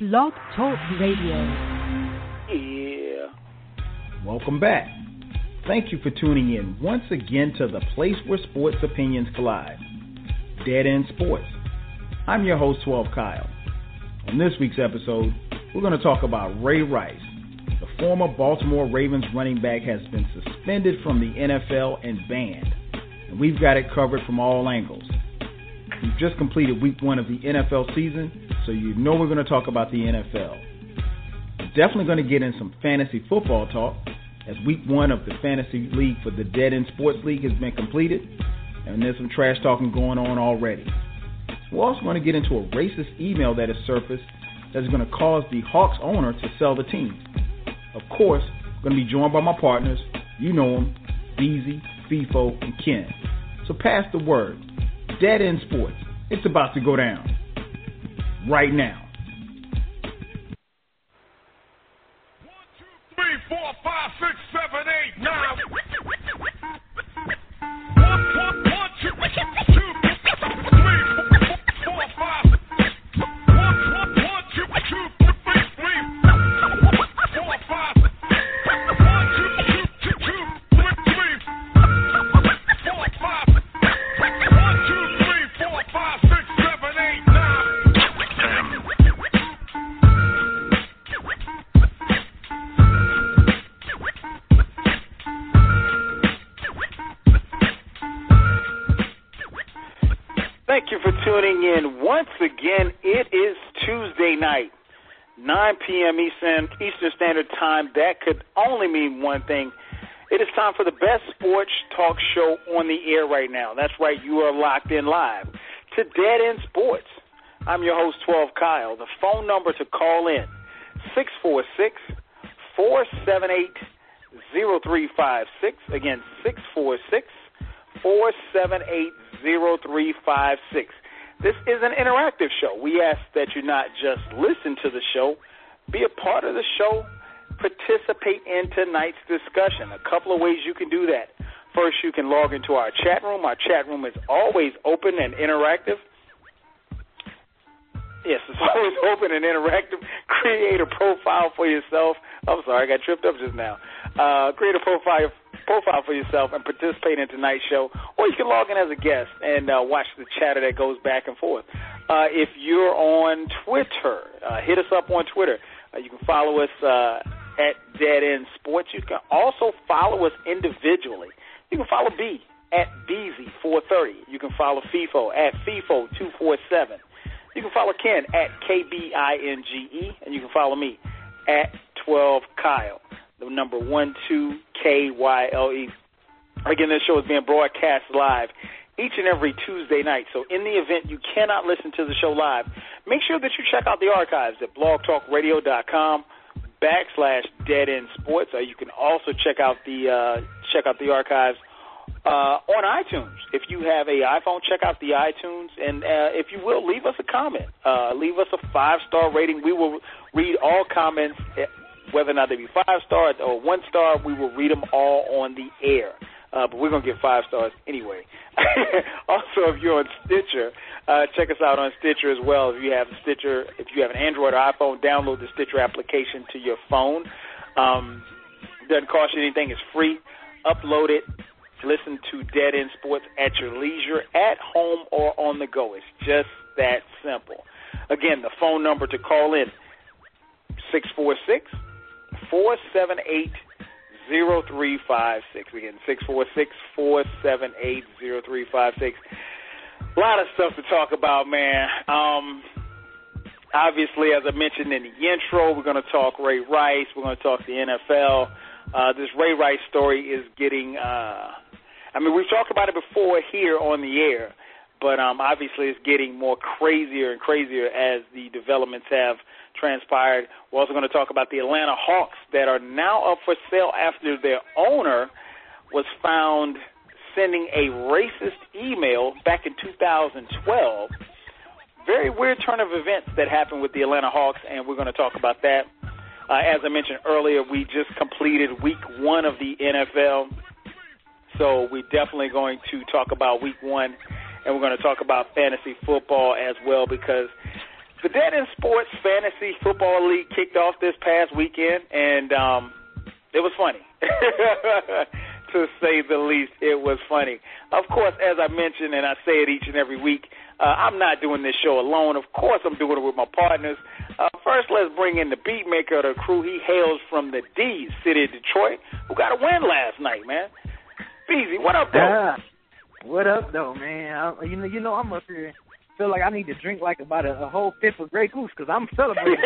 Blog Talk Radio. Yeah. Welcome back. Thank you for tuning in once again to the place where sports opinions collide. Dead End Sports. I'm your host, 12 Kyle. On this week's episode, we're going to talk about Ray Rice. The former Baltimore Ravens running back has been suspended from the NFL and banned. And we've got it covered from all angles. We've just completed week one of the NFL season, so you know we're going to talk about the NFL. We're definitely going to get in some fantasy football talk, as week one of the fantasy league for the Dead End Sports League has been completed, and there's some trash talking going on already. We're also going to get into a racist email that has surfaced that is going to cause the Hawks owner to sell the team. Of course, I'm going to be joined by my partners. You know them, Beezy, Feefo, and Ken. So pass the word. Dead End Sports. It's about to go down. Right now. three, four, five, six, seven, eight, nine. One, one, one, two, tuning in. Once again, it is Tuesday night, 9 p.m. Eastern, Eastern Standard Time. That could only mean one thing. It is time for the best sports talk show on the air right now. That's right, you are locked in live to Dead End Sports. I'm your host, 12 Kyle. The phone number to call in, 646 478 0356. Again, 646 478 0356. This is an interactive show. We ask that you not just listen to the show, be a part of the show, participate in tonight's discussion. A couple of ways you can do that. First, you can log into our chat room. Our chat room is always open and interactive. Yes, it's always open and interactive. Create a profile for yourself. I'm sorry, I got tripped up just now. Uh, create a profile profile for yourself and participate in tonight's show, or you can log in as a guest and uh, watch the chatter that goes back and forth. Uh, if you're on Twitter, uh, hit us up on Twitter. Uh, you can follow us uh, at Dead End Sports. You can also follow us individually. You can follow B at Beezy430. You can follow Feefo at Feefo247. You can follow Ken at KBINGE, and you can follow me at 12 Kyle, the number one two K Y L E. Again, this show is being broadcast live each and every Tuesday night. So, in the event you cannot listen to the show live, make sure that you check out the archives at blogtalkradio.com backslash Dead End Sports. Uh, you can also check out the uh, check out the archives uh, on iTunes. If you have a iPhone, check out the iTunes, and uh, if you will, leave us a comment. Uh, leave us a five star rating. We will read all comments, whether or not they be five star or one star. We will read them all on the air. Uh, but we're gonna get five stars anyway. also, if you're on Stitcher, uh, check us out on Stitcher as well. If you have Stitcher, if you have an Android or iPhone, download the Stitcher application to your phone. Um, doesn't cost you anything. It's free. Upload it. Listen to Dead End Sports at your leisure, at home or on the go. It's just that simple. Again, the phone number to call in six four seven eight zero three five six. Again, six four six four seven eight zero three five six. A lot of stuff to talk about, man. Um, obviously, as I mentioned in the intro, we're going to talk Ray Rice. We're going to talk the NFL. Uh, this Ray Rice story is getting. Uh, I mean, we've talked about it before here on the air, but um, obviously, it's getting more crazier and crazier as the developments have transpired. We're also going to talk about the Atlanta Hawks that are now up for sale after their owner was found sending a racist email back in 2012. Very weird turn of events that happened with the Atlanta Hawks, and we're going to talk about that. Uh, as I mentioned earlier, we just completed week one of the NFL, so we're definitely going to talk about week one, and we're going to talk about fantasy football as well because the Dead End Sports Fantasy Football League kicked off this past weekend, and um, it was funny. to say the least, it was funny. Of course, as I mentioned, and I say it each and every week, uh, I'm not doing this show alone. Of course, I'm doing it with my partners. Uh, first, let's bring in the beat maker of the crew. He hails from the D city of Detroit, who got a win last night, man. Beezy, what up, though? Ah, what up, though, man? I, you know, you know, I'm up here. Feel like I need to drink like about a, a whole fifth of Grey Goose because I'm celebrating.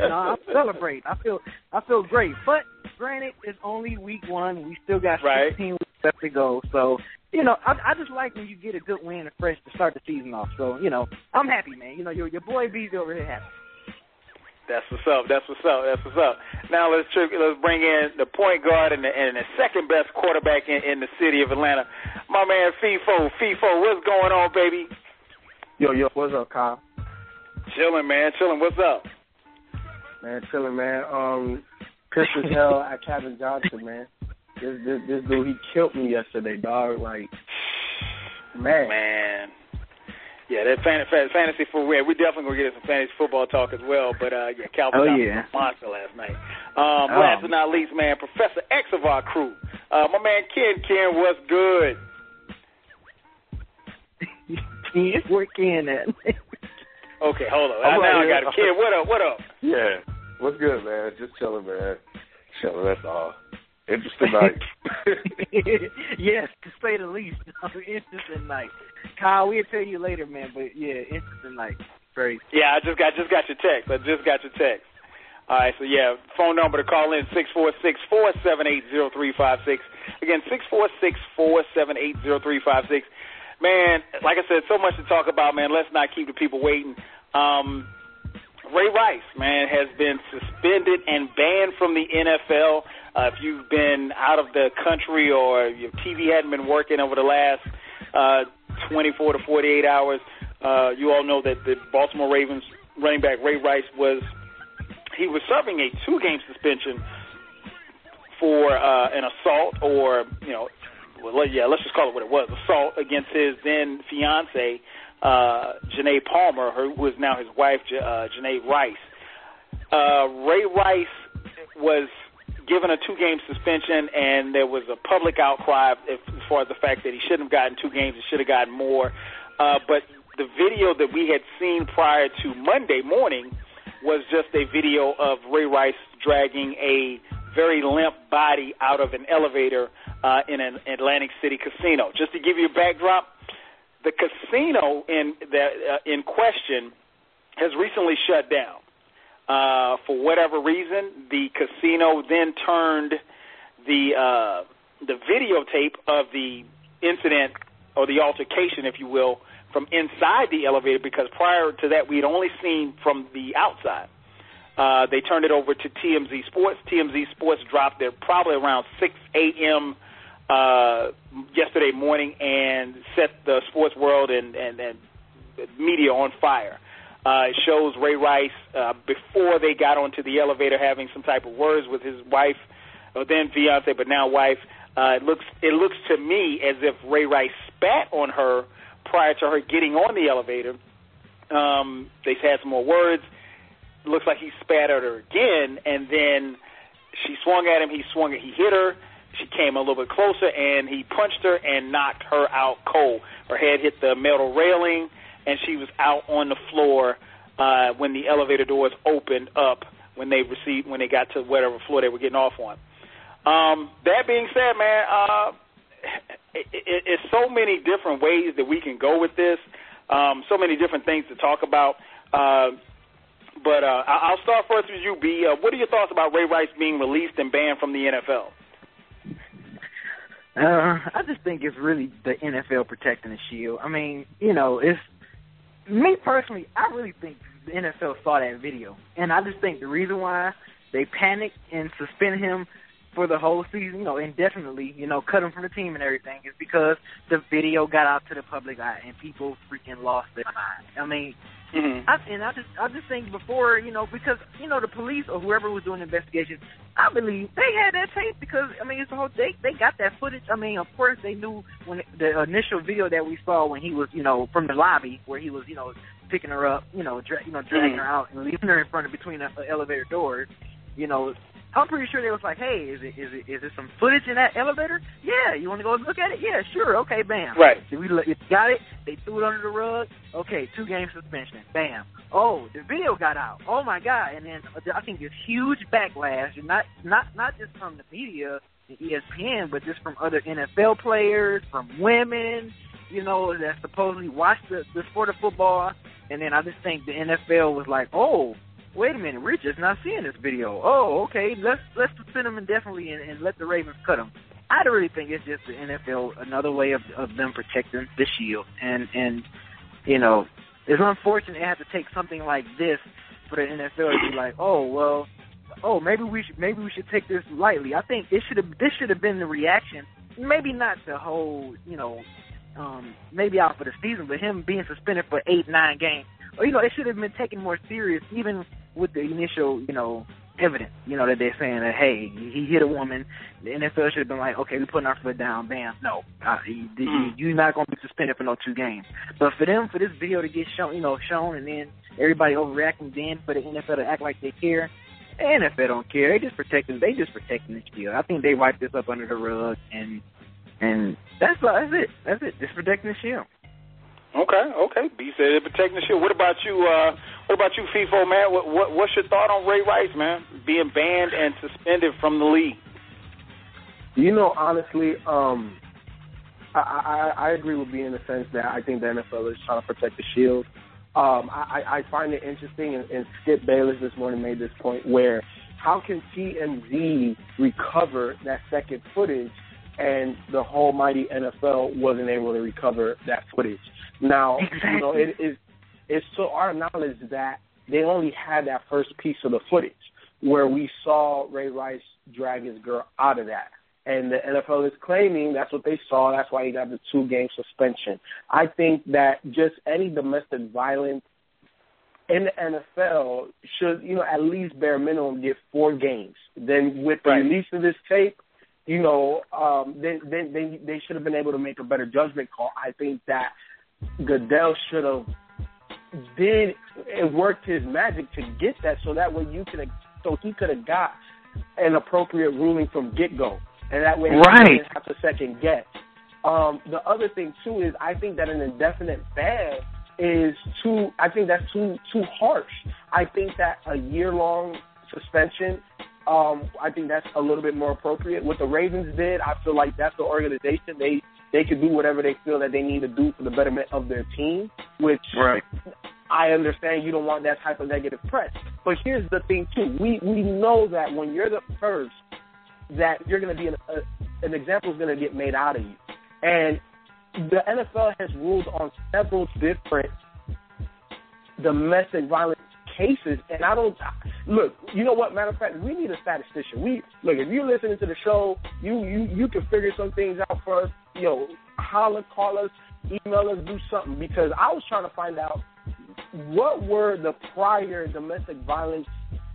you know, I'm celebrating. I feel, I feel great. But granted, it's only week one. We still got Right. 16 weeks left to go. So, you know, I, I just like when you get a good win and fresh to start the season off. So, you know, I'm happy, man. You know, your your boy B's over here happy. That's what's up. That's what's up. That's what's up. Now let's tri- let's bring in the point guard and the, and the second best quarterback in, in the city of Atlanta, my man Feefo. Feefo, what's going on, baby? Yo, yo, what's up, Kyle? Chilling, man. Chilling. What's up? Man, chilling, man. Um, pissed as hell at Kevin Johnson, man. This, this this dude, he killed me yesterday, dog. Like, man. Man. Yeah, that fan- fan- fantasy football. We definitely gonna get into some fantasy football talk as well. But uh, yeah, Calvin Oh, Johnson yeah. was a monster last night. Um, Oh. Last but not least, man, Professor X of our crew, uh, my man Ken. Ken, what's good? It's working at. Okay, hold on. I'm now right I got a kid. What up? What up? Yeah. What's good, man? Just chilling, man. Chilling, that's all. Interesting night. yes, to say the least. interesting night. Kyle, we'll tell you later, man. But yeah, interesting night. Very. Yeah, I just got just got your text. I just got your text. All right, so yeah, phone number to call in six four six four seven eight zero three five six. Again, six four six four seven eight zero three five six. Man, like I said, so much to talk about, man. Let's not keep the people waiting. Um, Ray Rice, man, has been suspended and banned from the NFL. Uh, if you've been out of the country or your TV hadn't been working over the last uh, 24 to 48 hours, uh, you all know that the Baltimore Ravens running back Ray Rice was he was serving a two-game suspension for uh, an assault or you know, well, yeah, let's just call it what it was, assault against his then fiance uh, Janae Palmer, who is now his wife, uh, Janae Rice. Uh, Ray Rice was given a two-game suspension, and there was a public outcry if, as far as the fact that he shouldn't have gotten two games, he should have gotten more. Uh, but the video that we had seen prior to Monday morning was just a video of Ray Rice dragging a very limp body out of an elevator uh, in an Atlantic City casino. Just to give you a backdrop, the casino in the, uh, in question has recently shut down. Uh, for whatever reason, the casino then turned the uh, the videotape of the incident or the altercation, if you will, from inside the elevator because prior to that we had only seen from the outside. Uh, they turned it over to TMZ Sports. TMZ Sports dropped it probably around 6 a.m. Uh, yesterday morning and set the sports world and, and, and media on fire. Uh, it shows Ray Rice uh, before they got onto the elevator having some type of words with his wife, or then fiance, but now wife. Uh, it looks it looks to me as if Ray Rice spat on her prior to her getting on the elevator. Um, they've had some more words. Looks like he spat at her again, and then she swung at him. He swung. He hit her. She came a little bit closer, and he punched her and knocked her out cold. Her head hit the metal railing, and she was out on the floor uh, when the elevator doors opened up when they received when they got to whatever floor they were getting off on. Um, that being said, man, uh, it, it, it's so many different ways that we can go with this. Um, so many different things to talk about. Uh, but uh, I'll start first with you, B. Uh, what are your thoughts about Ray Rice being released and banned from the NFL? Uh, I just think it's really the NFL protecting the shield. I mean, you know, it's me personally. I really think the NFL saw that video, and I just think the reason why they panicked and suspended him for the whole season, you know, indefinitely, you know, cut him from the team and everything, is because the video got out to the public eye and people freaking lost their mind. I mean, Mm-hmm. I, and I just I just think before you know because you know the police or whoever was doing the investigation, I believe they had that tape because I mean it's a whole they they got that footage. I mean of course they knew when the initial video that we saw when he was you know from the lobby where he was you know picking her up you know dra- you know dragging her out and leaving her in front of between the elevator doors. You know I'm pretty sure they was like, hey, is it is it is there some footage in that elevator? Yeah, you want to go look at it? Yeah, sure. Okay, bam. Right. Did we it got it? They threw it under the rug. Okay, two game suspension. Bam. Oh, the video got out. Oh my god! And then uh, I think there's huge backlash, and not not not just from the media, the ESPN, but just from other NFL players, from women, you know, that supposedly watch the the sport of football. And then I just think the NFL was like, oh, wait a minute, we're just not seeing this video. Oh, okay, let's let's suspend him indefinitely and, and let the Ravens cut him. I don't really think it's just the NFL another way of of them protecting the shield, and and you know it's unfortunate it had to take something like this for the NFL to be like, oh well, oh maybe we should maybe we should take this lightly. I think it should have this should have been the reaction. Maybe not the whole you know um maybe out for the season, but him being suspended for eight nine games. Or you know it should have been taken more serious even with the initial you know evidence, you know, that they're saying that hey, he hit a woman. The NFL should have been like, okay, we're putting our foot down. Bam, no, uh, you, you, you're not going to be suspended for no two games. But for them, for this video to get shown, you know, shown, and then everybody overreacting, then for the NFL to act like they care, the NFL don't care. They just protecting. They just protecting the shield. I think they wiped this up under the rug, and and that's that's it. That's it. Just protecting the shield. Okay, okay. B said it protecting the shield. What about you? Uh, what about you, Feefo man? What, what what's your thought on Ray Rice, man, being banned and suspended from the league? You know, honestly, um, I, I, I agree with being in the sense that I think the NFL is trying to protect the shield. Um, I, I find it interesting, and, and Skip Bayless this morning made this point where how can TMZ recover that second footage and the whole mighty NFL wasn't able to recover that footage? Now, you know, it is it's to our knowledge that they only had that first piece of the footage where we saw Ray Rice drag his girl out of that. And the NFL is claiming that's what they saw. That's why he got the two game suspension. I think that just any domestic violence in the NFL should, you know, at least bare minimum get four games. Then with the release of this tape, you know, um, then then they they should have been able to make a better judgment call. I think that Goodell should have did and worked his magic to get that, so that way you could have, so he could have got an appropriate ruling from get go, and that way Right. he didn't have to second guess. Um, the other thing too is I think that an indefinite ban is too. I think that's too too harsh. I think that a year long suspension. Um, I think that's a little bit more appropriate. What the Ravens did, I feel like that's the organization. They they can do whatever they feel that they need to do for the betterment of their team, which Right. I understand you don't want that type of negative press. But here's the thing too. We we know that when you're the first that you're going to be an, a, an example is going to get made out of you. And the NFL has ruled on several different domestic violence cases, and I don't look. You know what? Matter of fact, we need a statistician. We look if you're listening to the show, you you you can figure some things out for us. You know, holler, call us, email us, do something because I was trying to find out what were the prior domestic violence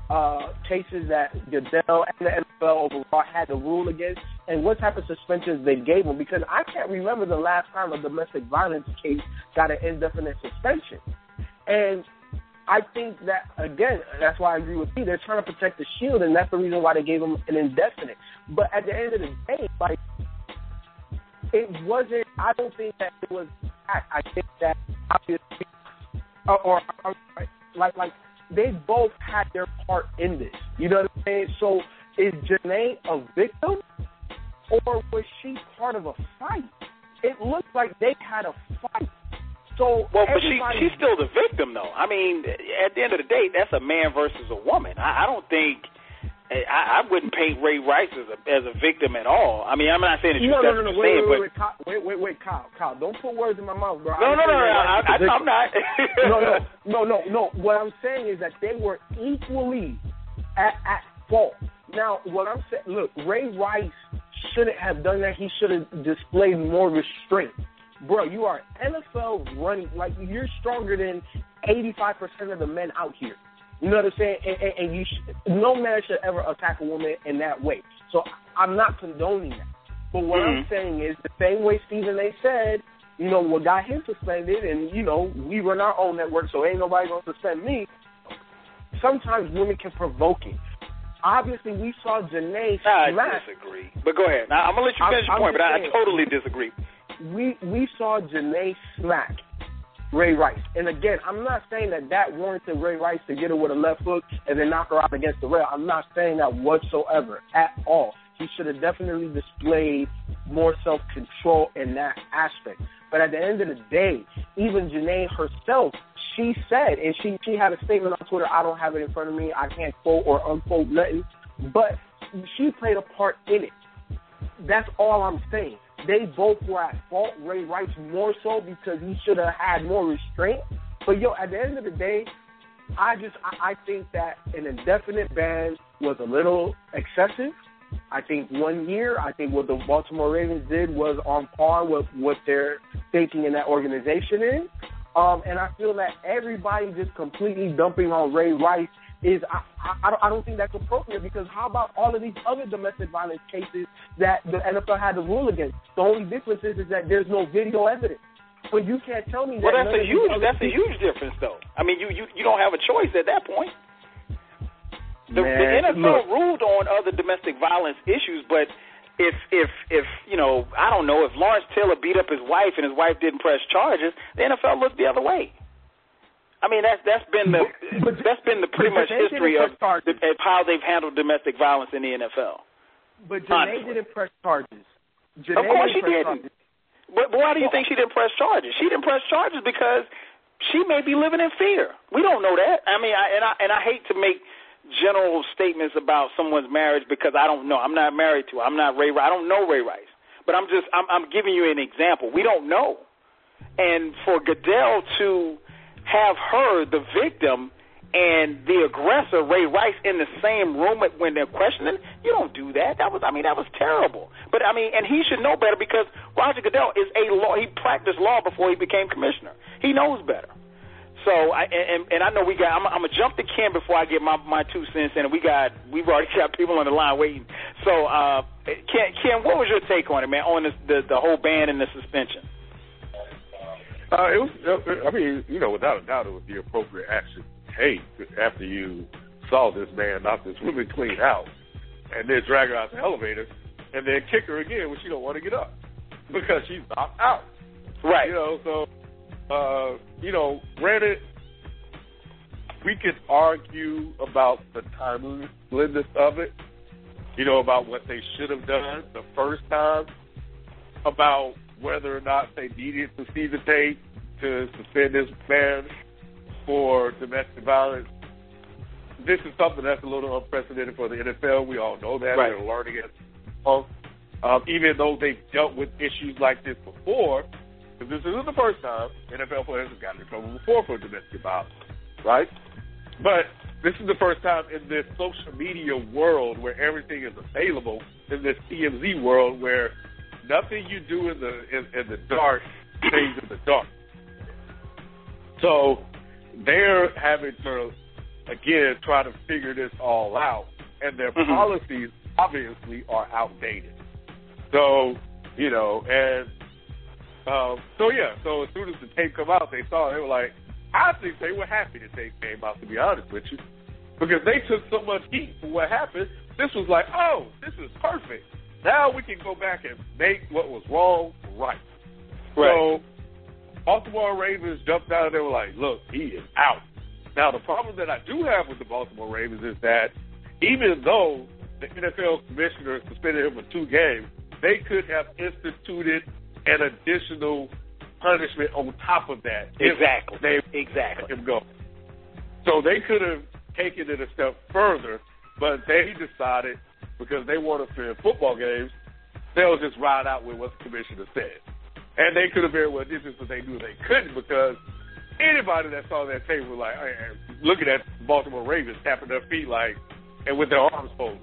uh, cases that Goodell and the NFL overall had to rule against, and what type of suspensions they gave them. Because I can't remember the last time a domestic violence case got an indefinite suspension. And I think that again, that's why I agree with you. They're trying to protect the shield, and that's the reason why they gave them an indefinite. But at the end of the day, like it wasn't. I don't think that it was. I, I think that obviously uh, or, or, or like like they both had their part in this. You know what I'm saying? So is Janae a victim, or was she part of a fight? It looks like they had a fight. So Well, but she she's still the victim, though. I mean, at the end of the day, that's a man versus a woman. I, I don't think I, I wouldn't paint Ray Rice as a as a victim at all. I mean, I'm not saying that you No, no, no, no. Wait, saying, wait, wait, wait, wait, Kyle, Kyle. Don't put words in my mouth, bro. no, no, no, no, I, I, I'm not. no, no, no, no, no. What I'm saying is that they were equally at, at fault. Now, what I'm saying, look, Ray Rice shouldn't have done that. He should have displayed more restraint. Bro, you are NFL running like you're stronger than 85% of the men out here. You know what I'm saying? And, and, and you, sh- no man should ever attack a woman in that way. So I'm not condoning that. But what I'm Mhm. saying is the same way Stephen A. said, you know, what got him suspended, and you know, we run our own network, so ain't nobody gonna suspend me. Sometimes women can provoke it. Obviously, we saw Janae I disagree. But go ahead. Now, I'm gonna let you I'm- finish your I'm point, but I, I totally disagree. we we saw Janae smack Ray Rice. And again, I'm not saying that that warranted Ray Rice to get her with a left hook and then knock her out against the rail. I'm not saying that whatsoever at all. He should have definitely displayed more self control in that aspect. But at the end of the day, even Janae herself, she said, and she she had a statement on Twitter. I don't have it in front of me. I can't quote or unquote nothing. But she played a part in it. That's all I'm saying. They both were at fault. Ray Rice more so because he should have had more restraint. But yo, at the end of the day, I just I, I think that an indefinite ban was a little excessive. I think one year, I think what the Baltimore Ravens did was on par with what they're thinking in that organization is. Um, and I feel that everybody just completely dumping on Ray Rice is I, I, I don't- I don't think that's appropriate because how about all of these other domestic violence cases that the NFL had to rule against? The only difference is, is that there's no video evidence. But you can't tell me that. Well, that's a huge other that's a huge difference, though. I mean, you you you don't have a choice at that point. The, Man, the NFL look. ruled on other domestic violence issues, but if if if you know, I don't know, if Lawrence Taylor beat up his wife and his wife didn't press charges, the NFL looked the other way. I mean, that's that's been the But- that's been the pretty much history of, of how they've handled domestic violence in the NFL. But Janae didn't press charges. Janae Of course she didn't. charges. But, but why do you think she didn't press charges? She didn't press charges because she may be living in fear. We don't know that. I mean, I, and I and I hate to make general statements about someone's marriage because I don't know. I'm not married to. her. I'm not Ray. Rice. I don't know Ray Rice. But I'm just I'm, I'm giving you an example. We don't know. And for Goodell to have her the victim and the aggressor Ray Rice in the same room when they're questioning, you don't do that. That was I mean that was terrible. But I mean, and he should know better because Roger Goodell is a law. He practiced law before he became commissioner. He knows better. So I and, and I know we got. I'm, I'm gonna jump to Ken before I get my my two cents in. We got we've already got people on the line waiting. So uh, Ken, Ken, what was your take on it, man? On the the whole ban and the suspension? Uh, it was. uh, I mean, you know, without a doubt, it was the appropriate action to take after you saw this man knock this woman clean out, and then drag her out the elevator, and then kick her again when she don't want to get up because she's knocked out. Right. You know, so uh, you know, granted, we could argue about the timeliness of it. You know, about what they should have done the first time, about whether or not they needed to see the tape to suspend this man for domestic violence. This is something that's a little unprecedented for the NFL. We all know that. Right. They're learning it. Um, um, even though they've dealt with issues like this before, because this isn't the first time NFL players have gotten in trouble before for domestic violence, right? But this is the first time in this social media world where everything is available, in this TMZ world where nothing you do in the in, in the dark stays in the dark. So they're having to again try to figure this all out, and their Mhm. policies obviously are outdated. So you know, and um, so yeah, so as soon as the tape come out, they saw it, they were like, I think they were happy the tape came out. To be honest with you, because they took so much heat for what happened. This was like, oh, this is perfect. Now we can go back and make what was wrong right. Right. So Baltimore Ravens jumped out and they were like, look, he is out. Now, the problem that I do have with the Baltimore Ravens is that even though the NFL commissioner suspended him for two games, they could have instituted an additional punishment on top of that. Exactly. They Exactly. let him go. So they could have taken it a step further, but they decided because they want to win football games, they'll just ride out with what the commissioner said. And they could have very well did this, but they knew they couldn't because anybody that saw that tape was like, looking at Baltimore Ravens tapping their feet like, and with their arms folded.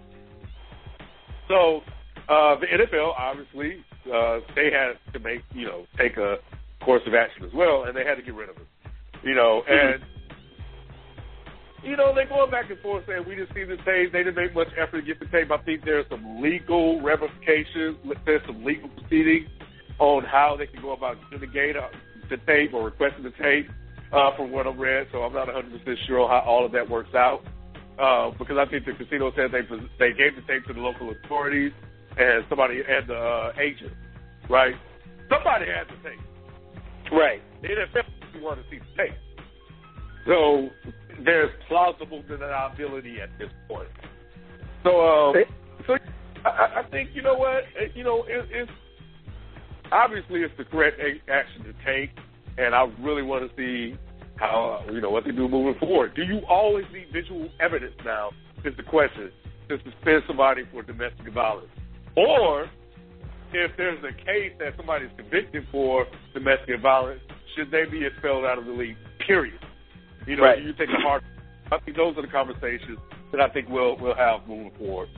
So uh, the NFL obviously uh, they had to make you know take a course of action as well, and they had to get rid of him. You know, and you know they're going back and forth saying we didn't see the tape. They didn't make much effort to get the tape. I think there's some legal ramifications. There's some legal proceedings on how they can go about getting the tape or requesting the tape uh, from what I've read. So I'm not 100 percent sure how all of that works out. Uh, because I think the casino said they they gave the tape to the local authorities and somebody and the uh, agent, right? Somebody had the tape. Right. The NFL want to see the tape. So there's plausible deniability at this point. So, um, so I, I think you know what you know it, it's obviously it's the correct a- action to take, and I really want to see how uh, you know what they do moving forward. Do you always need visual evidence now? Is the question to suspend somebody for domestic violence, or if there's a case that somebody's convicted for domestic violence, should they be expelled out of the league? Period. You know, Right. you take a hard. I think those are the conversations that I think we'll we'll have moving forward.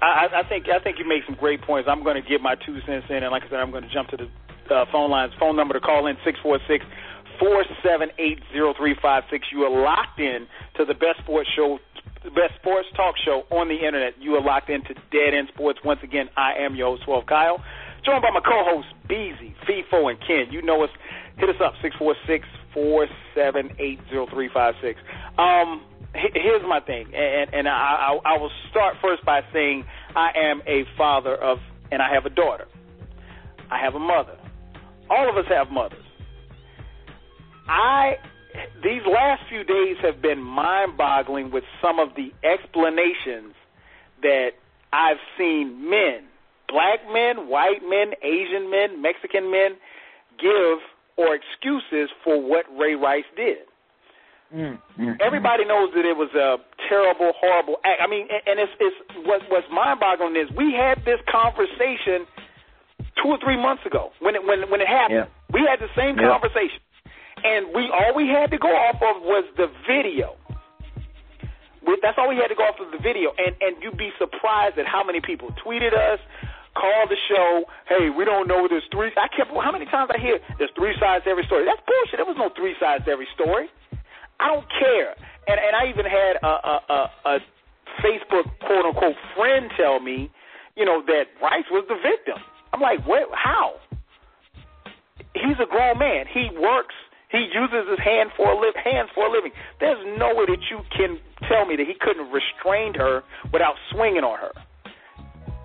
I, I think I think you make some great points. I'm going to give my two cents in, and like I said, I'm going to jump to the uh, phone lines. Phone number to call in six four six four seven eight zero three five six. You are locked in to the best sports show, the best sports talk show on the internet. You are locked into Dead End Sports. Once again, I am your host, 12 Kyle, joined by my co-hosts Beezy, Feefo, and Ken. You know us. Hit us up six four six four seven eight zero three five six. Um, here's my thing, and, and I, I, I will start first by saying I am a father of, and I have a daughter. I have a mother. All of us have mothers. I these last few days have been mind-boggling with some of the explanations that I've seen men, black men, white men, Asian men, Mexican men give or excuses for what Ray Rice did. Mm, mm, mm. Everybody knows that it was a terrible, horrible act. I mean, and- it's, it's what, what's mind-boggling is we had this conversation two or three months ago when it when when it happened. We had the same Yeah. conversation, and we all we had to go off of was the video. We, that's all we had to go off of the video, and and you'd be surprised at how many people tweeted us, called the show. Hey, we don't know. There's three. I kept. How many times I hear there's three sides to every story? That's bullshit. There was no three sides to every story. I don't care. And and I even had a a, a, a Facebook quote unquote friend tell me, you know, that Rice was the victim. I'm like, what? How? He's a grown man. He works. He uses his hand for a li- hands for a living. There's no way that you can tell me that he couldn't have restrained her without swinging on her.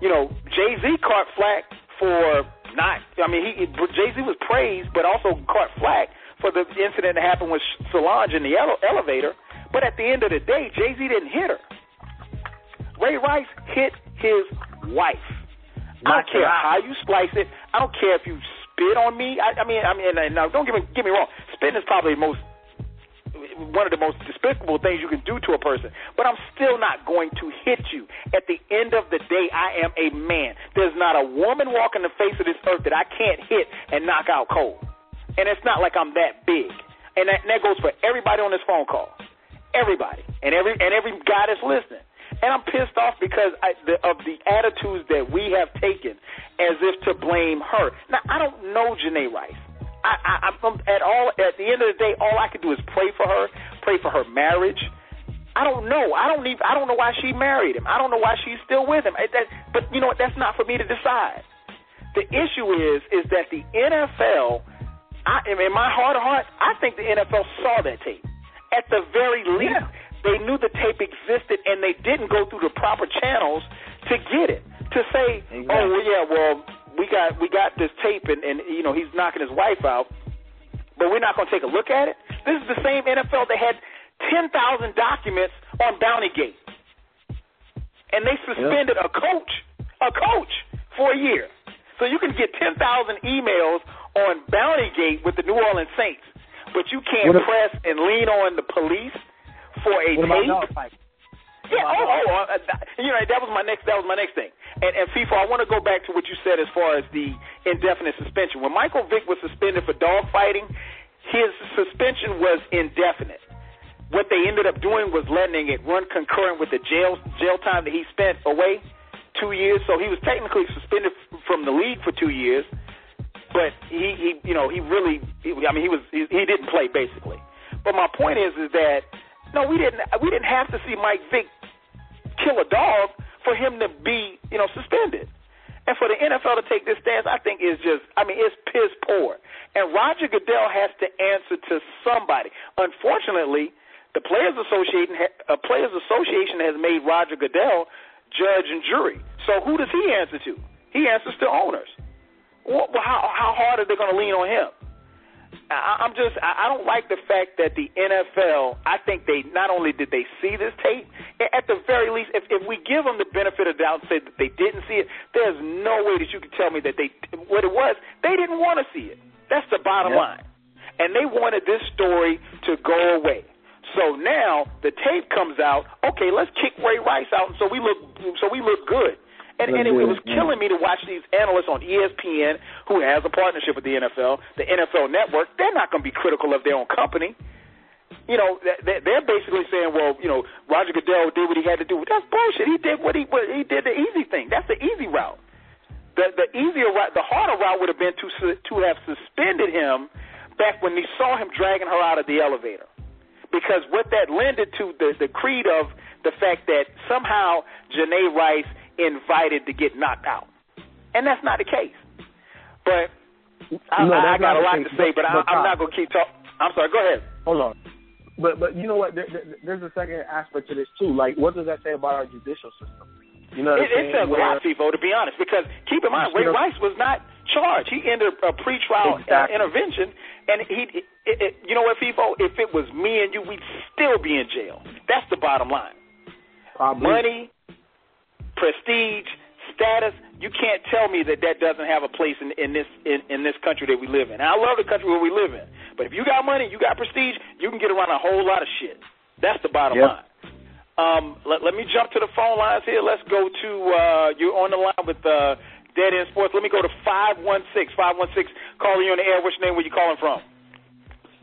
You know, Jay Z caught flack for not. I mean, he Jay Z was praised, but also caught flack for the incident that happened with Solange in the ele- elevator. But at the end of the day, Jay Z didn't hit her. Ray Rice hit his wife. I don't care how you slice it. I don't care if you spit on me. I, I mean, I mean, now don't get me get me wrong. Spitting is probably the most one of the most despicable things you can do to a person. But I'm still not going to hit you. At the end of the day, I am a man. There's not a woman walking the face of this earth that I can't hit and knock out cold. And it's not like I'm that big. And that, and that goes for everybody on this phone call. Everybody. And every and every guy that's listening. And I'm pissed off because I, the, of the attitudes that we have taken as if to blame her. Now, I don't know Janae Rice. I, I, I'm at all. At the end of the day, all I can do is pray for her, pray for her marriage. I don't know. I don't even. I don't know why she married him. I don't know why she's still with him. That, but you know what? That's not for me to decide. The issue is, is that the NFL. I, in my heart of hearts, I think the NFL saw that tape. At the very least, they knew the tape existed, and they didn't go through the proper channels to get it. To say, oh well, yeah, well, we got we got this tape and, and you know he's knocking his wife out, but we're not going to take a look at it. This is the same NFL that had ten thousand documents on Bountygate, and they suspended a coach, a coach for a year. So you can get ten thousand emails on Bountygate with the New Orleans Saints, but you can't What press and lean on the police for a What tape. fight? Yeah. Oh, oh, uh, you know that was my next. That was my next thing. And, and Feefo, I want to go back to what you said as far as the indefinite suspension. When Michael Vick was suspended for dog fighting, his suspension was indefinite. What they ended up doing was letting it run concurrent with the jail jail time that he spent away, two years. So he was technically suspended f- from the league for two years, but he, he you know, he really, I mean, he was he, he didn't play basically. But my point is, is that no, we didn't we didn't have to see Mike Vick kill a dog for him to be, you know, suspended. And for the NFL to take this stance, I think is just, I mean, it's piss poor. And Roger Goodell has to answer to somebody. Unfortunately, the Players Association, uh, Players Association has made Roger Goodell judge and jury. So who does he answer to? He answers to owners. Well, how how hard are they going to lean on him? I, I'm just I I don't like the fact that the NFL. I think they not only did they see this tape, at the very least, if if we give them the benefit of the doubt and say that they didn't see it, there's no way that you can tell me that they what it was. They didn't want to see it. That's the bottom Yep. line, and they wanted this story to go away. So now the tape comes out. Okay, let's kick Ray Rice out, so we look so we look good. And, and it, it was killing me to watch these analysts on ESPN, who has a partnership with the NFL, the NFL Network. They're not going to be critical of their own company. You know, they- they- they're basically saying, well, you know, Roger Goodell did what he had to do. That's bullshit. He did what he what he did the easy thing. That's the easy route. The the easier route, the harder route would have been to to have suspended him back when they saw him dragging her out of the elevator, because what that lended to the the creed of the fact that somehow Janae Rice invited to get knocked out, and that's not the case. But I, No, I, I got a lot to say, but- but, I, I'm not going to keep talking. I'm sorry. Go ahead. Hold on. But but you know what? There, there, there's a second aspect to this too. Like, what does that say about our judicial system? You know It, it says a lot, Feefo, to be honest, because keep in mind, Ray Rice was not charged. He entered a pretrial Exactly. intervention, and he, it, it, you know what, Feefo? If it was me and you, we'd still be in jail. That's the bottom line. Probably. Money, prestige, status. You can't tell me that that doesn't have a place in, in this in, in this country that we live in. And I love the country where we live in, but if you got money, you got prestige, you can get around a whole lot of shit. That's the bottom Yep. line. Um, let, let me jump to the phone lines here. Let's go to uh, you're on the line with uh, Dead End Sports. Let me go to five one six five one six. Calling you on the air. What's your name? Where you calling from?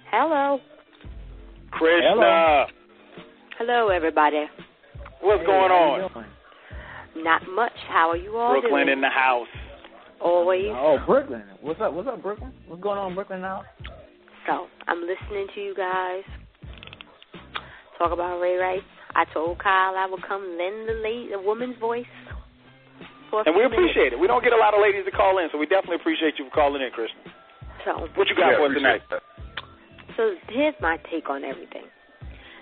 Hello. Krishna. Hello, everybody. What's going on? Not much. How are you all Brooklyn doing? in the house. Always. Oh, Brooklyn. What's up? What's up, Brooklyn? What's going on, in Brooklyn now? So I'm listening to you guys talk about Ray Rice. I told Kyle I would come lend the lady, the woman's voice. For And we few minutes. appreciate it. We don't get a lot of ladies to call in, so we definitely appreciate you for calling in, Krishna. So, What you got Yeah, for us tonight? that. so here's my take on everything.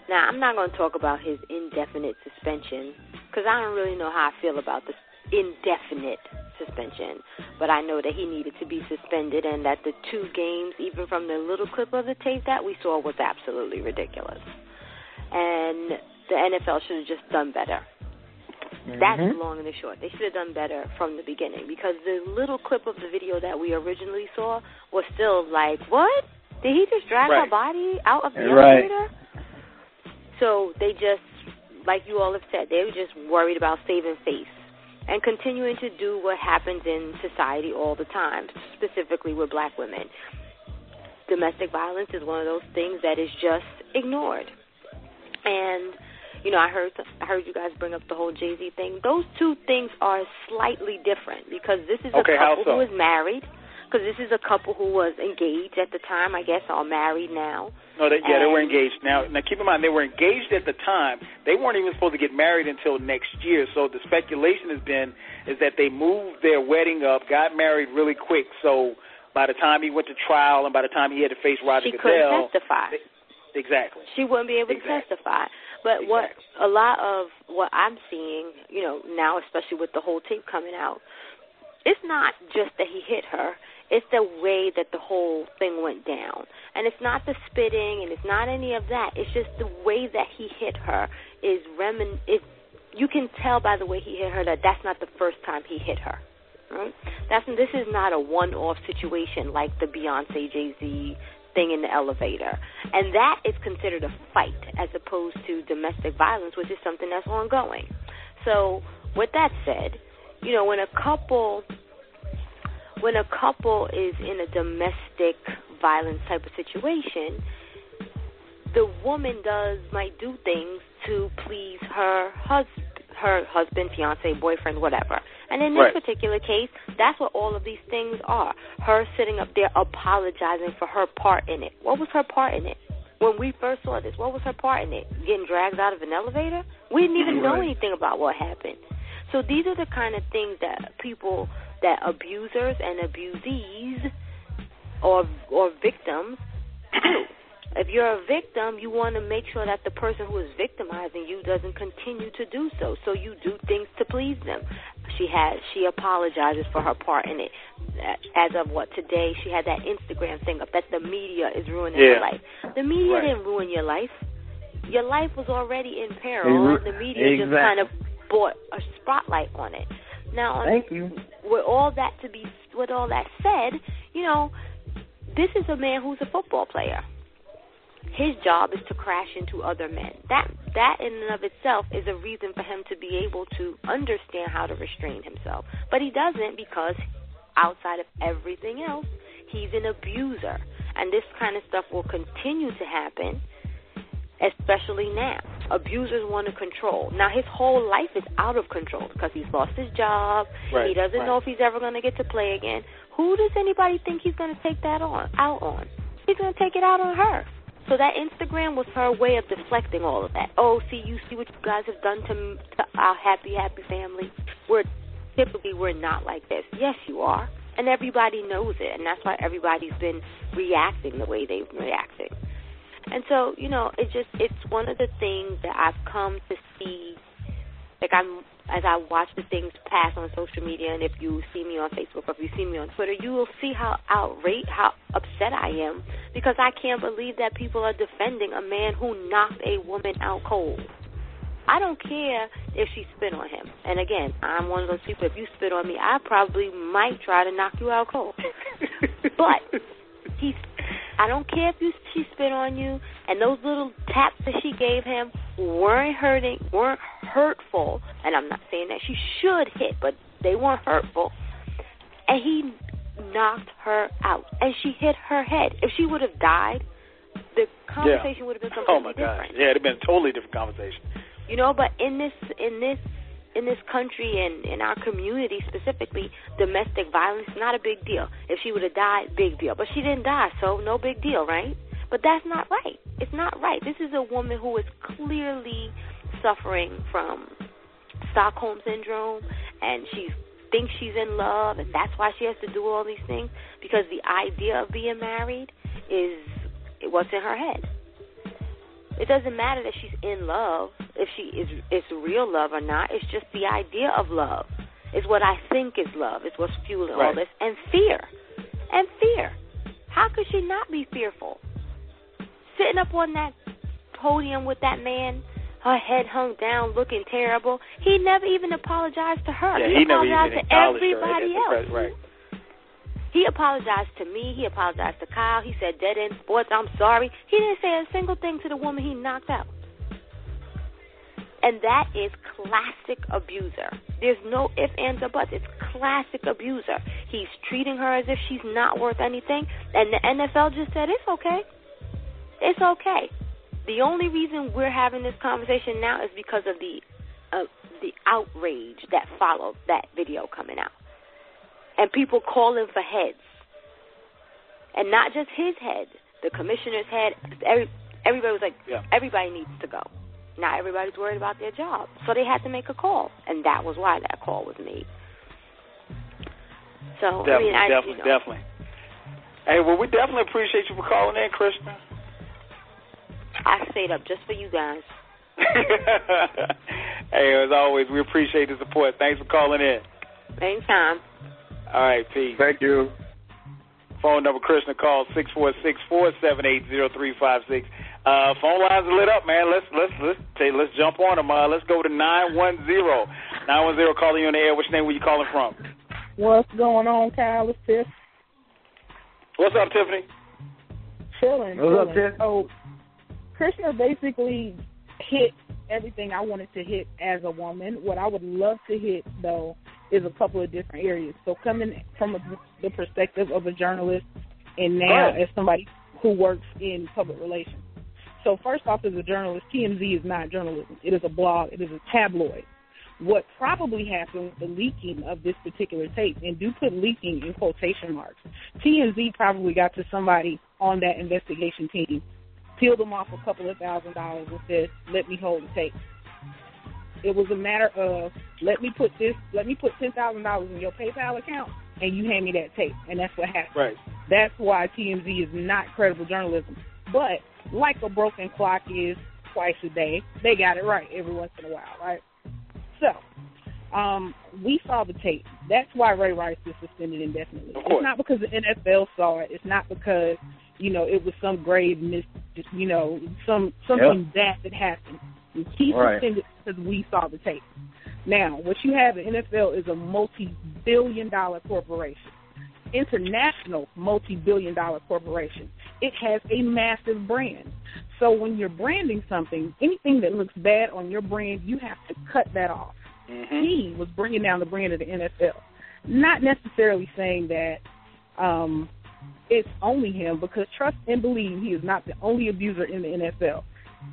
Now I'm not going to talk about his indefinite suspension because I don't really know how I feel about this indefinite suspension. But I know that he needed to be suspended, and that the two games, even from the little clip of the tape that we saw, was absolutely ridiculous. And the NFL should have just done better. That's the long and the short. They should have done better from the beginning because the little clip of the video that we originally saw was still like, what? Did he just drag her Right. body out of the Right. elevator? So they just, like you all have said, they were just worried about saving face and continuing to do what happens in society all the time, specifically with black women. Domestic violence is one of those things that is just ignored. And you know, I heard I heard you guys bring up the whole Jay Z thing. Those two things are slightly different because this is a couple so? who is married. Because this is a couple who was engaged at the time, I guess, are married now. No, they, yeah, they were engaged. Now, now keep in mind, they were engaged at the time. They weren't even supposed to get married until next year. So the speculation has been is that they moved their wedding up, got married really quick. So by the time he went to trial and by the time he had to face Roger She couldn't testify. they- exactly. She wouldn't be able Exactly. to testify. But what a lot of what I'm seeing, you know, now especially with the whole tape coming out, it's not just that he hit her. It's the way that the whole thing went down. And it's not the spitting and it's not any of that. It's just the way that he hit her is remin is you can tell by the way he hit her that that's not the first time he hit her. Right? That's this is not a one-off situation like the Beyonce Jay-Z thing in the elevator. And that is considered a fight as opposed to domestic violence, which is something that's ongoing. So, with that said, you know, when a couple when a couple is in a domestic violence type of situation, the woman does might do things to please her husband, her husband, fiance, boyfriend, whatever. And in this Right. particular case, that's what all of these things are. Her sitting up there apologizing for her part in it. What was her part in it? When we first saw this, what was her part in it? Getting dragged out of an elevator? We didn't even know anything about what happened. So these are the kind of things that people, that abusers and abusees, or or victims do. If you're a victim, you want to make sure that the person who is victimizing you doesn't continue to do so. So you do things to please them. She has she apologizes for her part in it. As of what today, she had that Instagram thing up that the media is ruining Yeah. her life. The media Right. didn't ruin your life. Your life was already in peril, ru- the media just kind of brought a spotlight on it. Now, Thank you. with all that to be with all that said, you know, this is a man who's a football player. His job is to crash into other men. That that in and of itself is a reason for him to be able to understand how to restrain himself. But he doesn't because outside of everything else, he's an abuser. And this kind of stuff will continue to happen especially now. Abusers want to control. Now his whole life is out of control because he's lost his job. Right, he doesn't right. know if he's ever going to get to play again. Who does anybody think he's going to take that on out on? He's going to take it out on her. So that Instagram was her way of deflecting all of that. Oh, see, you see what you guys have done to, to our happy, happy family. We're typically we're not like this. Yes, you are, and everybody knows it, and that's why everybody's been reacting the way they've been reacting. And so, you know, it just it's one of the things that I've come to see like I'm as I watch the things pass on social media and if you see me on Facebook or if you see me on Twitter, you will see how outraged how upset I am because I can't believe that people are defending a man who knocked a woman out cold. I don't care if she spit on him. And again, I'm one of those people if you spit on me, I probably might try to knock you out cold. but he's I don't care if you she spit on you and those little taps that she gave him weren't hurting weren't hurtful and I'm not saying that she should hit, but they weren't hurtful. And he knocked her out and she hit her head. If she would have died, the conversation would have been completely Oh my gosh. different. Yeah, it'd have been a totally different conversation. You know, but in this in this in this country and in our community specifically, domestic violence not a big deal. If she would have died, big deal. But she didn't die, so no big deal, right? But that's not right. It's not right. This is a woman who is clearly suffering from Stockholm syndrome and she thinks she's in love and that's why she has to do all these things because the idea of being married is what's in her head. It doesn't matter that she's in love, if she is it's real love or not. It's just the idea of love. It's what I think is love. It's what's fueling all this. And fear. And fear. How could she not be fearful? Sitting up on that podium with that man, her head hung down, looking terrible. He never even apologized to her. Yeah, he, he never apologized even to everybody else. right. He apologized to me. He apologized to Kyle. He said, Dead End Sports, I'm sorry. He didn't say a single thing to the woman he knocked out. And that is classic abuser. There's no ifs, ands, or buts. It's classic abuser. He's treating her as if she's not worth anything. And the NFL just said, It's okay. It's okay. The only reason we're having this conversation now is because of the uh, the outrage that followed that video coming out and people calling for heads, and not just his head, the commissioner's head. Every, everybody was like, Yeah. everybody needs to go. Now everybody's worried about their job, so they had to make a call, and that was why that call was made. So Definitely, I mean, I, definitely, you know, definitely. Hey, well, we definitely appreciate you for calling in, Krishna. I stayed up just for you guys. hey, as always, we appreciate the support. Thanks for calling in. Anytime. All right, peace. Thank you. Phone number Krishna call six four six four seven eight zero three five six. Uh, phone lines are lit up, man. Let's let's let's take, let's jump on them. Uh, let's go to nine one zero. Nine one zero calling you on the air. Which name were you calling from? What's going on, Kyle? It's Tiff. What's up, Tiffany? Chilling. What's up, chilling. Tiff? So, Krishna basically hit everything I wanted to hit as a woman. What I would love to hit, though, is a couple of different areas. So, coming from a, the perspective of a journalist and now Right. as somebody who works in public relations. So, first off, as a journalist, TMZ is not journalism. It is a blog. It is a tabloid. What probably happened with the leaking of this particular tape, and do put leaking in quotation marks, TMZ probably got to somebody on that investigation team, peeled them off a couple of thousand dollars and said, let me hold the tape. It was a matter of, let me put this, let me put $10,000 in your PayPal account, and you hand me that tape. And that's what happened. Right. That's why TMZ is not credible journalism. But like a broken clock is twice a day, they got it right every once in a while, right? So, um, we saw the tape. That's why Ray Rice is suspended indefinitely. It's not because the NFL saw it. It's not because you know it was some grave mis, you know, some something bad that happened. He's Right. suspended because we saw the tape. Now, what you have in NFL is a multi-billion-dollar corporation, international multi-billion-dollar corporation. It has a massive brand. So when you're branding something, anything that looks bad on your brand, you have to cut that off. He was bringing down the brand of the NFL, not necessarily saying that um, it's only him, because trust and believe he is not the only abuser in the NFL.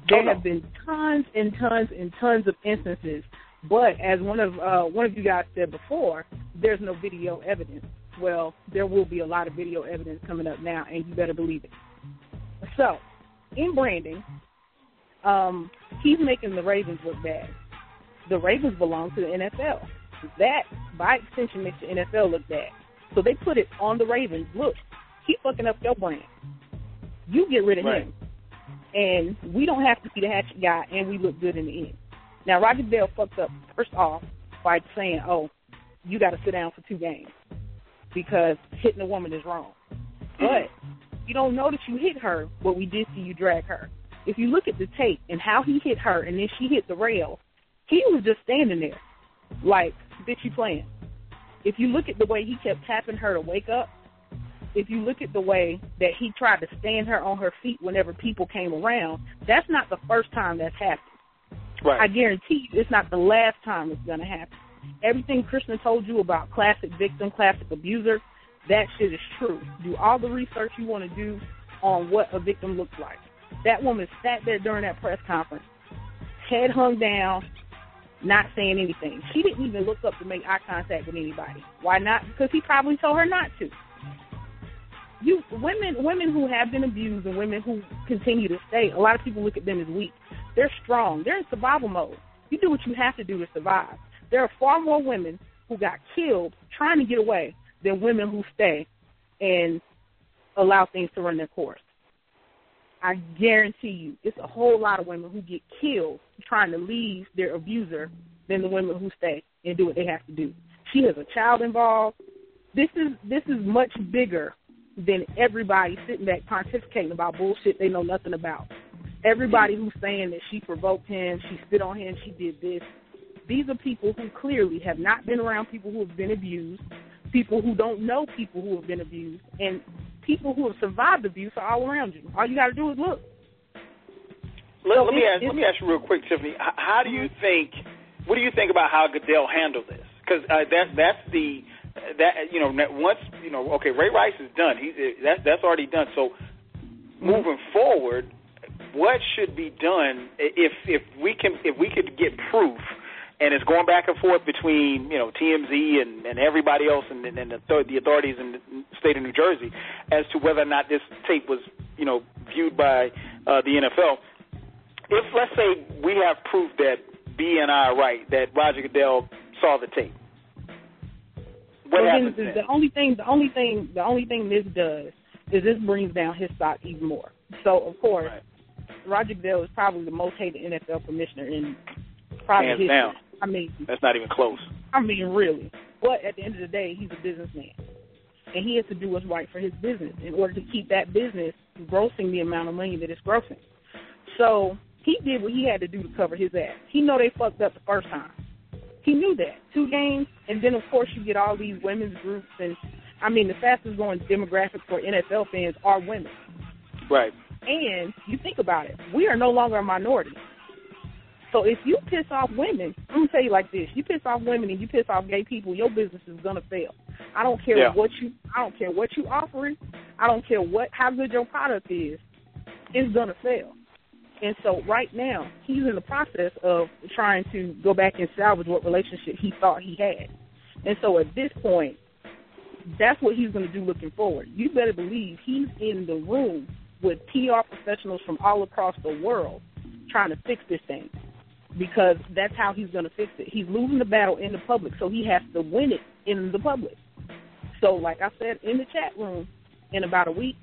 There have been tons and tons and tons of instances, but as one of uh, one of you guys said before, there's no video evidence. Well, there will be a lot of video evidence coming up now, and you better believe it. So, in branding, um, he's making the Ravens look bad. The Ravens belong to the NFL. That, by extension, makes the NFL look bad. So they put it on the Ravens. Look, he's fucking up your brand. You get rid of Right. him. And we don't have to be the hatchet guy, and we look good in the end. Now, Roger Goodell fucked up, first off, by saying, oh, you got to sit down for two games because hitting a woman is wrong. But you don't know that you hit her, but we did see you drag her. If you look at the tape and how he hit her and then she hit the rail, he was just standing there like, bitch, you playing. If you look at the way he kept tapping her to wake up, if you look at the way that he tried to stand her on her feet whenever people came around, that's not the first time that's happened. Right. I guarantee you it's not the last time it's going to happen. Everything Krishna told you about classic victim, classic abuser, that shit is true. Do all the research you want to do on what a victim looks like. That woman sat there during that press conference, head hung down, not saying anything. She didn't even look up to make eye contact with anybody. Why not? Because he probably told her not to. You women women who have been abused and women who continue to stay, a lot of people look at them as weak. They're strong. They're in survival mode. You do what you have to do to survive. There are far more women who got killed trying to get away than women who stay and allow things to run their course. I guarantee you, it's a whole lot of women who get killed trying to leave their abuser than the women who stay and do what they have to do. She has a child involved. This is this is much bigger than everybody sitting back pontificating about bullshit they know nothing about. Everybody who's saying that she provoked him, she spit on him, she did this. These are people who clearly have not been around people who have been abused, people who don't know people who have been abused, and people who have survived abuse are all around you. All you got to do is look. Let, So let me ask. Let me ask you real quick, Tiffany. H- How do you think? What do you think about how Goodell handled this? Because uh, that's that's the that you know once you know okay Ray Rice is done. He that's that's already done. So moving forward, what should be done if if we can if we could get proof? And it's going back and forth between you know TMZ and, and everybody else and, and the, the authorities in the state of New Jersey as to whether or not this tape was you know viewed by uh, the NFL if let's say we have proof that B and I are right, that Roger Goodell saw the tape, what Well, happens the, then? the only thing, the only thing, the only thing this does is this brings down his stock even more. So of course, Roger Goodell is probably the most hated NFL commissioner in probably Hands history. down. I mean, That's not even close. I mean, really. But at the end of the day, he's a businessman, and he has to do what's right for his business in order to keep that business grossing the amount of money that it's grossing. So he did what he had to do to cover his ass. He know they fucked up the first time. He knew that two games, and then of course you get all these women's groups, and I mean the fastest growing demographic for NFL fans are women. Right. And you think about it, we are no longer a minority. So if you piss off women, I'm gonna tell you like this: you piss off women and you piss off gay people, your business is gonna fail. I don't care Yeah. what you, I don't care what you offering, I don't care what how good your product is, it's gonna fail. And so right now he's in the process of trying to go back and salvage what relationship he thought he had. And so at this point, that's what he's going to do looking forward. You better believe he's in the room with PR professionals from all across the world trying to fix this thing because that's how he's going to fix it. He's losing the battle in the public, so he has to win it in the public. So, like I said in the chat room, in about a week,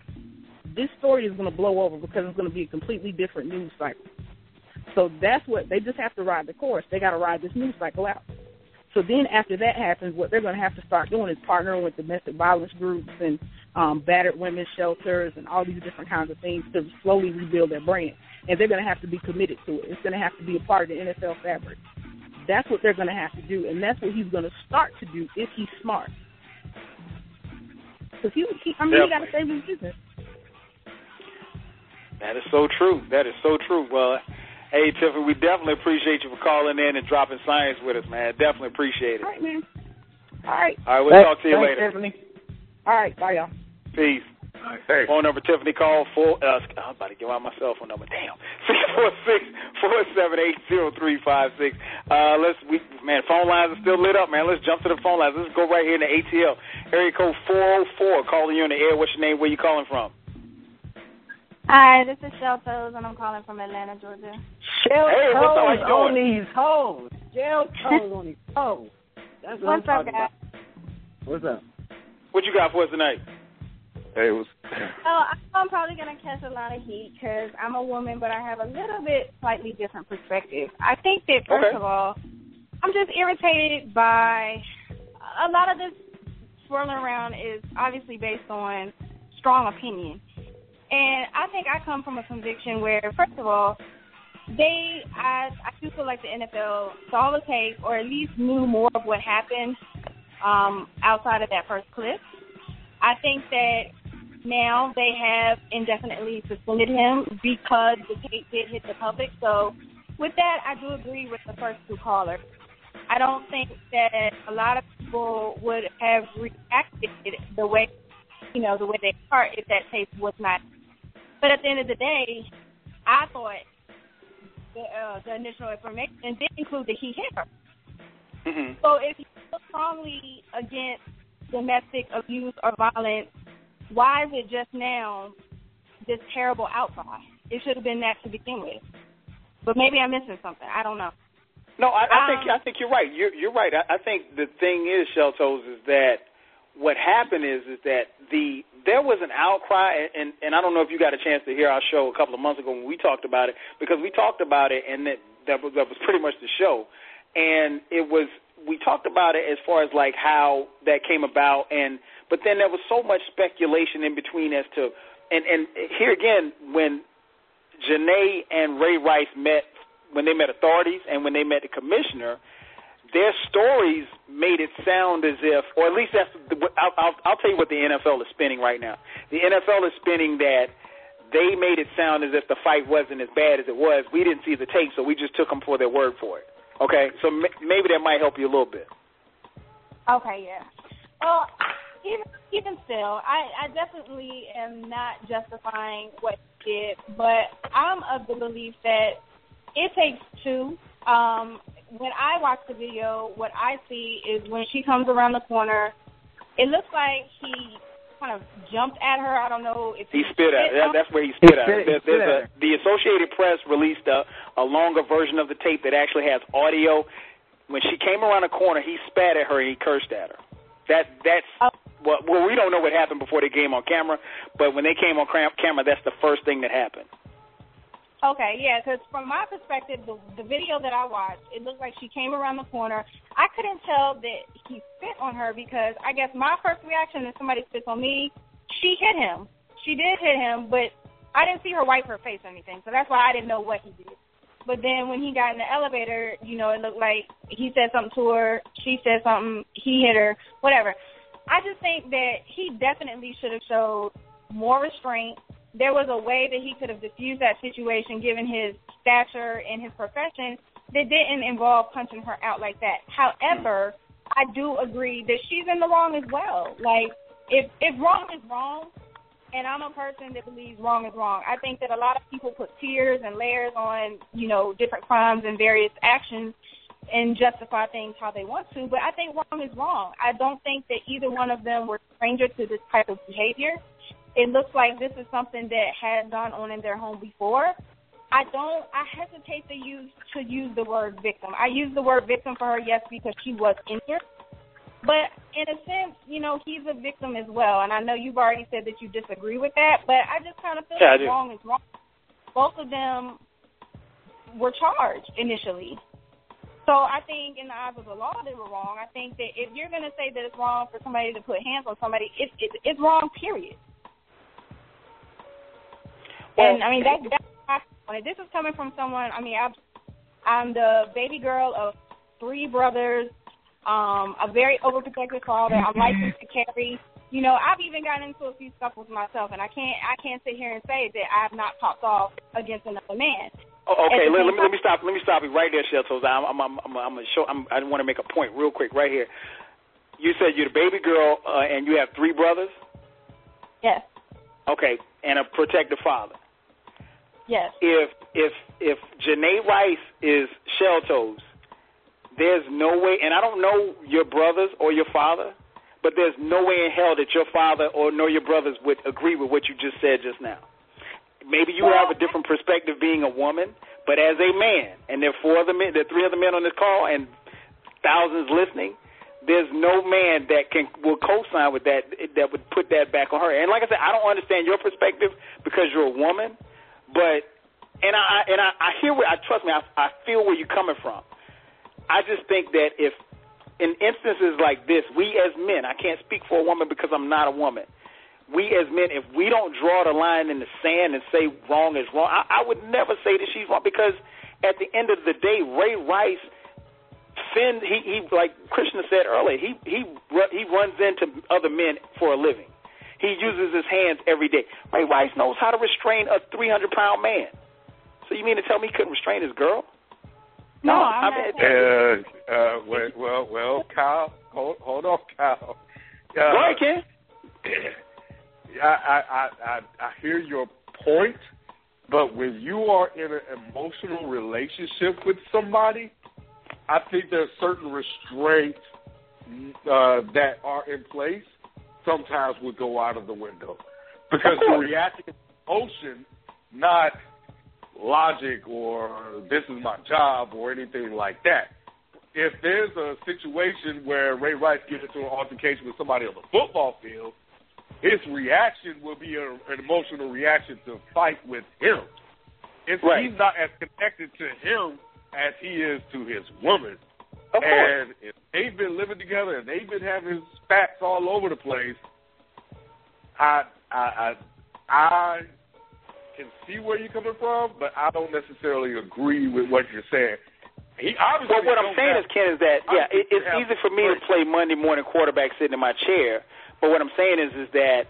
this story is going to blow over because it's going to be a completely different news cycle. So that's what they just have to ride the course. They got to ride this news cycle out. So then after that happens, what they're going to have to start doing is partnering with domestic violence groups and um, battered women's shelters and all these different kinds of things to slowly rebuild their brand. And they're going to have to be committed to it. It's going to have to be a part of the NFL fabric. That's what they're going to have to do, and that's what he's going to start to do if he's smart. Because he, he, I mean, he got to save his business. That is so true. That is so true. Well, hey Tiffany, we definitely appreciate you for calling in and dropping science with us, man. Definitely appreciate it. All right, man. All right. All right, we'll Thanks- talk to you thanks, later. Tiffany. All right, bye, y'all. Peace. Hey. Phone number Tiffany call four. Uh, I'm about to give out my cell phone number. Damn, six four six four seven eight zero three five six. Uh, let's we man, phone lines are still lit up, man. Let's jump to the phone lines. Let's go right here in the ATL area code four zero four. Calling you on the air. What's your name? Where you calling from? Hi, this is Shell Toes, and I'm calling from Atlanta, Georgia. Shell Hey, what's up? How toes you doing? on these hoes. Shell toes on these hoes. That's what What's I'm up, guys? about. What's up? What you got for us tonight? Hey, it was. So I'm probably gonna catch a lot of heat because I'm a woman, but I have a little bit slightly different perspective. I think that first Okay. of all, I'm just irritated by a lot of this swirling around is obviously based on strong opinion, and I think I come from a conviction where, first of all, they I I do feel like the NFL saw the tape or at least knew more of what happened um, outside of that first clip. I think that now they have indefinitely suspended him because the tape did hit the public. So with that, I do agree with the first two callers. I don't think that a lot of people would have reacted the way, you know, the way they are if that tape was not. But at the end of the day, I thought the, uh, the initial information did include that he hit her. Mm-hmm. So if you feel strongly against domestic abuse or violence, why is it just now this terrible outcry? It should have been that to begin with. But maybe I'm missing something. I don't know. No, I, I think Um, I think you're right. You're you're right. I, I think the thing is, Shell Toes, is that what happened is is that the there was an outcry, and and I don't know if you got a chance to hear our show a couple of months ago when we talked about it because we talked about it, and that that was that was pretty much the show, and it was we talked about it as far as like how that came about, and but then there was so much speculation in between as to, and and here again when Janay and Ray Rice met when they met authorities and when they met the commissioner, their stories made it sound as if, or at least that's. The, I'll, I'll, I'll tell you what the NFL is spinning right now. The NFL is spinning that they made it sound as if the fight wasn't as bad as it was. We didn't see the tape, so we just took them for their word for it. Okay, so m- maybe that might help you a little bit. Okay, yeah. Well, even even still, I, I definitely am not justifying what he did, but I'm of the belief that it takes two. Um, when I watch the video, what I see is when she comes around the corner, it looks like he kind of jumped at her. I don't know if He spit at her. That, that's where he spit at her. There, spit there's a, the Associated Press released a, a longer version of the tape that actually has audio. When she came around the corner, he spat at her and he cursed at her. That that's Oh. well, well, we don't know what happened before they came on camera, but when they came on cram- camera, that's the first thing that happened. Okay, yeah, because from my perspective, the the video that I watched, it looked like she came around the corner. I couldn't tell that he spit on her because I guess my first reaction is somebody spits on me. She hit him. She did hit him, but I didn't see her wipe her face or anything, so that's why I didn't know what he did. But then when he got in the elevator, you know, it looked like he said something to her, she said something, he hit her, whatever. I just think that he definitely should have showed more restraint there was a way that he could have diffused that situation given his stature and his profession that didn't involve punching her out like that. However, I do agree that she's in the wrong as well. Like if if wrong is wrong, and I'm a person that believes wrong is wrong. I think that a lot of people put tiers and layers on, you know, different crimes and various actions and justify things how they want to, but I think wrong is wrong. I don't think that either one of them were stranger to this type of behavior it looks like this is something that had gone on in their home before. I don't. I hesitate to use to use the word victim. I use the word victim for her, yes, because she was injured. But in a sense, you know, he's a victim as well. And I know you've already said that you disagree with that, but I just kind of feel Yeah, like wrong is wrong. Both of them were charged initially. So I think in the eyes of the law they were wrong. I think that if you're going to say that it's wrong for somebody to put hands on somebody, it's it's, it's wrong. Period. And I mean that that's my. This is coming from someone. I mean, I've, I'm the baby girl of three brothers, um, a very overprotective father. I'm licensed to carry. You know, I've even gotten into a few scuffles myself, and I can't I can't sit here and say that I have not popped off against another man. Oh, okay, let, let me let me stop. Let me stop you right there, Shell Toes. I'm I'm I'm I'm, I'm gonna show. I'm, I want to make a point real quick right here. You said you're the baby girl, uh, and you have three brothers. Yes. Okay, and a protective father. Yes. If if if Janay Rice is shell toes, there's no way. And I don't know your brothers or your father, but there's no way in hell that your father or nor your brothers would agree with what you just said just now. Maybe you have a different perspective being a woman, but as a man, and there are four other men, there are three other men on this call, and thousands listening. There's no man that can will co-sign with that that would put that back on her. And like I said, I don't understand your perspective because you're a woman, but and I and I, I hear where I trust me, I, I feel where you're coming from. I just think that if in instances like this, we as men, I can't speak for a woman because I'm not a woman. We as men, if we don't draw the line in the sand and say wrong is wrong, I, I would never say that she's wrong because at the end of the day, Ray Rice, Finn, he, he like Krishna said earlier, he he he runs into other men for a living. He uses his hands every day. Ray Rice knows how to restrain a 300 pound man. So you mean to tell me he couldn't restrain his girl? No, I I'm mean, not Uh, uh, well, well, well, Kyle, hold, hold on, Kyle. Uh, Go ahead, Ken. I, I, I, I, I hear your point, but when you are in an emotional relationship with somebody, I think there's certain restraints uh, that are in place. Sometimes would go out of the window because the reacting is emotion, not logic or this is my job or anything like that. If there's a situation where Ray Rice gets into an altercation with somebody on the football field, his reaction will be a, an emotional reaction to fight with him. If Right. he's not as connected to him as he is to his woman, Of course. and if they've been living together and they've been having spats all over the place, I I I, I can see where you're coming from, but I don't necessarily agree with what you're saying. He obviously Well, what I'm saying have- is, Ken, is that yeah, it, it's easy for me to play Monday morning quarterback sitting in my chair. But what I'm saying is, is that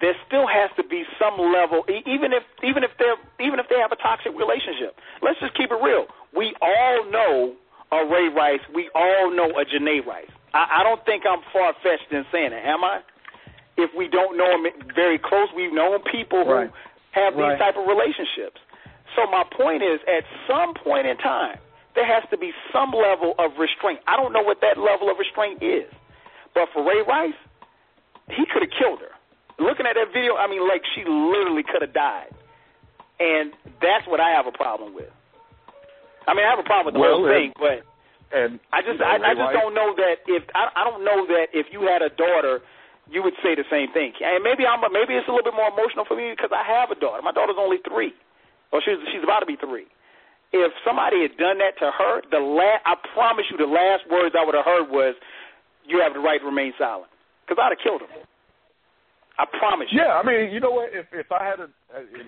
there still has to be some level, even if even if they're even if they have a toxic relationship. Let's just keep it real. We all know a Ray Rice. We all know a Janay Rice. I, I don't think I'm far fetched in saying it, am I? If we don't know them very close, we've known people who Right. have these Right. type of relationships. So my point is, at some point in time, there has to be some level of restraint. I don't know what that level of restraint is, but for Ray Rice, he could have killed her. Looking at that video, I mean, like she literally could have died, and that's what I have a problem with. I mean, I have a problem with the Well, whole thing, but and I just, I, I just don't know that if I, I don't know that if you had a daughter, you would say the same thing. And maybe I'm, maybe it's a little bit more emotional for me because I have a daughter. My daughter's only three, or she's she's about to be three. If somebody had done that to her, the last I promise you, the last words I would have heard was, "You have the right to remain silent," because I'd have killed him. I promise you. Yeah, I mean, you know what? If if I had a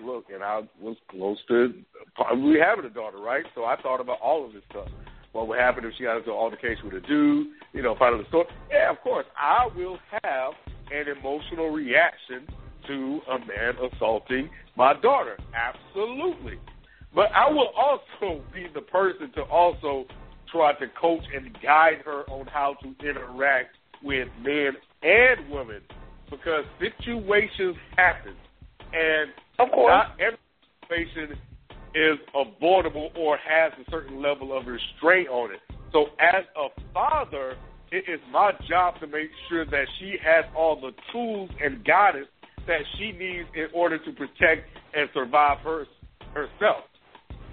look, and I was close to probably having a daughter, right? So I thought about all of this stuff. What would happen if she got into an altercation with a dude? You know, find out the story. Yeah, of course, I will have an emotional reaction to a man assaulting my daughter. Absolutely. But I will also be the person to also try to coach and guide her on how to interact with men and women because situations happen. And of course. not every situation is avoidable or has a certain level of restraint on it. So as a father, it is my job to make sure that she has all the tools and guidance that she needs in order to protect and survive her herself.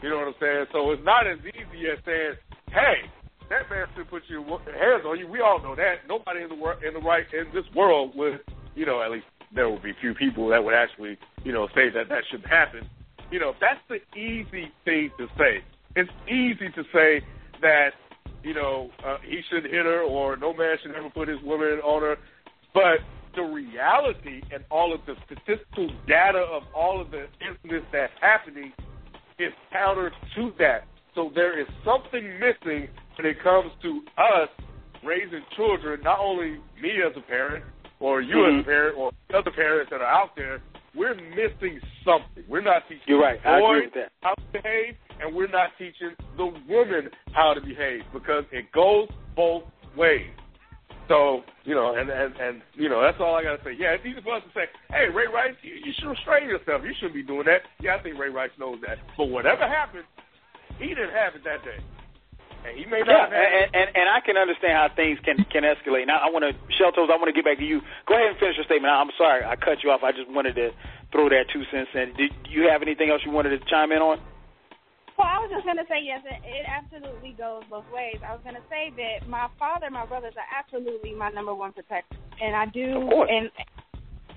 You know what I'm saying? So it's not as easy as saying, "Hey, that man should put your hands on you." We all know that. Nobody in the world, in the right, in this world would, you know, at least there will be few people that would actually, you know, say that that should happen. You know, that's the easy thing to say. It's easy to say that, you know, uh, he should hit her or no man should ever put his woman on her. But the reality and all of the statistical data of all of the incidents that's happening is counter to that. So there is something missing when it comes to us raising children, not only me as a parent, or you Mhm. as a parent, or other parents that are out there, we're missing something. We're not teaching You're right. the I agree with that. how to behave, and we're not teaching the women how to behave because it goes both ways. So you know, and and and you know, that's all I gotta say. Yeah, it's easy for us to say, "Hey, Ray Rice, you, you should restrain yourself. You shouldn't be doing that." Yeah, I think Ray Rice knows that. But whatever happened, he didn't have it that day, and he may Yeah, not have had it. and, and and I can understand how things can can escalate. Now I want to, Shell Toes, I want to get back to you. Go ahead and finish your statement. I'm sorry I cut you off. I just wanted to throw that two cents in. Did you have anything else you wanted to chime in on? Well, I was just going to say, yes, it, it absolutely goes both ways. I was going to say that my father and my brothers are absolutely my number one protector. And I do, Of course. and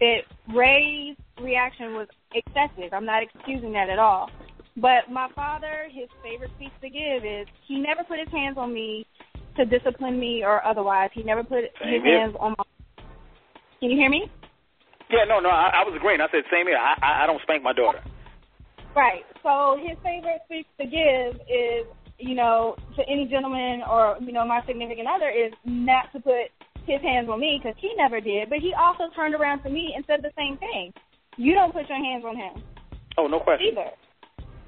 that Ray's reaction was excessive. I'm not excusing that at all. But my father, his favorite speech to give is he never put his hands on me to discipline me or otherwise. He never put Same his here. hands on my. Can you hear me? Yeah, no, no, I, I was agreeing. I said same here. I, I I don't spank my daughter. Right. So his favorite speech to give is, you know, to any gentleman or you know my significant other is not to put his hands on me because he never did. But he also turned around to me and said the same thing. You don't put your hands on him Oh, no question. either.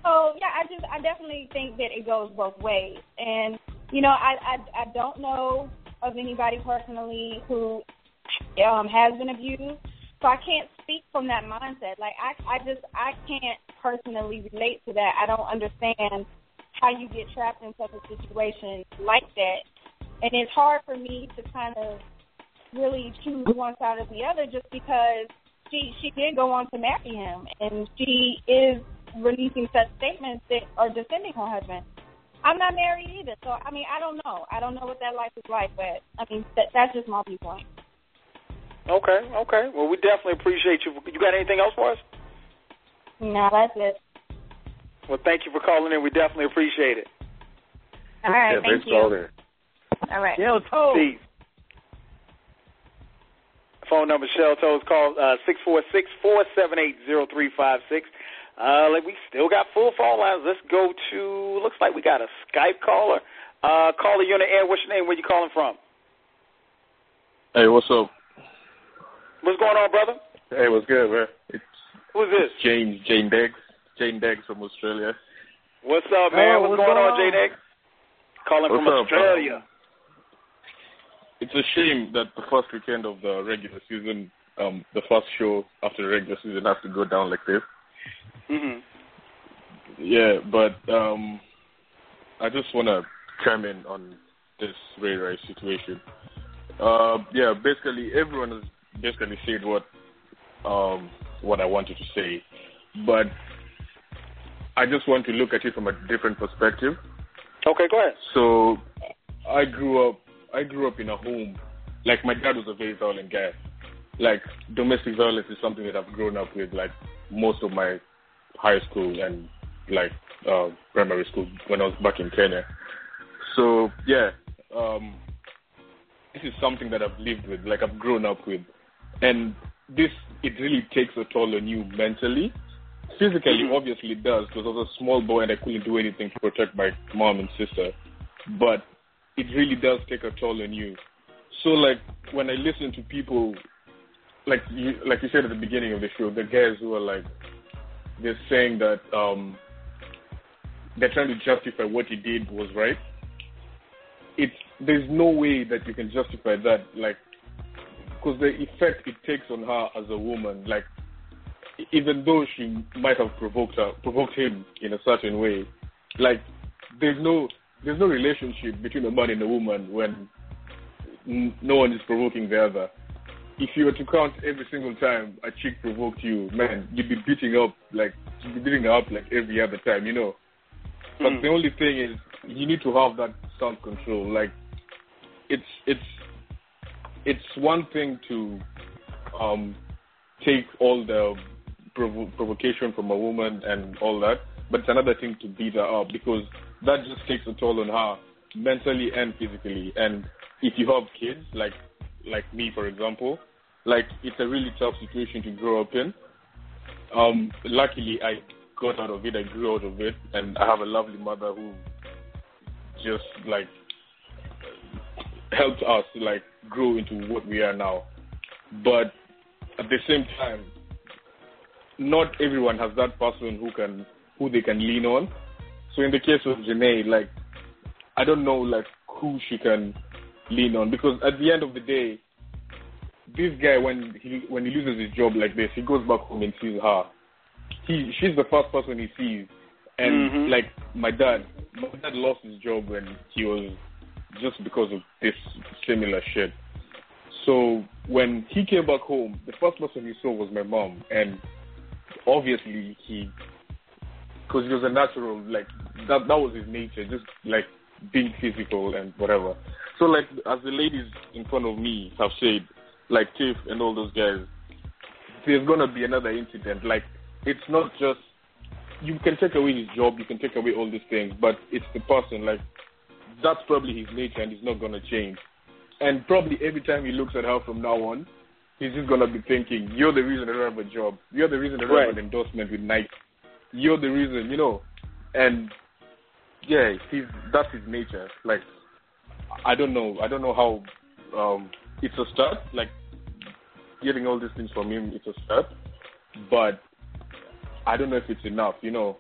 So yeah, I just I definitely think that it goes both ways. And you know, I I, I don't know of anybody personally who um has been abused. So I can't speak from that mindset. Like I I just I can't personally relate to that. I don't understand how you get trapped in such a situation like that. And it's hard for me to kind of really choose one side or the other just because she she did go on to marry him and she is releasing such statements that are defending her husband. I'm not married either, so I mean I don't know. I don't know what that life is like, but I mean that that's just my viewpoint. Okay, okay. Well, we definitely appreciate you. You got anything else for us? No, that's it. Well, thank you for calling in. We definitely appreciate it. All right, yeah, thank thanks for all you. that. All right. Yo, Toe. Peace. Phone number Shell Toes call uh six four six four seven eight zero three five six. Uh like we still got full phone lines. Let's go to looks like we got a Skype caller. Uh caller you on the air, what's your name? Where you calling from? Hey, what's up? What's going on, brother? Hey, what's good, man? It's Who's this? James Jane Beggs. Jane Beggs from Australia. What's up, man? Oh, what's, what's going going on, on? J Nick? Calling What's from up, Australia. It's a shame that the first weekend of the regular season, um, the first show after the regular season has to go down like this. Mhm. Yeah, but um, I just want to chime in on this Ray Rice situation. Uh, yeah, basically everyone has basically said what um, what I wanted to say, but I just want to look at it from a different perspective. Okay, go ahead. So I grew up I grew up in a home like my dad was a very violent guy. Like domestic violence is something that I've grown up with like most of my high school and like uh, primary school when I was back in Kenya. So yeah, um, this is something that I've lived with, like I've grown up with, and this it really takes a toll on you mentally. Physically, obviously, it does because I was a small boy and I couldn't do anything to protect my mom and sister. But it really does take a toll on you. So, like when I listen to people, like you, like you said at the beginning of the show, the guys who are like they're saying that um, they're trying to justify what he did was right. It's there's no way that you can justify that, like, because the effect it takes on her as a woman, like, even though she might have provoked her, provoked him in a certain way, like, there's no there's no relationship between a man and a woman when n- no one is provoking the other. If you were to count every single time a chick provoked you, man, you'd be beating up like you'd be beating up like every other time, you know. But Mm. the only thing is, you need to have that self control. Like, it's it's it's one thing to um take all the provo- provocation from a woman and all that, but it's another thing to beat her up because that just takes a toll on her mentally and physically. And if you have kids, like like me for example, like it's a really tough situation to grow up in. Um, luckily, I got out of it. I grew out of it, and I have a lovely mother who just like helped us like grow into what we are now. But at the same time, not everyone has that person who can who they can lean on. So in the case of Janay, like I don't know like who she can lean on because at the end of the day, this guy when he when he loses his job like this, he goes back home and sees her. He she's the first person he sees, and Mhm. like my dad, my dad lost his job when he was just because of this similar shit. So when he came back home, the first person he saw was my mom, and obviously he, because he was a natural, like that that was his nature, just like being physical and whatever. So like as the ladies in front of me have said, like Tiff and all those guys, there's gonna be another incident. Like it's not just you can take away his job, you can take away all these things, but it's the person. Like that's probably his nature, and he's not gonna change. And probably every time he looks at her from now on, he's just gonna be thinking, "You're the reason I don't have a job. You're the reason I don't Right. have an endorsement with Nike. You're the reason, you know." And yeah, he's that's his nature. Like I don't know, I don't know how. Um, it's a start. Like getting all these things from him, it's a start, but I don't know if it's enough, you know.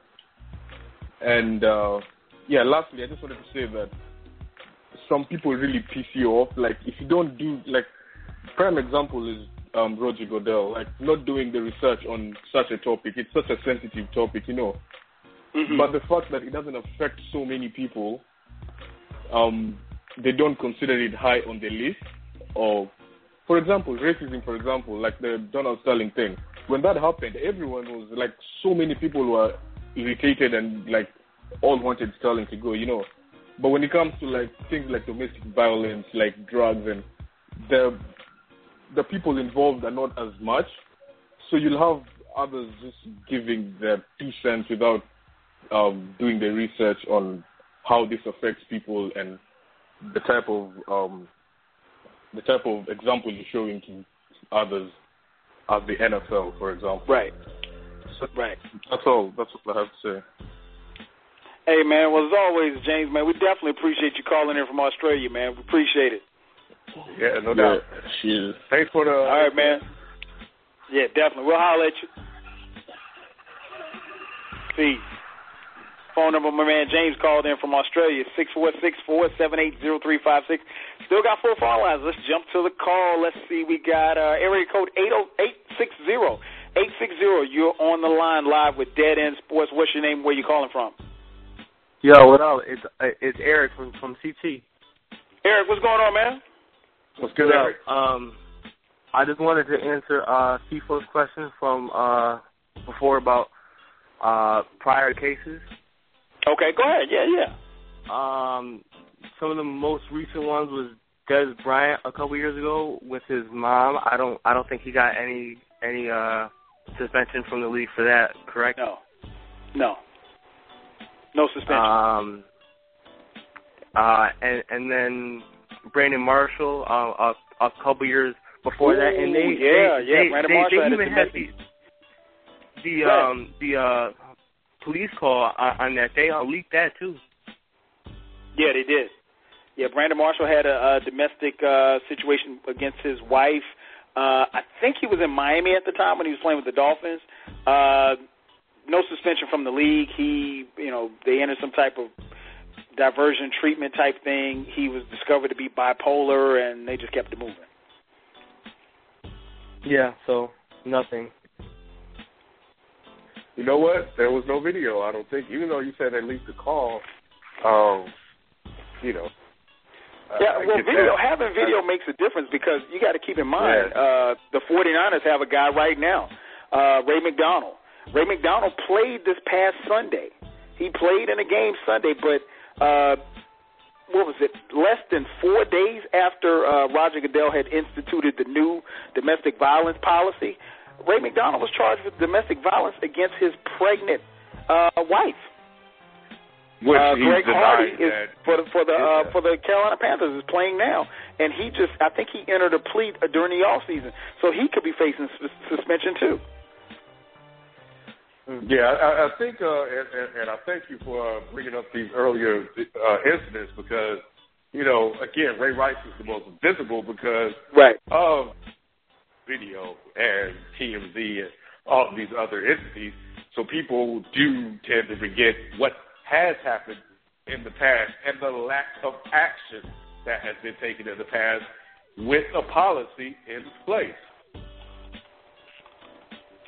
And uh, yeah, lastly, I just wanted to say that some people really piss you off. Like if you don't do like prime example is um, Roger Goodell, like not doing the research on such a topic. It's such a sensitive topic, you know. Mhm. But the fact that it doesn't affect so many people, um, they don't consider it high on the list. Or, for example, racism. For example, like the Donald Sterling thing. When that happened, everyone was like, so many people were irritated and like all wanted Sterling to go, you know. But when it comes to like things like domestic violence, like drugs, and the the people involved are not as much, so you'll have others just giving their two cents without um, doing the research on how this affects people and the type of um, the type of example you're showing to others as the NFL, for example. Right. So, right. That's all. That's what I have to say. Hey man, well as always, James, man, we definitely appreciate you calling in from Australia, man. We appreciate it. Yeah, no Yeah, doubt. she is. Thanks for the. All right, man. Yeah, definitely. We'll holler at you. See. Phone number, my man James called in from Australia, six four six four seven eight zero three five six. Still got four phone lines. Let's jump to the call. Let's see. We got uh, area code eight oh eight six zero eight six zero. You're on the line live with Dead End Sports. What's your name? Where you calling from? Yo, what up? It's it's Eric from from CT. Eric, what's going on, man? What's good, Eric? Um, I just wanted to answer uh Feefo's question from uh before about uh prior cases. Okay, go ahead. Yeah, yeah. Um, some of the most recent ones was Dez Bryant a couple years ago with his mom. I don't I don't think he got any any uh suspension from the league for that. Correct? No. No. No suspension. Um, uh, and and then Brandon Marshall uh, a, a couple years before that, and they Ooh, yeah, they, yeah, they, Brandon they, Marshall they even had the the um the uh police call on, on that. They uh, leaked that too. Yeah, they did. Yeah, Brandon Marshall had a, a domestic uh, situation against his wife. Uh, I think he was in Miami at the time when he was playing with the Dolphins. Uh, no suspension from the league. He, you know, they entered some type of diversion treatment type thing. He was discovered to be bipolar, and they just kept it moving. Yeah, so nothing. You know what? There was no video. I don't think, even though you said they leaked the call. Um, you know. I- Yeah, well, video that. having video makes a difference because you got to keep in mind uh, the 49ers have a guy right now, uh, Ray McDonald. Ray McDonald played this past Sunday. He played in a game Sunday, but uh, what was it? Less than four days after uh, Roger Goodell had instituted the new domestic violence policy, Ray McDonald was charged with domestic violence against his pregnant uh, wife. Which uh, he's Greg Hardy denying is that for the for the uh, for the Carolina Panthers is playing now, and he just I think he entered a plea uh, during the off season, so he could be facing sus- suspension too. Yeah, I, I think, uh, and, and, and I thank you for uh, bringing up these earlier uh, incidents because, you know, again, Ray Rice is the most visible because right. of video and TMZ and all of these other entities. So people do tend to forget what has happened in the past and the lack of action that has been taken in the past with a policy in place.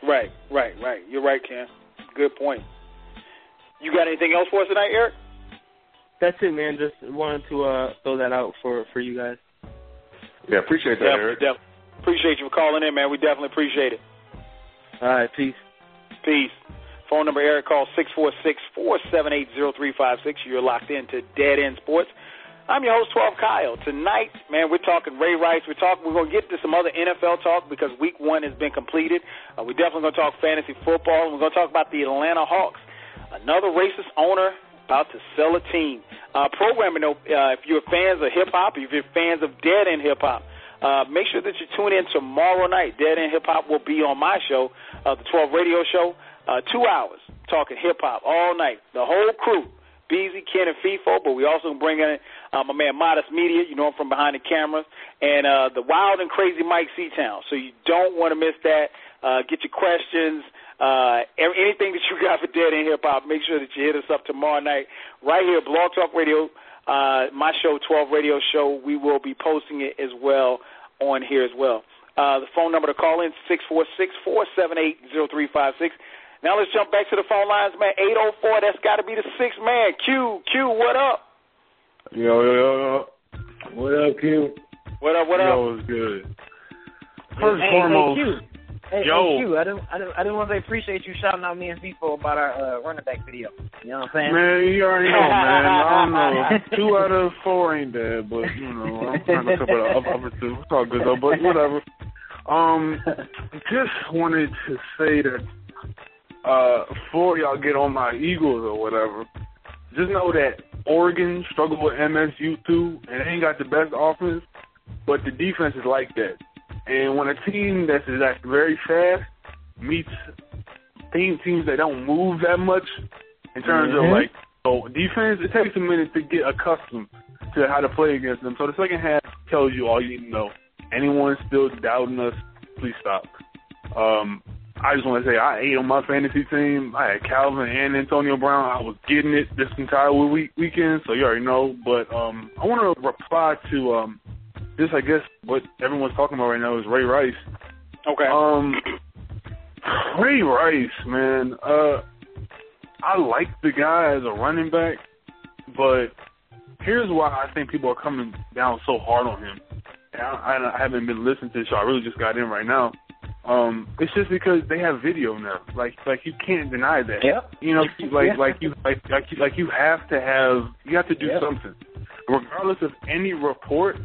Right, right, right. You're right, Ken. Good point. You got anything else for us tonight, Eric? That's it, man. Just wanted to uh throw that out for for you guys. Yeah, appreciate that, Definitely, Eric. definitely. Appreciate you for calling in, man. We definitely appreciate it. All right, peace. Peace. Phone number Eric call six four six four seven eight zero three five six. You're locked into Dead End Sports. I'm your host, 12 Kyle. Tonight, man, we're talking Ray Rice. We're talking. We're gonna get to some other NFL talk because Week One has been completed. Uh, we're definitely gonna talk fantasy football. And we're gonna talk about the Atlanta Hawks. Another racist owner about to sell a team. Uh, programming, uh, if you're fans of hip hop, if you're fans of Dead End Hip Hop, uh, make sure that you tune in tomorrow night. Dead End Hip Hop will be on my show, uh, the 12 Radio Show. Uh, two hours talking hip hop all night. The whole crew. Beezy, Ken, and Feefo, but we also bring in uh, my man Modest Media, you know him from behind the cameras, and uh, the wild and crazy Mike Seatown. So you don't want to miss that. Uh, get your questions, uh, anything that you got for Dead End Hip Hop, make sure that you hit us up tomorrow night right here, Blog Talk Radio, uh, my show, 12 Radio Show. We will be posting it as well on here as well. Uh, the phone number to call in, 646-478-0356. Now let's jump back to the phone lines, man. 804, that's got to be the sixth man. Q, Q, what up? Yo, yo, yo, yo. What up, Q? What up, what up? Yo, what's good? First hey, and foremost, hey, Q. Hey, Yo. hey, Q, I didn't, I didn't, I didn't want to say appreciate you shouting out me and Feefo about our uh, running back video. You know what I'm saying? man, you already know, man. I don't know. Two out of four ain't bad, but you know, I'm trying to cover the other two. It's all good though, but whatever. Um, just wanted to say that uh, before y'all get on my Eagles or whatever, just know that Oregon struggled with MSU too, and they ain't got the best offense, but the defense is like that. And when a team that's like very fast meets team teams that don't move that much in terms Mhm. of like so defense, it takes a minute to get accustomed to how to play against them. So the second half tells you all you need to know. Anyone still doubting us, please stop. Um, I just want to say I ate on my fantasy team. I had Calvin and Antonio Brown. I was getting it this entire week weekend, so you already know. But um, I want to reply to um, this. I guess what everyone's talking about right now is Ray Rice. Okay. Um, Ray Rice, man. Uh, I like the guy as a running back, but here's why I think people are coming down so hard on him. And I, I haven't been listening to the show. I really just got in right now. Um, it's just because they have video now. Like, like you can't deny that. Yep. You know, like, Yeah. like you, like, like you, like you have to have, you have to do Yep. something, regardless of any report.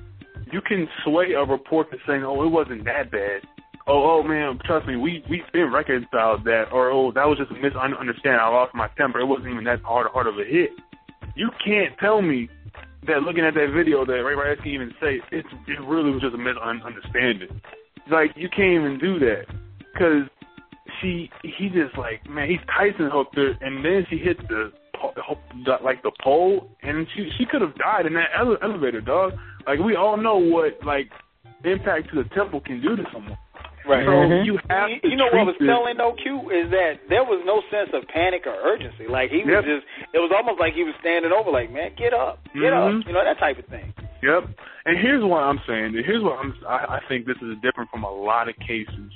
You can sway a report to saying, "Oh, it wasn't that bad," oh, oh man, trust me, we we've been reconciled that, or oh, that was just a misunderstanding. I lost my temper. It wasn't even that hard hard of a hit. You can't tell me that looking at that video that Ray Rice can even say it's it really was just a misunderstanding. Like you can't even do that because she he just like man he Tyson hooked her and then she hit the like the pole and she she could have died in that ele- elevator dog. Like we all know what like impact to the temple can do to someone. Right. So Mhm. you have You, to you know treat what was this- telling though, Q, is that there was no sense of panic or urgency. Like he was Yep. just, it was almost like he was standing over, like, man, get up, get up, Mhm. you know that type of thing. Yep. And here's what I'm saying. Here's what I'm. I, I think this is different from a lot of cases.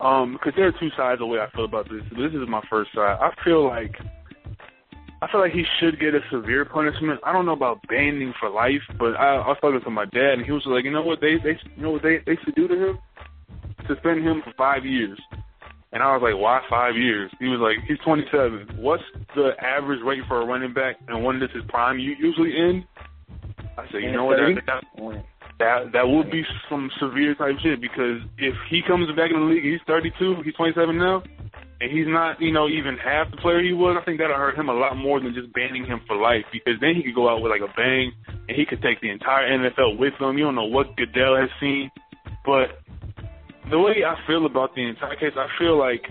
Um, because there are two sides of the way I feel about this. This is my first side. I feel like. I feel like he should get a severe punishment. I don't know about banning for life, but I, I was talking to my dad, and he was like, you know what they they you know what they they should do to him? Suspend him for five years. And I was like, why five years? He was like, he's 27. What's the average rate for a running back, and when does his prime usually end? I said, you know what? That, that, that that would be some severe type shit because if he comes back in the league, he's 32, he's 27 now, and he's not, you know, even half the player he was. I think that'll hurt him a lot more than just banning him for life because then he could go out with like a bang and he could take the entire NFL with him. You don't know what Goodell has seen, but the way I feel about the entire case, I feel like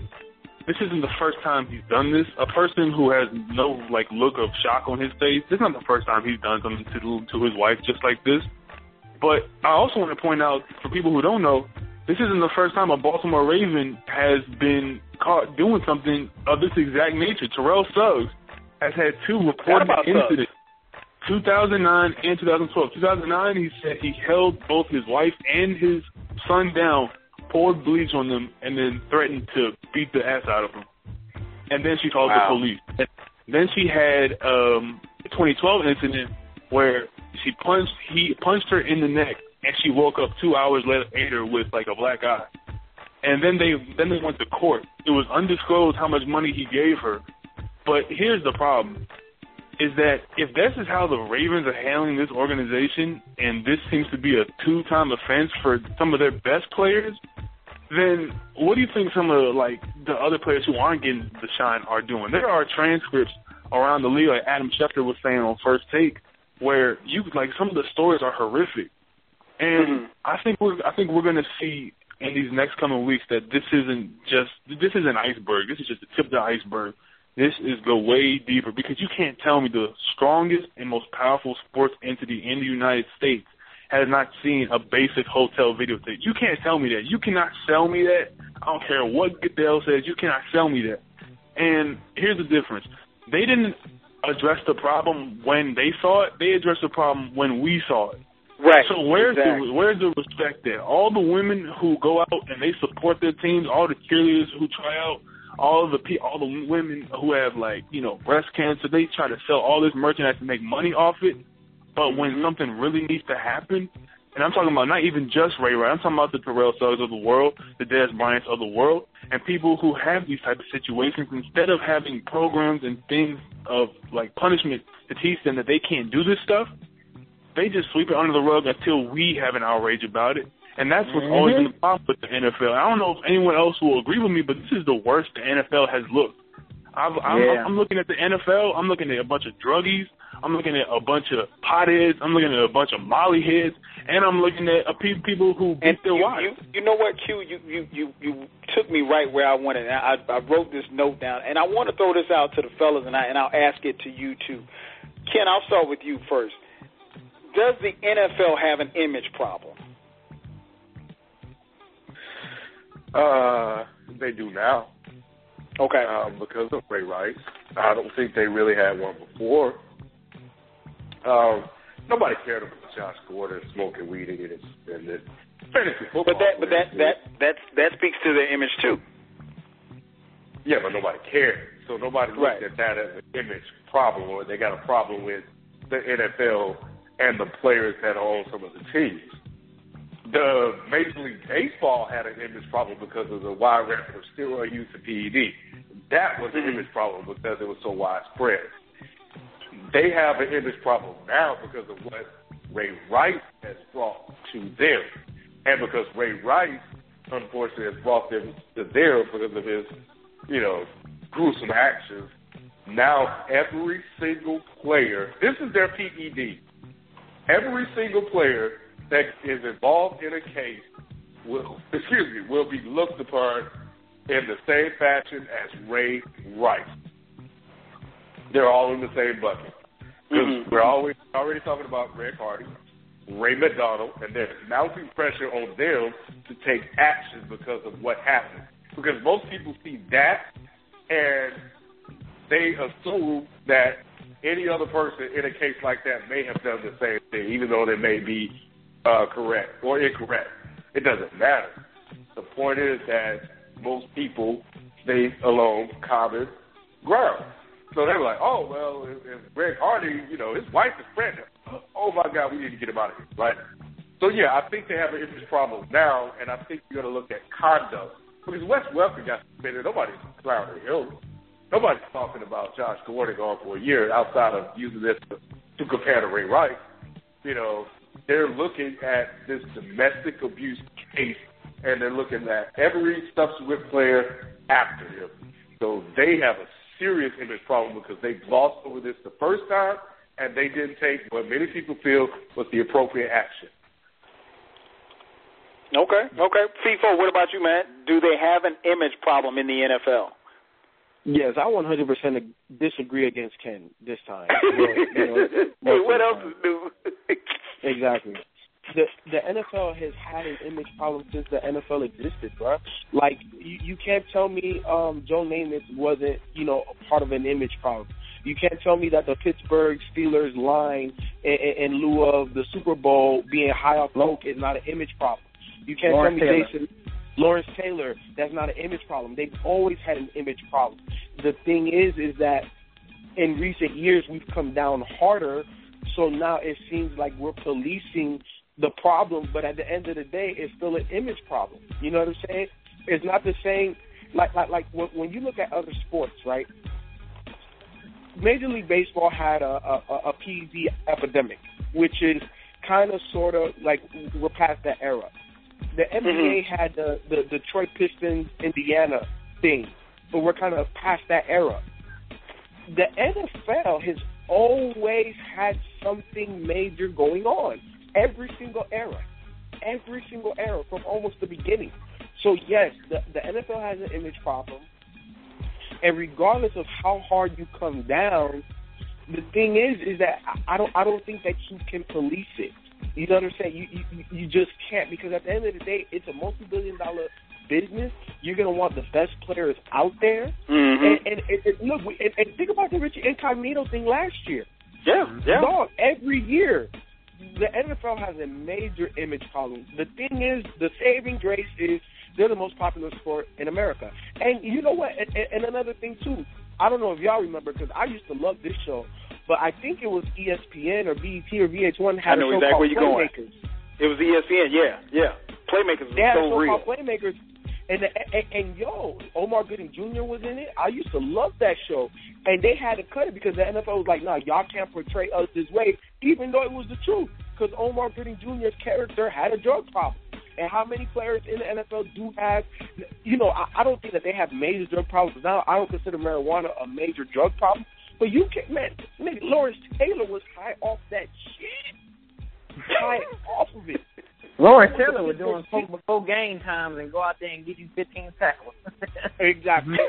this isn't the first time he's done this. A person who has no like look of shock on his face. This is not the first time he's done something to to his wife just like this. But I also want to point out for people who don't know, this isn't the first time a Baltimore Raven has been caught doing something of this exact nature. Terrell Suggs has had two reported incidents. 2009 and 2012. 2009, he said he held both his wife and his son down, poured bleach on them, and then threatened to beat the ass out of them. And then she called Wow. the police. And then she had um, a 2012 incident where she punched he punched her in the neck, and she woke up two hours later with like a black eye. And then they then they went to court. It was undisclosed how much money he gave her. But here's the problem is that if this is how the Ravens are handling this organization, and this seems to be a two-time offense for some of their best players, then what do you think some of the, like the other players who aren't getting the shine are doing? There are transcripts around the league, like Adam Schefter was saying on First Take, where you like some of the stories are horrific, and mm-hmm. I think we're I think we're going to see in these next coming weeks that this isn't just this is an iceberg. This is just the tip of the iceberg. This is go way deeper because you can't tell me the strongest and most powerful sports entity in the United States has not seen a basic hotel videotape. You can't tell me that. You cannot sell me that. I don't care what Goodell says. You cannot sell me that. And here's the difference. They didn't address the problem when they saw it. They addressed the problem when we saw it. Right. So where's exactly. the where's the respect there? All the women who go out and they support their teams, all the cheerleaders who try out, all the pe- all the women who have like you know breast cancer, they try to sell all this merchandise to make money off it. But when mm-hmm. something really needs to happen, and I'm talking about not even just Ray Ray, I'm talking about the Terrell Suggs of the world, the Dez Bryants of the world, and people who have these type of situations. Instead of having programs and things of like punishment to teach them that they can't do this stuff, they just sweep it under the rug until we have an outrage about it. And that's what's always been the mm-hmm. problem with the NFL. I don't know if anyone else will agree with me, but this is the worst the NFL has looked. I've, I'm, Yeah. I'm looking at the NFL. I'm looking at a bunch of druggies. I'm looking at a bunch of potheads. I'm looking at a bunch of molly heads, and I'm looking at uh, pe- people who beat And their you, wives. you, you know what, Q? You, you, you, you took me right where I wanted. I, I wrote this note down, and I want to throw this out to the fellas, and I and I'll ask it to you too. Ken, I'll start with you first. Does the NFL have an image problem? Uh, they do now. Okay. Um, because of Ray Rice. I don't think they really had one before. Um, nobody cared about Josh Gordon smoking weed and getting suspended. Fantasy football. But that, but that, that, that, that speaks to their image too. Yeah, but nobody cared. So nobody looked Right. at that as an image problem, or they got a problem with the NFL and the players that own some of the teams. The Major League Baseball had an image problem because of the wide range of steroid use of PED. That was an image problem because it was so widespread. They have an image problem now because of what Ray Rice has brought to them, and because Ray Rice unfortunately has brought them to there because of his, you know, gruesome actions. Now every single player, this is their PED. Every single player that is involved in a case will, excuse me, will be looked upon in the same fashion as Ray Rice. They're all in the same bucket. Because we're always already talking about Greg Hardy, Ray McDonald, and there's mounting pressure on them to take action because of what happened. Because most people see that and they assume that any other person in a case like that may have done the same thing, even though they may be uh, correct or incorrect. It doesn't matter. The point is that most people stay along common ground. So they were like, oh, well, if, if Greg Hardy, you know, his wife is pregnant. Oh, my God, we need to get him out of here, right? So, yeah, I think they have an image problem now, and I think you got to look at conduct. Because Wes Welker got suspended. Nobody's clowning him. Nobody's talking about Josh Gordon gone for a year outside of using this to, to compare to Ray Rice. You know, they're looking at this domestic abuse case, and they're looking at every subsequent player after him. So they have a serious image problem because they glossed over this the first time, and they didn't take what many people feel was the appropriate action. Okay, okay. Feefo, what about you, man? Do they have an image problem in the NFL? Yes, I 100% disagree against Ken this time. You know, hey, what else is new? exactly. The the NFL has had an image problem since the NFL existed, bro. Like you, you can't tell me um Joe Namath wasn't, you know, a part of an image problem. You can't tell me that the Pittsburgh Steelers line in, in, in lieu of the Super Bowl being high off coke is not an image problem. You can't Lawrence tell me Taylor. Jason Lawrence Taylor, that's not an image problem. They've always had an image problem. The thing is, is that in recent years we've come down harder, so now it seems like we're policing the problem, but at the end of the day, it's still an image problem. You know what I'm saying? It's not the same. Like like like when, when you look at other sports, right? Major League Baseball had a a, a a PED epidemic, which is kind of sort of like we're past that era. The NBA mm-hmm. had the, the Detroit Pistons Indiana thing, but we're kind of past that era. The NFL has always had something major going on. Every single era. Every single era from almost the beginning. So yes, the, the NFL has an image problem. And regardless of how hard you come down, the thing is is that I don't I don't think that you can police it. You know what I'm saying? You you you just can't because at the end of the day, it's a multi-billion dollar business. You're gonna want the best players out there. Mhm. And, and, and, and look, and, and think about the Richie Incognito thing last year. Yeah, yeah. Dog, every year, the NFL has a major image problem. The thing is, the saving grace is they're the most popular sport in America. And you know what? And, and, another thing too. I don't know if y'all remember because I used to love this show, but I think it was ESPN or BET or VH1 had I know a show exactly called where you're going. It was ESPN, yeah, yeah. Playmakers They had a show real. called Playmakers, and, and and yo, Omar Gooding Jr. was in it. I used to love that show, and they had to cut it because the NFL was like, "No, y'all can't portray us this way," even though it was the truth. Because Omar Gooding Jr.'s character had a drug problem, and how many players in the NFL do have? You know, I, I don't think that they have major drug problems now. I don't consider marijuana a major drug problem, but you can, man, man Lawrence Taylor was high off that shit, high off of it. Lawrence Taylor was doing smoke before game times and go out there and get you 15 tackles. exactly.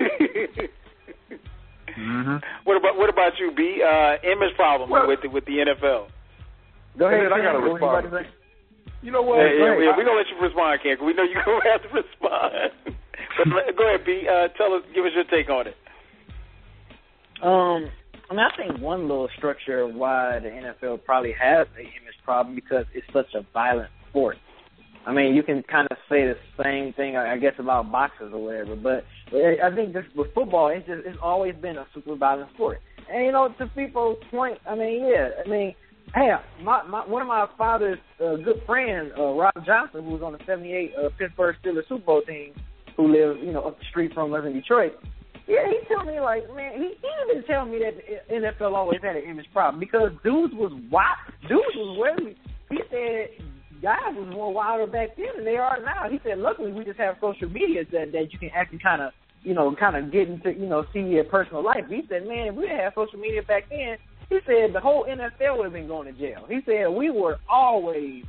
Mm-hmm. What about what about you, B? Uh, image problem Well- with the, with the NFL. Go ahead, I gotta What was you respond. You know what? Hey, yeah, Hey, yeah, we're gonna let you respond, Ken. 'cause We know you're gonna have to respond. but go ahead, B. Uh, tell us, give us your take on it. Um, I mean, I think one little structure of why the NFL probably has an image problem because it's such a violent sport. I mean, you can kind of say the same thing, I guess, about boxers or whatever. But I think just with football, it's just it's always been a super violent sport. And you know, to people's point, I mean, yeah, I mean, hey, my, my one of my father's uh, good friends, uh, Rob Johnson, who was on the '78 uh, Pittsburgh Steelers Super Bowl team, who lives, you know, up the street from us in Detroit. Yeah, he told me like, man, he, he didn't tell me that the NFL always had an image problem because dudes was wild. Dudes was really. He said guys was more wilder back then than they are now. He said, luckily we just have social media that that you can actually kind of you know kind of get into you know see your personal life. He said, man, if we didn't have social media back then, he said the whole NFL would have been going to jail. He said we were always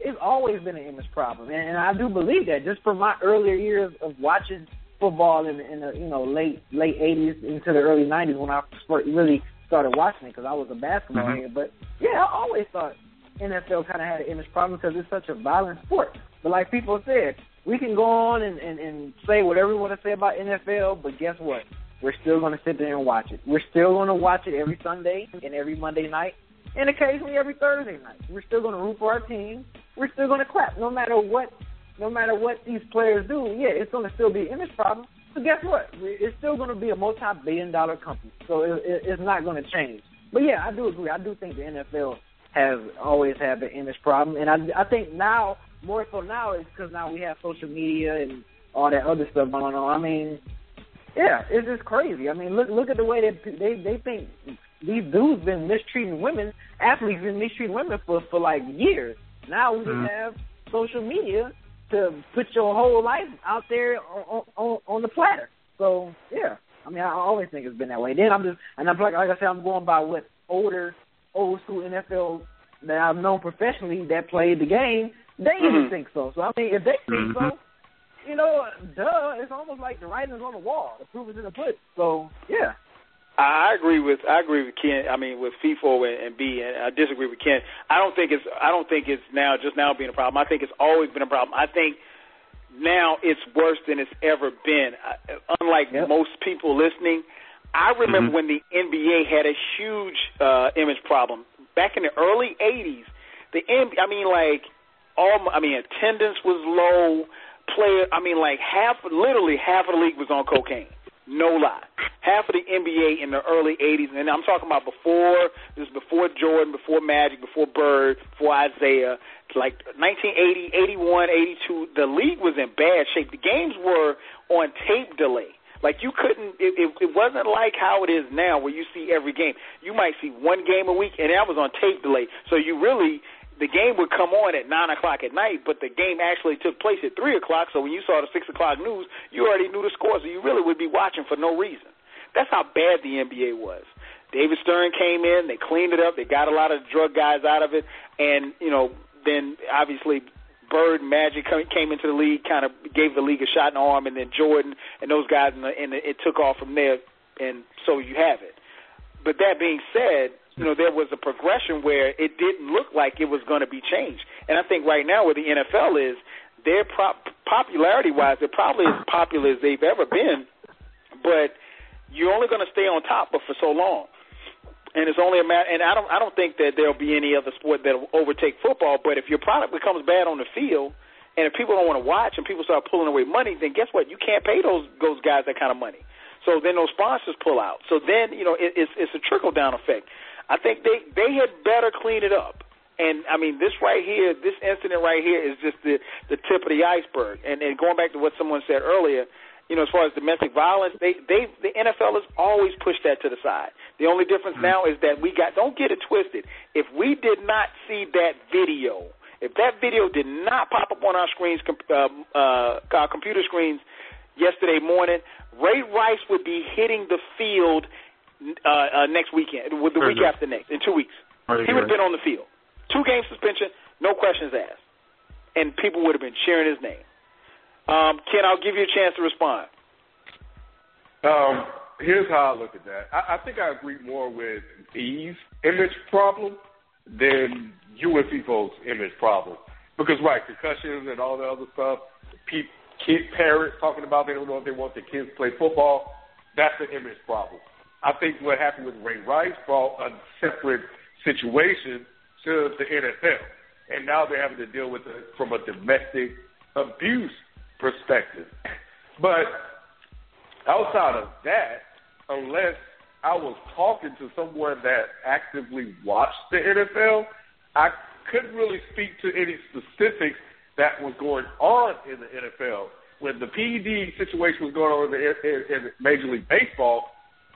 it's always been an image problem, and, and I do believe that just from my earlier years of watching football in, in the you know late late '80s into the early '90s when I really started watching it because I was a basketball Mhm. head. But yeah, I always thought NFL kind of had an image problem because it's such a violent sport. But like people said, we can go on and, and, and say whatever we want to say about NFL, but guess what? We're still going to sit there and watch it. We're still going to watch it every Sunday and every Monday night, and occasionally every Thursday night. We're still going to root for our team. We're still going to clap, no matter what, no matter what these players do. Yeah, it's going to still be an image problem. But guess what? It's still going to be a multi-billion-dollar company, so it, it, it's not going to change. But yeah, I do agree. I do think the NFL has always had the image problem, and I, I think now more so now is because now we have social media and all that other stuff going on. I mean, yeah, it's just crazy. I mean, look look at the way that they they think these dudes been mistreating women, athletes been mistreating women for for like years. Now we Mhm. have social media to put your whole life out there on on, on the platter. So yeah, I mean, I always think it's been that way. Then I'm just and I'm like like I said, I'm going by what older old school NFL that I've known professionally that played the game. They even Mhm. think so. So I mean, if they think Mhm. so, you know, duh, it's almost like the writing's on the wall. The proof is in the pudding. So yeah. I agree with I agree with Ken. I mean with Feefo and, and B, and I disagree with Ken. I don't think it's I don't think it's now just now being a problem. I think it's always been a problem. I think now it's worse than it's ever been. I, unlike most people listening, I remember when the NBA had a huge uh, image problem back in the early '80s. The N- I mean like all I mean attendance was low. Player, I mean like half, literally half of the league was on cocaine. No lie. Half of the NBA in the early 80s, and I'm talking about before, this is before Jordan, before Magic, before Bird, before Isiah, like 1980, 81, 82, the league was in bad shape. The games were on tape delay. Like you couldn't, it, it, it wasn't like how it is now where you see every game. You might see one game a week, and that was on tape delay. So you really, the game would come on at nine o'clock at night, but the game actually took place at three o'clock. So when you saw the six o'clock news, you already knew the score, so you really would be watching for no reason. That's how bad the NBA was. David Stern came in, they cleaned it up, they got a lot of drug guys out of it, and you know, then obviously Bird Magic came into the league, kind of gave the league a shot in the arm, and then Jordan and those guys, and, and it took off from there, and so you have it. But that being said, you know, there was a progression where it didn't look like it was going to be changed. And I think right now where the NFL is, their prop- popularity-wise, they're probably as popular as they've ever been, but you're only going to stay on top but for so long. And it's only a matter, and I don't, I don't think that there'll be any other sport that'll overtake football. But if your product becomes bad on the field, and if people don't want to watch, and people start pulling away money, then guess what? You can't pay those those guys that kind of money. So then those sponsors pull out. So then you know it, it's it's a trickle down effect. I think they they had better clean it up. And I mean, this right here, this incident right here is just the the tip of the iceberg. And and going back to what someone said earlier, you know, as far as domestic violence, they they the NFL has always pushed that to the side. The only difference now is that we got don't get it twisted. If we did not see that video, if that video did not pop up on our screens, uh, uh, our computer screens yesterday morning, Ray Rice would be hitting the field uh, uh, next weekend, with the week after next, in two weeks. He would have been on the field. Two game suspension, no questions asked. And people would have been cheering his name. Um, Ken, I'll give you a chance to respond. Um, here's how I look at that. I, I think I agree more with Eve's image problem than UNC folks' image problem. Because right, concussions and all the other stuff, pe- kid parents talking about they don't know if they want their kids to play football, that's an image problem. I think what happened with Ray Rice brought a separate situation to the NFL, and now they're having to deal with it from a domestic abuse perspective. But outside of that, unless I was talking to someone that actively watched the NFL, I couldn't really speak to any specifics that was going on in the NFL. When the PED situation was going on in, the, in, in Major League Baseball,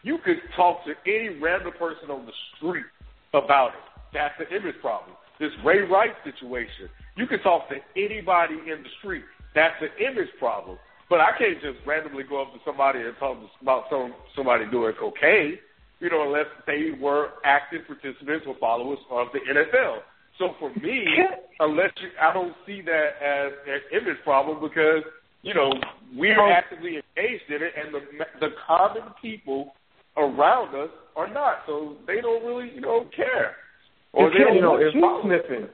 you could talk to any random person on the street about it. That's an image problem. this Ray Rice situation. You can talk to anybody in the street. That's an image problem. But I can't just randomly go up to somebody and talk about some somebody doing cocaine, you know, unless they were active participants or followers of the NFL. So for me, unless you, I don't see that as an image problem because you know we're actively engaged in it, and the the common people around us are not, so they don't really you know care, or they you- don't you know, if I'm- sniffing.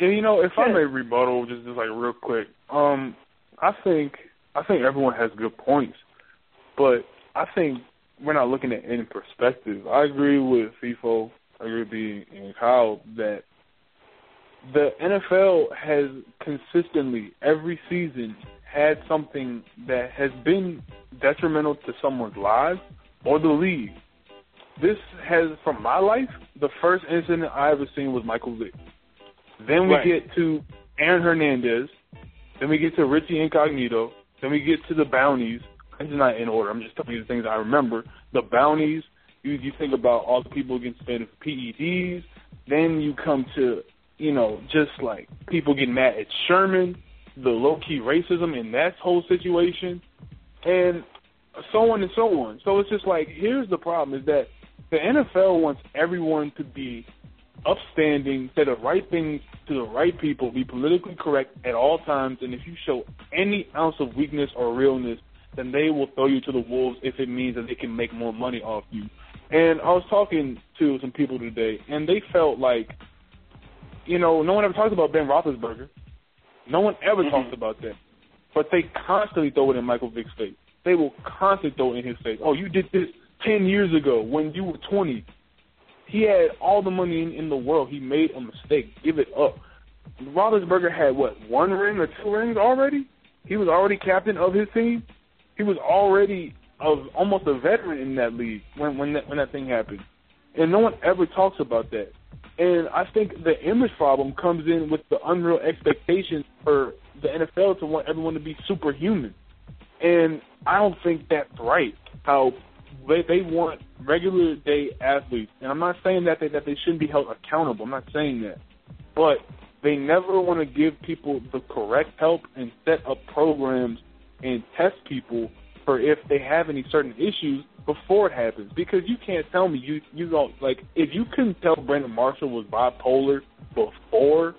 Yeah, you know, if I may rebuttal just, just like real quick, um, I think I think everyone has good points, but I think we're not looking at it in perspective. I agree with Feefo, I agree with B and Kyle that the NFL has consistently every season had something that has been detrimental to someone's lives or the league. This has, from my life, the first incident I ever seen was Michael Vick. Then we Right. get to Aaron Hernandez. Then we get to Richie Incognito. Then we get to the bounties. This is not in order. I'm just telling you the things I remember. The bounties. You you think about all the people getting spent with PEDs. Then you come to you know just like people getting mad at Sherman, the low key racism in that whole situation, and so on and so on. So it's just like here's the problem: is that the NFL wants everyone to be upstanding, say the right things to the right people, be politically correct at all times, and if you show any ounce of weakness or realness, then they will throw you to the wolves if it means that they can make more money off you. And I was talking to some people today, and they felt like, you know, no one ever talks about Ben Roethlisberger. No one ever mm-hmm. talks about that. But they constantly throw it in Michael Vick's face. They will constantly throw it in his face. Oh, you did this 10 years ago when you were 20. He had all the money in, in the world. He made a mistake. Give it up. Roethlisberger had, what, one ring or two rings already? He was already captain of his team. He was already of almost a veteran in that league when when that, when that thing happened, and no one ever talks about that. And I think the image problem comes in with the unreal expectations for the NFL to want everyone to be superhuman, and I don't think that's right. How they they want regular day athletes, and I'm not saying that they that they shouldn't be held accountable. I'm not saying that, but they never want to give people the correct help and set up programs and test people for if they have any certain issues before it happens. Because you can't tell me you you don't like if you couldn't tell Brandon Marshall was bipolar before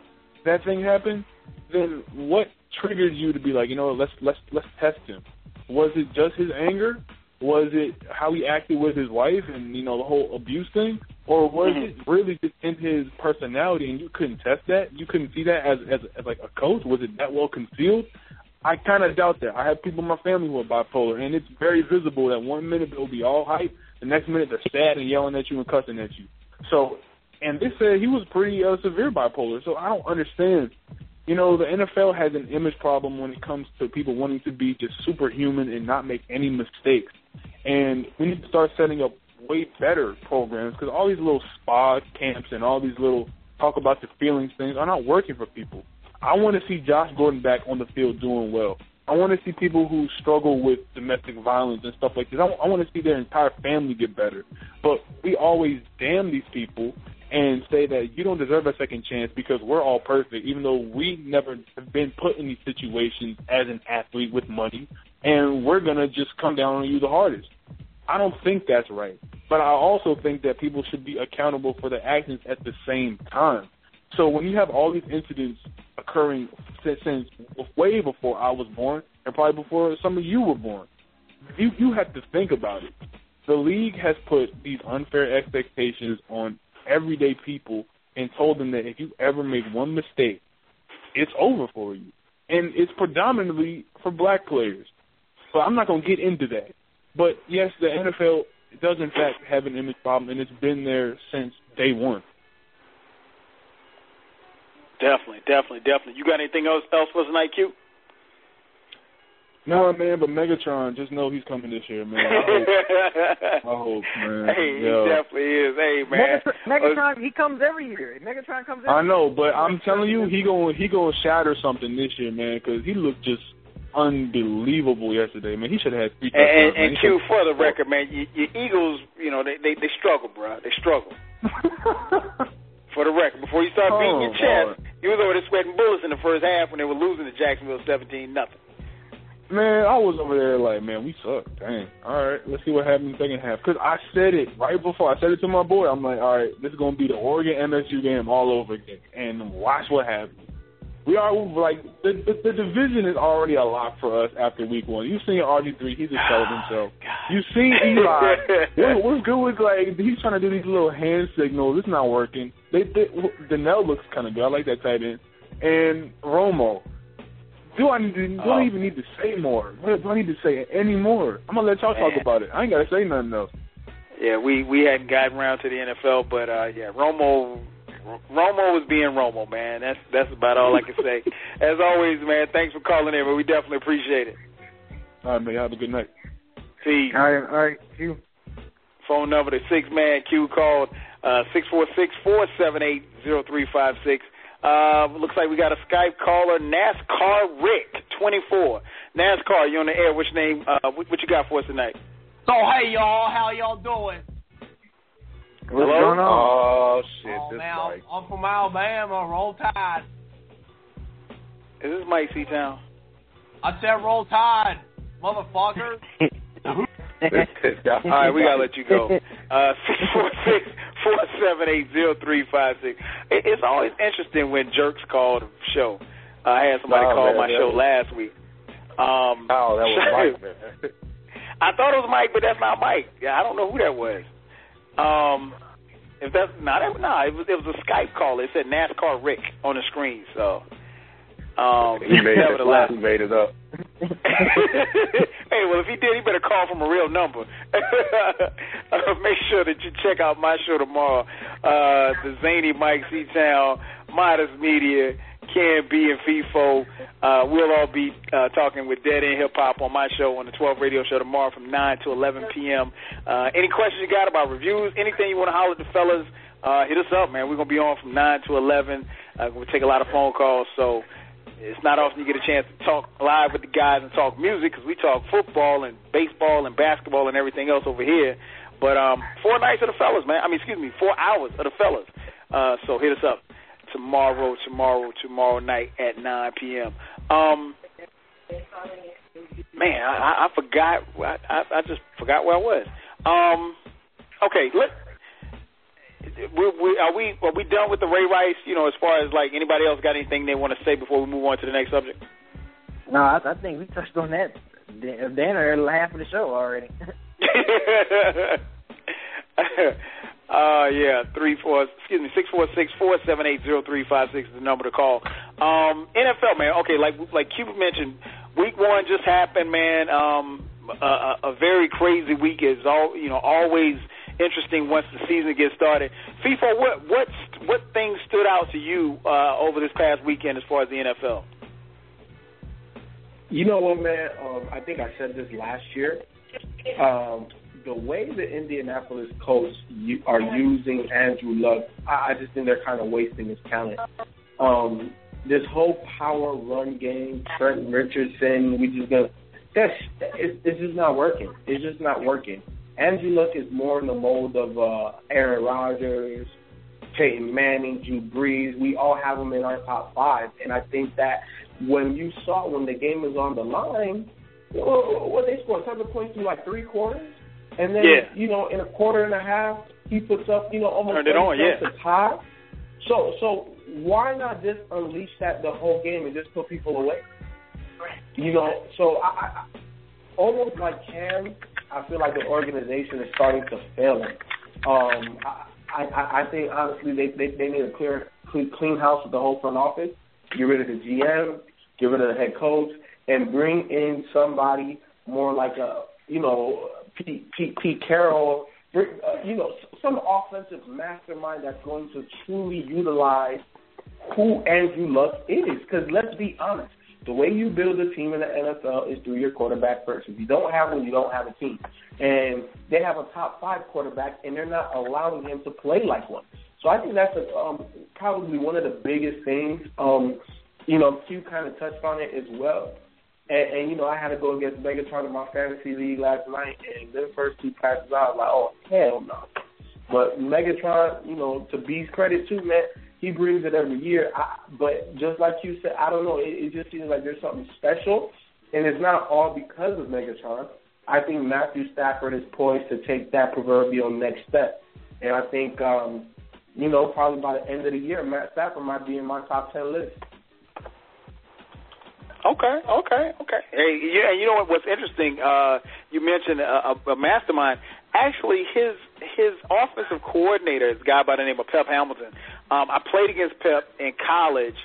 that thing happened, then what triggered you to be like, you know, let's let's let's test him? Was it just his anger? Was it how he acted with his wife and you know the whole abuse thing, or was it really just in his personality and you couldn't test that? You couldn't see that as as, as like a coach? Was it that well concealed? I kind of doubt that. I have people in my family who are bipolar, and it's very visible that one minute they'll be all hype, the next minute they're sad and yelling at you and cussing at you. So, and they said he was pretty uh, severe bipolar. So I don't understand. You know, the NFL has an image problem when it comes to people wanting to be just superhuman and not make any mistakes. And we need to start setting up way better programs because all these little spa camps and all these little talk about the feelings things are not working for people. I want to see Josh Gordon back on the field doing well. I want to see people who struggle with domestic violence and stuff like this. I, I want to see their entire family get better. But we always damn these people and say that you don't deserve a second chance because we're all perfect, even though we never have been put in these situations as an athlete with money, and we're gonna just come down on you the hardest. I don't think that's right. But I also think that people should be accountable for their actions at the same time. So when you have all these incidents occurring since, since way before I was born, and probably before some of you were born, you you have to think about it. The league has put these unfair expectations on everyday people and told them that if you ever make one mistake, it's over for you. And it's predominantly for black players. But I'm not going to get into that. But yes, the NFL does in fact have an image problem, and it's been there since day one. Definitely, definitely, definitely. You got anything else else for tonight, Q? No, man, but Megatron, just know he's coming this year, man. I hope, I hope man. Hey, Yo. he definitely is. Hey, man. Megatron, Megatron, he comes every year. Megatron comes every I know, year. but I'm telling you, he going he going to shatter something this year, man, because he looked just unbelievable yesterday, man. He should have had three And, touchdowns. and, man. and Q, for the record, man, your, your Eagles, you know, they, they they struggle, bro. They struggle. For the record, before you start beating Oh, your chest, you was over there sweating bullets in the first half when they were losing to Jacksonville seventeen nothing. Man, I was over there like, man, we suck. Dang. All right, let's see what happens in the second half. Because I said it right before I said it to my boy. I'm like, all right, this is gonna be the Oregon MSU game all over again, and watch what happens. We are like the, the the division is already a lock for us after week one. You've seen RG three; he's a shell of himself. You've seen Eli. what, what's good with like he's trying to do these little hand signals. It's not working. They, they Donnell looks kind of good. I like that tight end. And Romo. Do I need to, do I even need to say more? What, do I need to say any more? I'm gonna let y'all talk about it. I ain't gotta say nothing else. Yeah, we we hadn't gotten around to the NFL, but uh yeah, Romo Romo was being Romo, man. That's that's about all I can say. As always, man, thanks for calling in, but we definitely appreciate it. All right, man. Have a good night. Peace. All right, all right, you. Phone number to six man Q called uh six four six four seven eight zero three five six. Uh looks like we got a Skype caller, NASCAR Rick twenty four. NASCAR, you on the air, Which name? Uh what, what you got for us tonight? So hey y'all, how y'all doing? What's going on? Oh shit, oh this man, Mike. I'm, I'm from Alabama. Roll Tide. Is this Mike C Town? I said Roll Tide, motherfucker. All right, we gotta let you go. Uh, six four six four seven eight zero three five six. It, it's always interesting when jerks call the show. Uh, I had somebody Oh, call man, my show was- last week. Um, Oh, that was Mike, man. I thought it was Mike, but that's not Mike. Yeah, I don't know who that was. Um, if that's no, that, no, it was it was a Skype call. It said NASCAR Rick on the screen. So, um, he made it. nevertheless, He made it up. hey, well, if he did, he better call from a real number. uh, make sure that you check out my show tomorrow. Uh, the Zany Mike C Town, Modest Media, Can B, and Feefo. Uh, we'll all be uh, talking with Dead End Hip Hop on my show on the 12 radio show tomorrow from 9 to 11 p.m. Uh, any questions you got about reviews, anything you want to holler at the fellas, uh, hit us up, man. We're going to be on from 9 to 11. Uh, we'll take a lot of phone calls, so it's not often you get a chance to talk live with the guys and talk music because we talk football and baseball and basketball and everything else over here. But um, four nights of the fellas, man. I mean, excuse me, four hours of the fellas. Uh, so hit us up tomorrow, tomorrow, tomorrow night at 9 p.m. Um, man, I, I, forgot. I, I, I just forgot where I was. Um, okay, let. We, we, are we are we done with the Ray Rice? You know, as far as like anybody else got anything they want to say before we move on to the next subject? No, I, I think we touched on that. Are half of the show already. uh yeah, three four excuse me, six four six four seven eight zero three five six is the number to call. Um NFL man, okay, like like Cuba mentioned, week one just happened, man. Um a, a, very crazy week is all you know, always interesting once the season gets started. Feefo, what what what things stood out to you uh over this past weekend as far as the NFL? You know what, man? Um, I think I said this last year. Um, the way the Indianapolis Colts are using Andrew Luck, I, just think they're kind of wasting his talent. Um, this whole power run game, Trent Richardson, we just gonna that's it's, just not working. It's just not working. Andrew Luck is more in the mold of uh, Aaron Rodgers, Peyton Manning, Drew Brees. We all have them in our top five, and I think that when you saw when the game was on the line, what, what they scored seven points through like three quarters, and then Yeah. you know in a quarter and a half he puts up you know almost Turned it on, 30 points yeah. to tie. So so why not just unleash that the whole game and just put people away? You know, so I, I almost like Cam, I feel like the organization is starting to fail him. Um, I, I, I think honestly they, they they need a clear clean, clean house with the whole front office. Get rid of the GM, get rid of the head coach, and bring in somebody more like a you know Pete Pete, Pete Carroll. uh, You know, some offensive mastermind that's going to truly utilize who Andrew Luck is. Because let's be honest, the way you build a team in the NFL is through your quarterback first. If you don't have one, you don't have a team. And they have a top five quarterback, and they're not allowing him to play like one. So I think that's a, um, probably one of the biggest things. Um, you know, Q kind of touched on it as well. And, and you know, I had to go against Megatron in my fantasy league last night, and the first two passes, I was like, oh hell no. But Megatron, you know, to B's credit too, man, he brings it every year. I, but just like you said, I don't know. It, it just seems like there's something special, and it's not all because of Megatron. I think Matthew Stafford is poised to take that proverbial next step, and I think, um, you know, probably by the end of the year, Matt Stafford might be in my top ten list. Okay, okay, okay. Hey, yeah, you know what? What's interesting? Uh, you mentioned a, a, mastermind. Actually, his his offensive coordinator is a guy by the name of Pep Hamilton. Um, I played against Pep in college.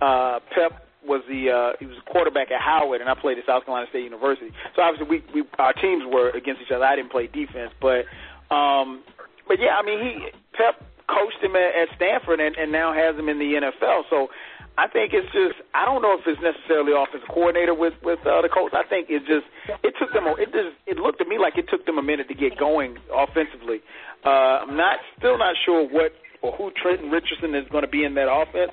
Uh, Pep was the uh, he was a quarterback at Howard, and I played at South Carolina State University. So obviously, we, we our teams were against each other. I didn't play defense, but um, but yeah, I mean, he Pep coached him at, at Stanford, and, and now has him in the NFL. So I think it's just I don't know if it's necessarily offensive coordinator with with uh, the Colts. I think it just it took them it just it looked to me like it took them a minute to get going offensively. Uh, I'm not still not sure what or who Trenton Richardson is going to be in that offense.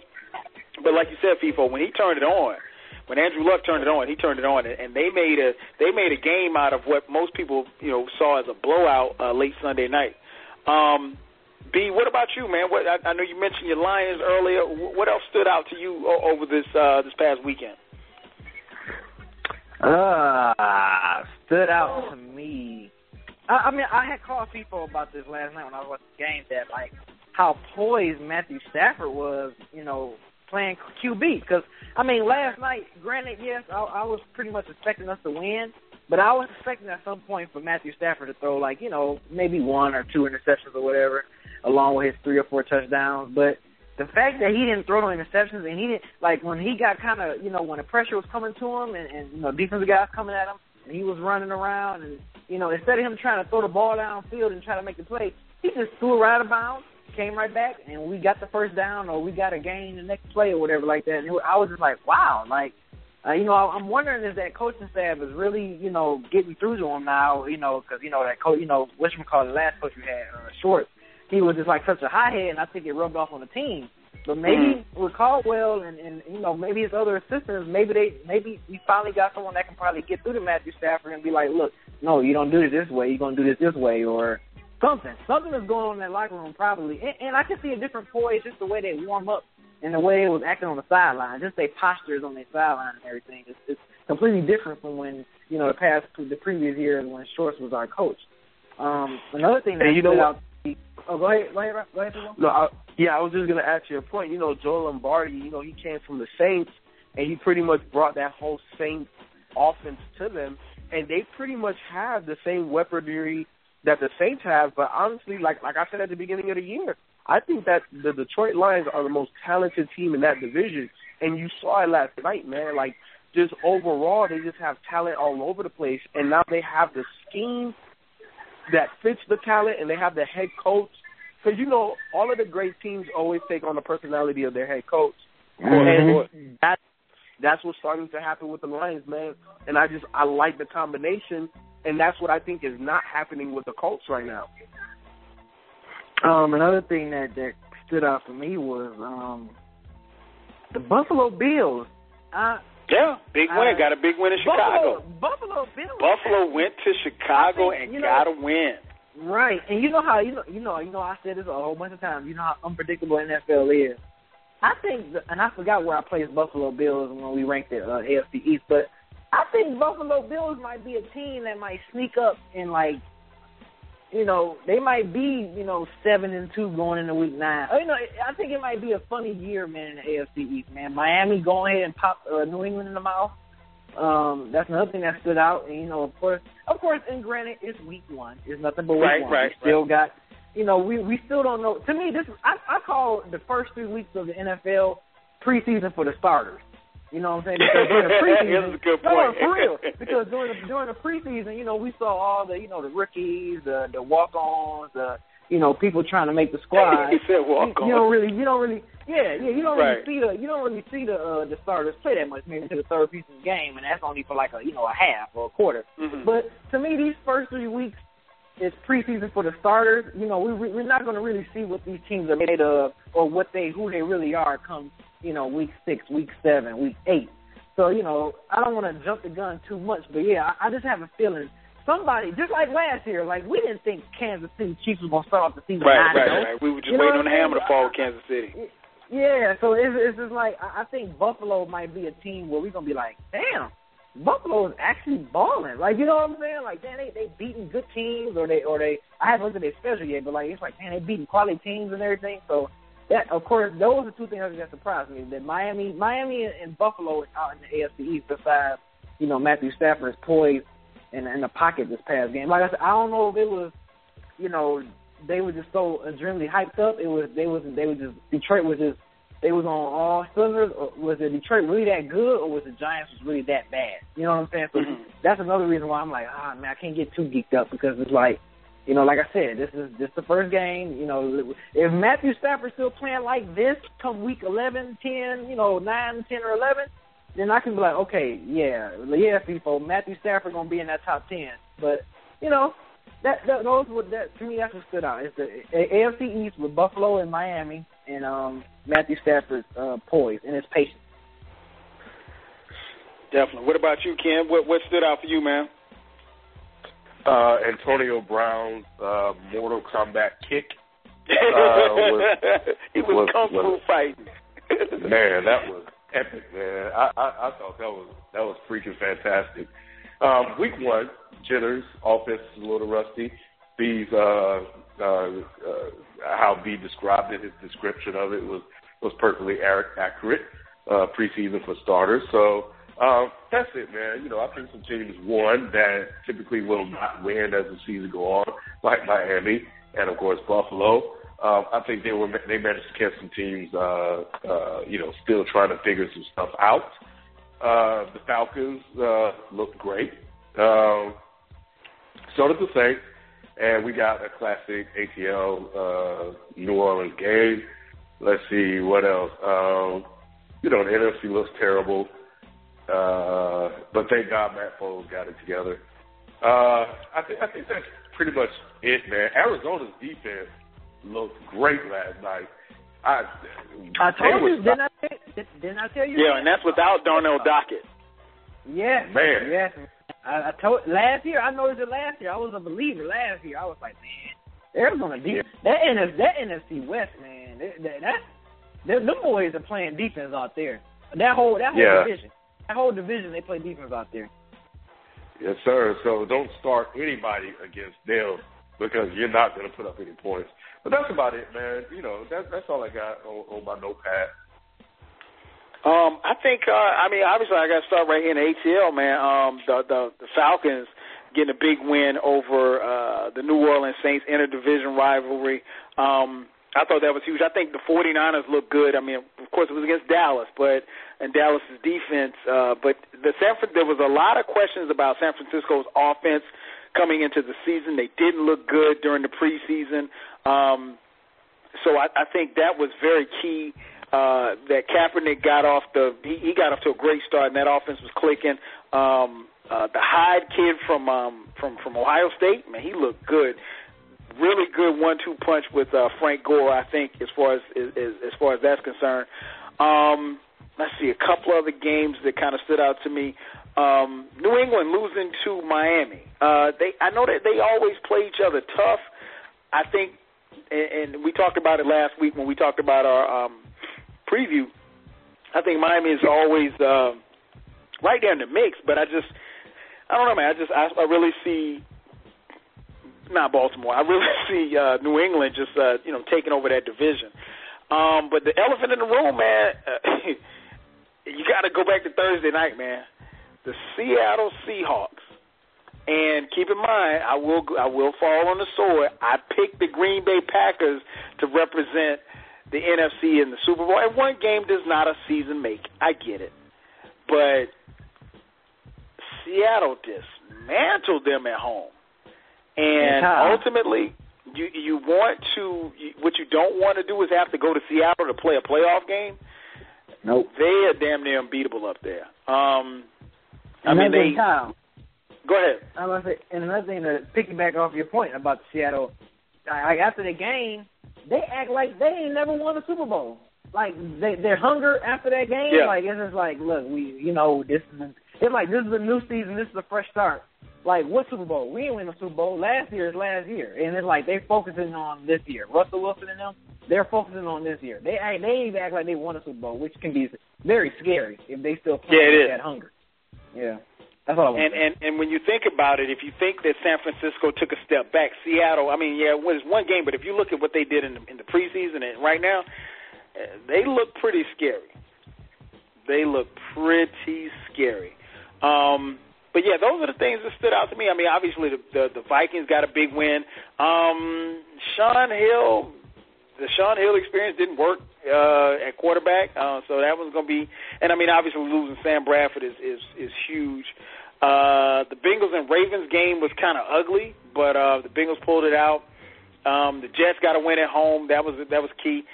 But like you said, Feefo, when he turned it on, when Andrew Luck turned it on, he turned it on, and they made a they made a game out of what most people you know saw as a blowout uh, late Sunday night. Um, B, what about you, man? What I, I know you mentioned your Lions earlier. What else stood out to you over this uh, this past weekend? Uh, stood out to me. I, I mean, I had called people about this last night when I was watching the game. That like how poised Matthew Stafford was, you know, playing QB. Because I mean, last night, granted, yes, I, I was pretty much expecting us to win, but I was expecting at some point for Matthew Stafford to throw like you know maybe one or two interceptions or whatever, along with his three or four touchdowns. But the fact that he didn't throw no interceptions and he didn't like when he got kind of you know when the pressure was coming to him and, and you know defensive guys coming at him and he was running around and you know instead of him trying to throw the ball downfield and try to make the play, he just threw it right out of bounds, came right back, and we got the first down or we got a gain the next play or whatever like that. And it, I was just like, wow, like. Uh, you know, I'm wondering if that coaching staff is really, you know, getting through to him now. You know, because you know that coach, you know, what you call the last coach we had, uh, Short. He was just like such a hothead, and I think it rubbed off on the team. But maybe with Caldwell and, and you know maybe his other assistants, maybe they maybe we finally got someone that can probably get through to Matthew Stafford and be like, look, no, you don't do it this way. You're gonna do this this way, or something. Something is going on in that locker room probably, and, and I can see a different poise just the way they warm up and the way they was acting on the sideline, just their postures on their sideline and everything. It's, it's completely different from when you know the past the previous years when Schwartz was our coach. Um, another thing that And you know out. Oh, go ahead, go ahead, go ahead. No, I, yeah, I was just gonna ask to your point. You know, Joe Lombardi. You know, he came from the Saints, and he pretty much brought that whole Saints offense to them, and they pretty much have the same weaponry that the Saints have. But honestly, like like I said at the beginning of the year, I think that the Detroit Lions are the most talented team in that division, and you saw it last night, man. Like just overall, they just have talent all over the place, and now they have the scheme that fits the talent, and they have the head coach. Because you know, all of the great teams always take on the personality of their head coach, Mhm. and that that's what's starting to happen with the Lions, man. And I just I like the combination, and that's what I think is not happening with the Colts right now. Um, another thing that that stood out for me was um the Buffalo Bills. Uh, Yeah, big win. Uh, got a big win in Chicago. Buffalo, Buffalo Bills. Buffalo went to Chicago think, and know- got a win. Right, and you know how you know you know you know I said this a whole bunch of times. You know how unpredictable NFL is. I think, and I forgot where I placed Buffalo Bills when we ranked it uh, AFC East, but I think Buffalo Bills might be a team that might sneak up and like, you know, they might be you know seven and two going into week nine. Oh, you know, I think it might be a funny year, man, in the AFC East, man. Miami go ahead and pop uh, New England in the mouth. Um, that's another thing that stood out. And, you know, of course, of course, and granted, it's week one. It's nothing but week Right, one. right, we still got, you know, we we still don't know. To me, this I I call the first three weeks of the NFL preseason for the starters. You know what I'm saying? Because during the preseason, That's a good no, point. for real. Because during the during the preseason, you know, we saw all the you know the rookies, the the walk-ons, the you know people trying to make the squad. He said walk you, on. you don't really, you don't really, yeah, yeah, you don't really see the, you don't really see the uh, the starters play that much, maybe to the third piece of the game, and that's only for like a you know a half or a quarter. Mhm. But to me, these first three weeks is preseason for the starters. You know, we we- we're not going to really see what these teams are made of or what they who they really are come you know week six, week seven, week eight. So you know, I don't want to jump the gun too much, but yeah, I, I just have a feeling somebody just like last year, like we didn't think Kansas City Chiefs was gonna start off the season. Right, right, oh. right. We were just You waiting on the hammer to fall with Kansas City. Yeah, so it's, it's just like I I think Buffalo might be a team where we're gonna be like, damn, Buffalo is actually balling. Like you know what I'm saying? Like damn, they they beating good teams or they or they I haven't looked at their schedule yet, but like it's like man, they beating quality teams and everything. So that of course those are two things that surprised me. That Miami Miami and Buffalo out in the AFC East besides, you know, Matthew Stafford's poise in, in the pocket this past game. Like I said, I don't know if it was, you know, they were just so adrenaline hyped up. It was they was they was just Detroit was just they was on all cylinders. Or was it Detroit really that good, or was the Giants was really that bad? You know what I'm saying? So that's another reason why I'm like, ah man, I can't get too geeked up because it's like, you know, like I said, this is this the first game. You know, if Matthew Stafford's still playing like this come week 11, 10, you know, 9, 10, or 11, then I can be like, okay, yeah, yeah, people, Matthew Stafford gonna be in that top 10. But you know, that, that those were that to me that's what stood out. It's the AFC East with Buffalo and Miami, and um Matthew Stafford's uh, poise and his patience. Definitely. What about you, Ken? What what stood out for you, man? Uh, Antonio Brown's uh, Mortal Kombat kick. Uh, was, he was, was- kung fu was- fighting. man, that was epic, man. I, I, I thought that was that was freaking fantastic. Um, week one, Jitters offense is a little rusty. B's uh, uh, uh, how B described it, his description of it was was perfectly accurate. Uh, preseason for starters, so um, that's it, man. You know, I think some teams won that typically will not win as the season go on, like Miami and of course Buffalo. Um, I think they were they managed to catch some teams, uh, uh, you know, still trying to figure some stuff out. Uh, the Falcons uh, looked great. Um, so did the Saints, and we got a classic ATL uh, New Orleans game. Let's see what else. Um, you know, the NFC looks terrible, uh, but thank God Matt Foles got it together. Uh, I think I think that's pretty much it, man. Arizona's defense looked great last night. I I they told was- you, didn't I? Did, didn't I tell you? Yeah, and that's without Darnell Dockett. Yes, Man. Yes, I, I told last year. I noticed it last year. I was a believer last year. I was like, man, Arizona defense. That NFC, that NFC West, man. That, that, that's them them boys are playing defense out there. That whole that whole Yeah. division, that whole division, they play defense out there. Yes, sir. So don't start anybody against them because you're not going to put up any points. But that's about it, man. You know, that, that's all I got on, on my notepad. Um, I think. Uh, I mean, obviously, I got to start right here in ATL, man. Um, the the, the Falcons getting a big win over uh, the New Orleans Saints interdivision rivalry. Um, I thought that was huge. I think the 49ers look good. I mean, of course, it was against Dallas, but and Dallas's defense. Uh, but the San there was a lot of questions about San Francisco's offense coming into the season. They didn't look good during the preseason. Um, so I, I think that was very key. Uh, that Kaepernick got off the he, he got off to a great start, and that offense was clicking. Um, uh, the Hyde kid from um, from from Ohio State, man, he looked good. Really good one-two punch with uh, Frank Gore, I think, as far as as, as far as that's concerned. Um, let's see a couple other games that kind of stood out to me. Um, New England losing to Miami. Uh, they I know that they always play each other tough. I think, and, and we talked about it last week when we talked about our um, preview. I think Miami is always uh, right there in the mix, but I just I don't know, man. I just I, I really see not Baltimore. I really see uh, New England just uh, you know taking over that division. Um, but the elephant in the room, man, uh, you got to go back to Thursday night, man. The Seattle Seahawks. And keep in mind, I will I will fall on the sword. I picked the Green Bay Packers to represent the NFC in the Super Bowl. And one game does not a season make. I get it, but Seattle dismantled them at home, and Yeah. ultimately, you you want to you, what you don't want to do is have to go to Seattle to play a playoff game. Nope. They are damn near unbeatable up there. Um, I mean, Another they thing, Kyle, go ahead. I was gonna say, and another thing to piggyback off your point about Seattle, like after the game, they act like they ain't never won a Super Bowl. Like they, their hunger after that game, Yeah. like it's just like, look, we, you know, this is it's like this is a new season, this is a fresh start, like what Super Bowl? We ain't win the Super Bowl. Last year is last year, and it's like they're focusing on this year. Russell Wilson and them, they're focusing on this year. They act, they even act like they won a Super Bowl, which can be very scary if they still play Yeah, with that hunger. Yeah, that's all I want. And and and when you think about it, if you think that San Francisco took a step back, Seattle, I mean, yeah, it was one game, but if you look at what they did in the, in the preseason and right now, uh, they look pretty scary. They look pretty scary. Um, but yeah, those are the things that stood out to me. I mean, obviously the the, the Vikings got a big win. Um, Shaun Hill, the Shaun Hill experience didn't work uh, at quarterback, uh, so that was going to be. And I mean, obviously losing Sam Bradford is is is huge. Uh, the Bengals and Ravens game was kind of ugly, but uh, the Bengals pulled it out. Um, the Jets got a win at home. That was that was key.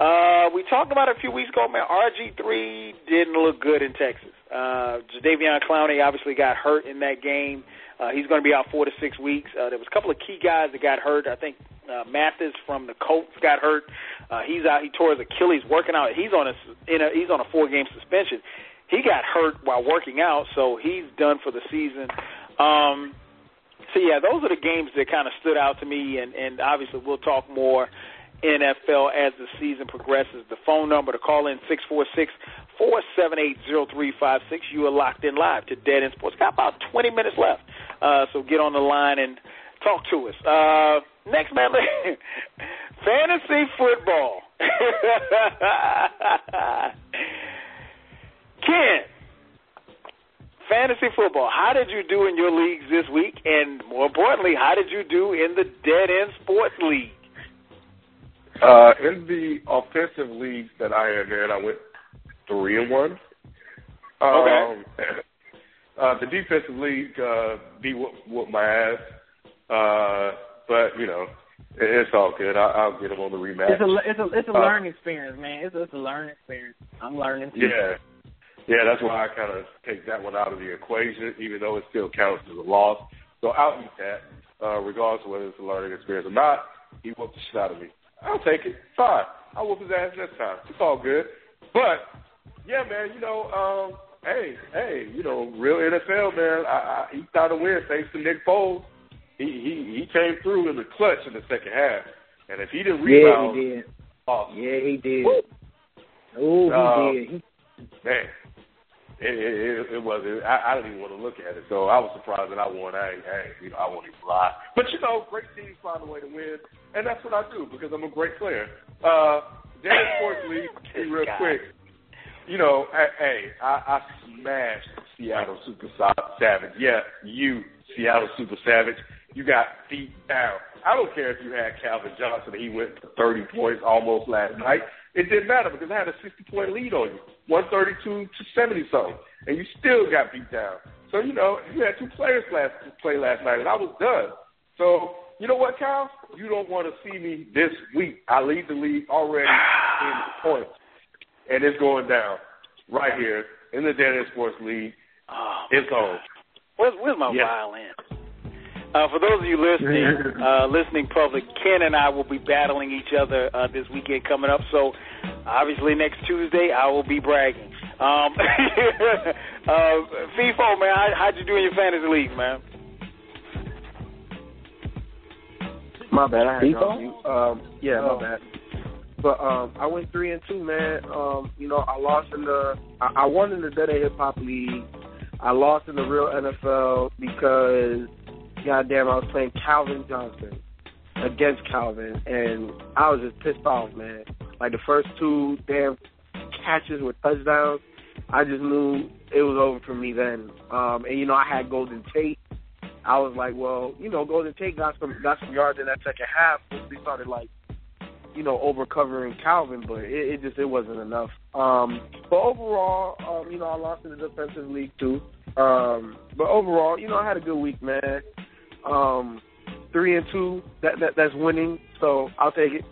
Uh, we talked about it a few weeks ago, man. RG3 didn't look good in Texas. Uh, Jadeveon Clowney obviously got hurt in that game. Uh, he's going to be out four to six weeks. Uh, there was a couple of key guys that got hurt. I think uh, Mathis from the Colts got hurt. Uh, he's out. He tore his Achilles working out. He's on a in a he's on a four game suspension. He got hurt while working out, so he's done for the season. Um, so yeah, those are the games that kind of stood out to me, and and obviously we'll talk more NFL as the season progresses. The phone number to call in six four six four seven eight zero three five six. You are locked in live to Dead End Sports. Got about twenty minutes left, uh, so get on the line and talk to us. Uh, next man, fantasy football. Ken, fantasy football. How did you do in your leagues this week? And more importantly, how did you do in the Dead End Sports League? Uh, in the offensive leagues that I am in, I went three and one. Um, uh, the defensive league uh, beat whoop, whoop my ass, uh, but you know it, it's all good. I, I'll get them on the rematch. It's a it's a it's a Uh, learning experience, man. It's a, it's a learning experience. I'm learning too. Yeah. Yeah, that's why I kind of take that one out of the equation, even though it still counts as a loss. So I'll eat that, uh, regardless of whether it's a learning experience or not. He whooped the shit out of me. I'll take it. Fine. I'll whoop his ass next time. It's all good. But, yeah, man, you know, um, hey, hey, you know, real NFL, man, I, I, he got a win thanks to Nick Foles. He, he, he came through in the clutch in the second half. And if he didn't Yeah, rebound, he did. off, Yeah, he did. Oh, he Uh, did. He, man, it, it, it, it was. It, I, I didn't even want to look at it, so I was surprised that I won. I, I, you know, I won't even lie. But you know, great teams find a way to win, and that's what I do because I'm a great player. Uh, Dennis Sports League, real quick. You know, hey, I, I smashed Seattle Super Savage. Yeah, you, Seattle Super Savage. You got beat down. I don't care if you had Calvin Johnson he went for 30 points almost last night. It didn't matter because I had a 60 point lead on you, 132 to 70 something, and you still got beat down. So, you know, you had two players last play last night, and I was done. So, you know what, Kyle? You don't want to see me this week. I lead the league already in points, and it's going down right here in the End Sports League. Oh, It's on. Where's, where's my Yeah. violin? Uh, for those of you listening, uh, listening public, Ken and I will be battling each other uh, this weekend coming up. So, obviously, next Tuesday I will be bragging. Um, uh, Feefo, man, how, how'd you do in your fantasy league, man? My bad. I had you on mute. Um, yeah, Oh. my bad. But um, I went three and two, man. Um, you know, I lost in the, I, I won in the Dead Hip Hop League. I lost in the real NFL because, goddamn, I was playing Calvin Johnson against Calvin, and I was just pissed off, man. Like the first two damn catches were touchdowns. I just knew it was over for me then. Um, and you know, I had Golden Tate. I was like, well, you know, Golden Tate got some got some yards in that second half. They started like, you know, over covering Calvin, but it, it just it wasn't enough. Um, but overall, um, you know, I lost in the defensive league too. Um, but overall, you know, I had a good week, man. Um, three and two, that, that that's winning. So I'll take it.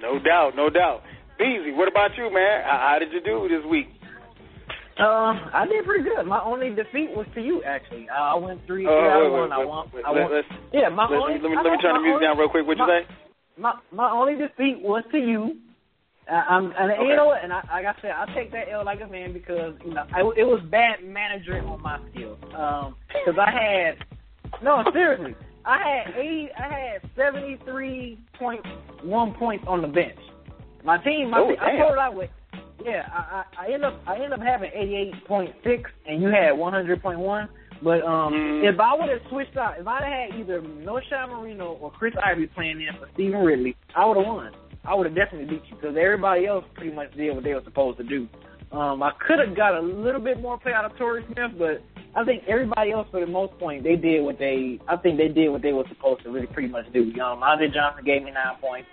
No doubt, no doubt. Beezy, what about you, man? How, how did you do this week? Uh, I did pretty good. My only defeat was to you, actually. Uh, I went three. Uh, three out wait, of wait. I won. wait, I won. let's- Yeah, my let, only. let me let me turn the music only- down real quick. What'd you my, say? My my only defeat was to you. I, I'm, and Okay. you know what? And I, like I said, I take that L like a man because you know I, it was bad management on my skill. Um, because I had no seriously, I had eighty, I had seventy three point one points on the bench. My team, my Oh, team, I told out with. Yeah, I, I, I end up I end up having eighty eight point six, and you had one hundred point one. But um, Mm. if I would have switched out, if I'd had either Knowshon Moreno or Chris Ivory playing in for Stevan Ridley, I would have won. I would have definitely beat you because everybody else pretty much did what they were supposed to do. Um, I could have got a little bit more play out of Torrey Smith, but I think everybody else, for the most point, they did what they. I think they did what they were supposed to really pretty much do. Um, Andre Johnson gave me nine points.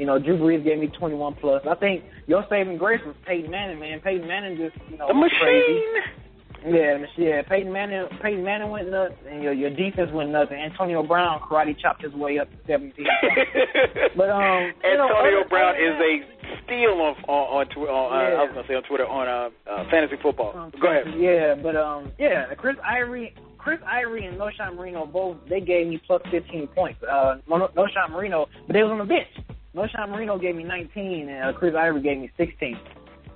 You know, Drew Brees gave me 21 plus. I think your saving grace was Peyton Manning, man. Peyton Manning just, you know, The was crazy. machine. Yeah, machine. Yeah, Peyton Manning, Peyton Manning went nuts, and your your defense went nuts. And Antonio Brown karate chopped his way up to 17. but um, you know, Antonio Brown is a steal on on on, tw- on uh, I was gonna say on Twitter on uh, uh fantasy football. Um, Go ahead. Yeah, but um, yeah, Chris Ivory, Chris Ivory and Knowshon Moreno both they gave me plus 15 points. Uh, Knowshon Moreno, but they was on the bench. Knowshon Moreno gave me 19, and uh, Chris Ivory gave me 16.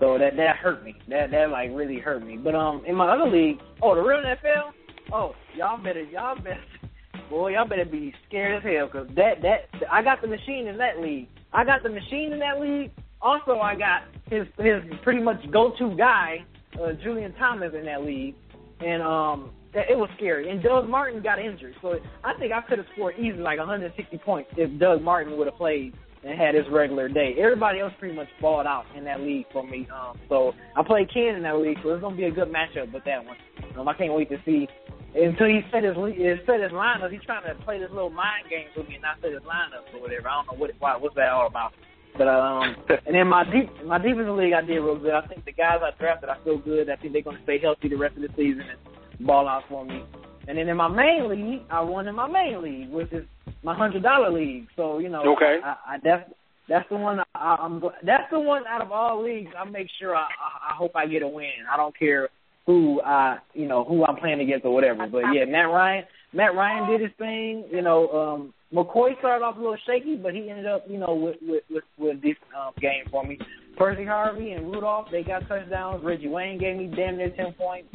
So that that hurt me. That that like really hurt me. But um, in my other league, oh, the real NFL, oh, y'all better y'all better, boy, y'all better be scared as hell because that that I got the machine in that league. I got the machine in that league. Also, I got his his pretty much go-to guy, uh, Julius Thomas, in that league, and um, it it was scary. And Doug Martin got injured, so I think I could have scored easily like 160 points if Doug Martin would have played and had his regular day. Everybody else pretty much balled out in that league for me. Um, so I played Ken in that league, so it's gonna be a good matchup with that one. Um, I can't wait to see until he set his uh, set his lineup. He's trying to play this little mind game with me and not set his lineup or whatever. I don't know what why, what's that all about. But um, and then my deep my defensive league, I did real good. I think the guys I drafted, I feel good. I think they're going to stay healthy the rest of the season and ball out for me. And then in my main league, I won in my main league, which is my hundred dollar league. So you know, Okay. I, I that's that's the one I, I'm. That's the one out of all leagues. I make sure I, I I hope I get a win. I don't care who I you know who I'm playing against or whatever. But yeah, Matt Ryan. Matt Ryan did his thing. You know, um, McCoy started off a little shaky, but he ended up you know with with with, with this um, game for me. Percy Harvin and Rudolph they got touchdowns. Reggie Wayne gave me damn near ten points.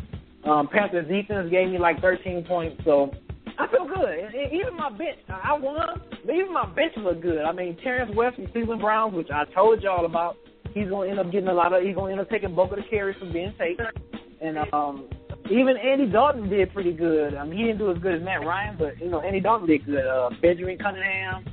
Um, Panthers defense gave me like 13 points, so I feel good. Even my bench, I won, but even my bench looked good. I mean, Terrance West from Cleveland Browns, which I told y'all about, he's to end up getting a lot of, he's to end up taking bulk of the carries from Ben Tate. And um, even Andy Dalton did pretty good. I mean, he didn't do as good as Matt Ryan, but you know, Andy Dalton did good. Uh, Benjamin Cunningham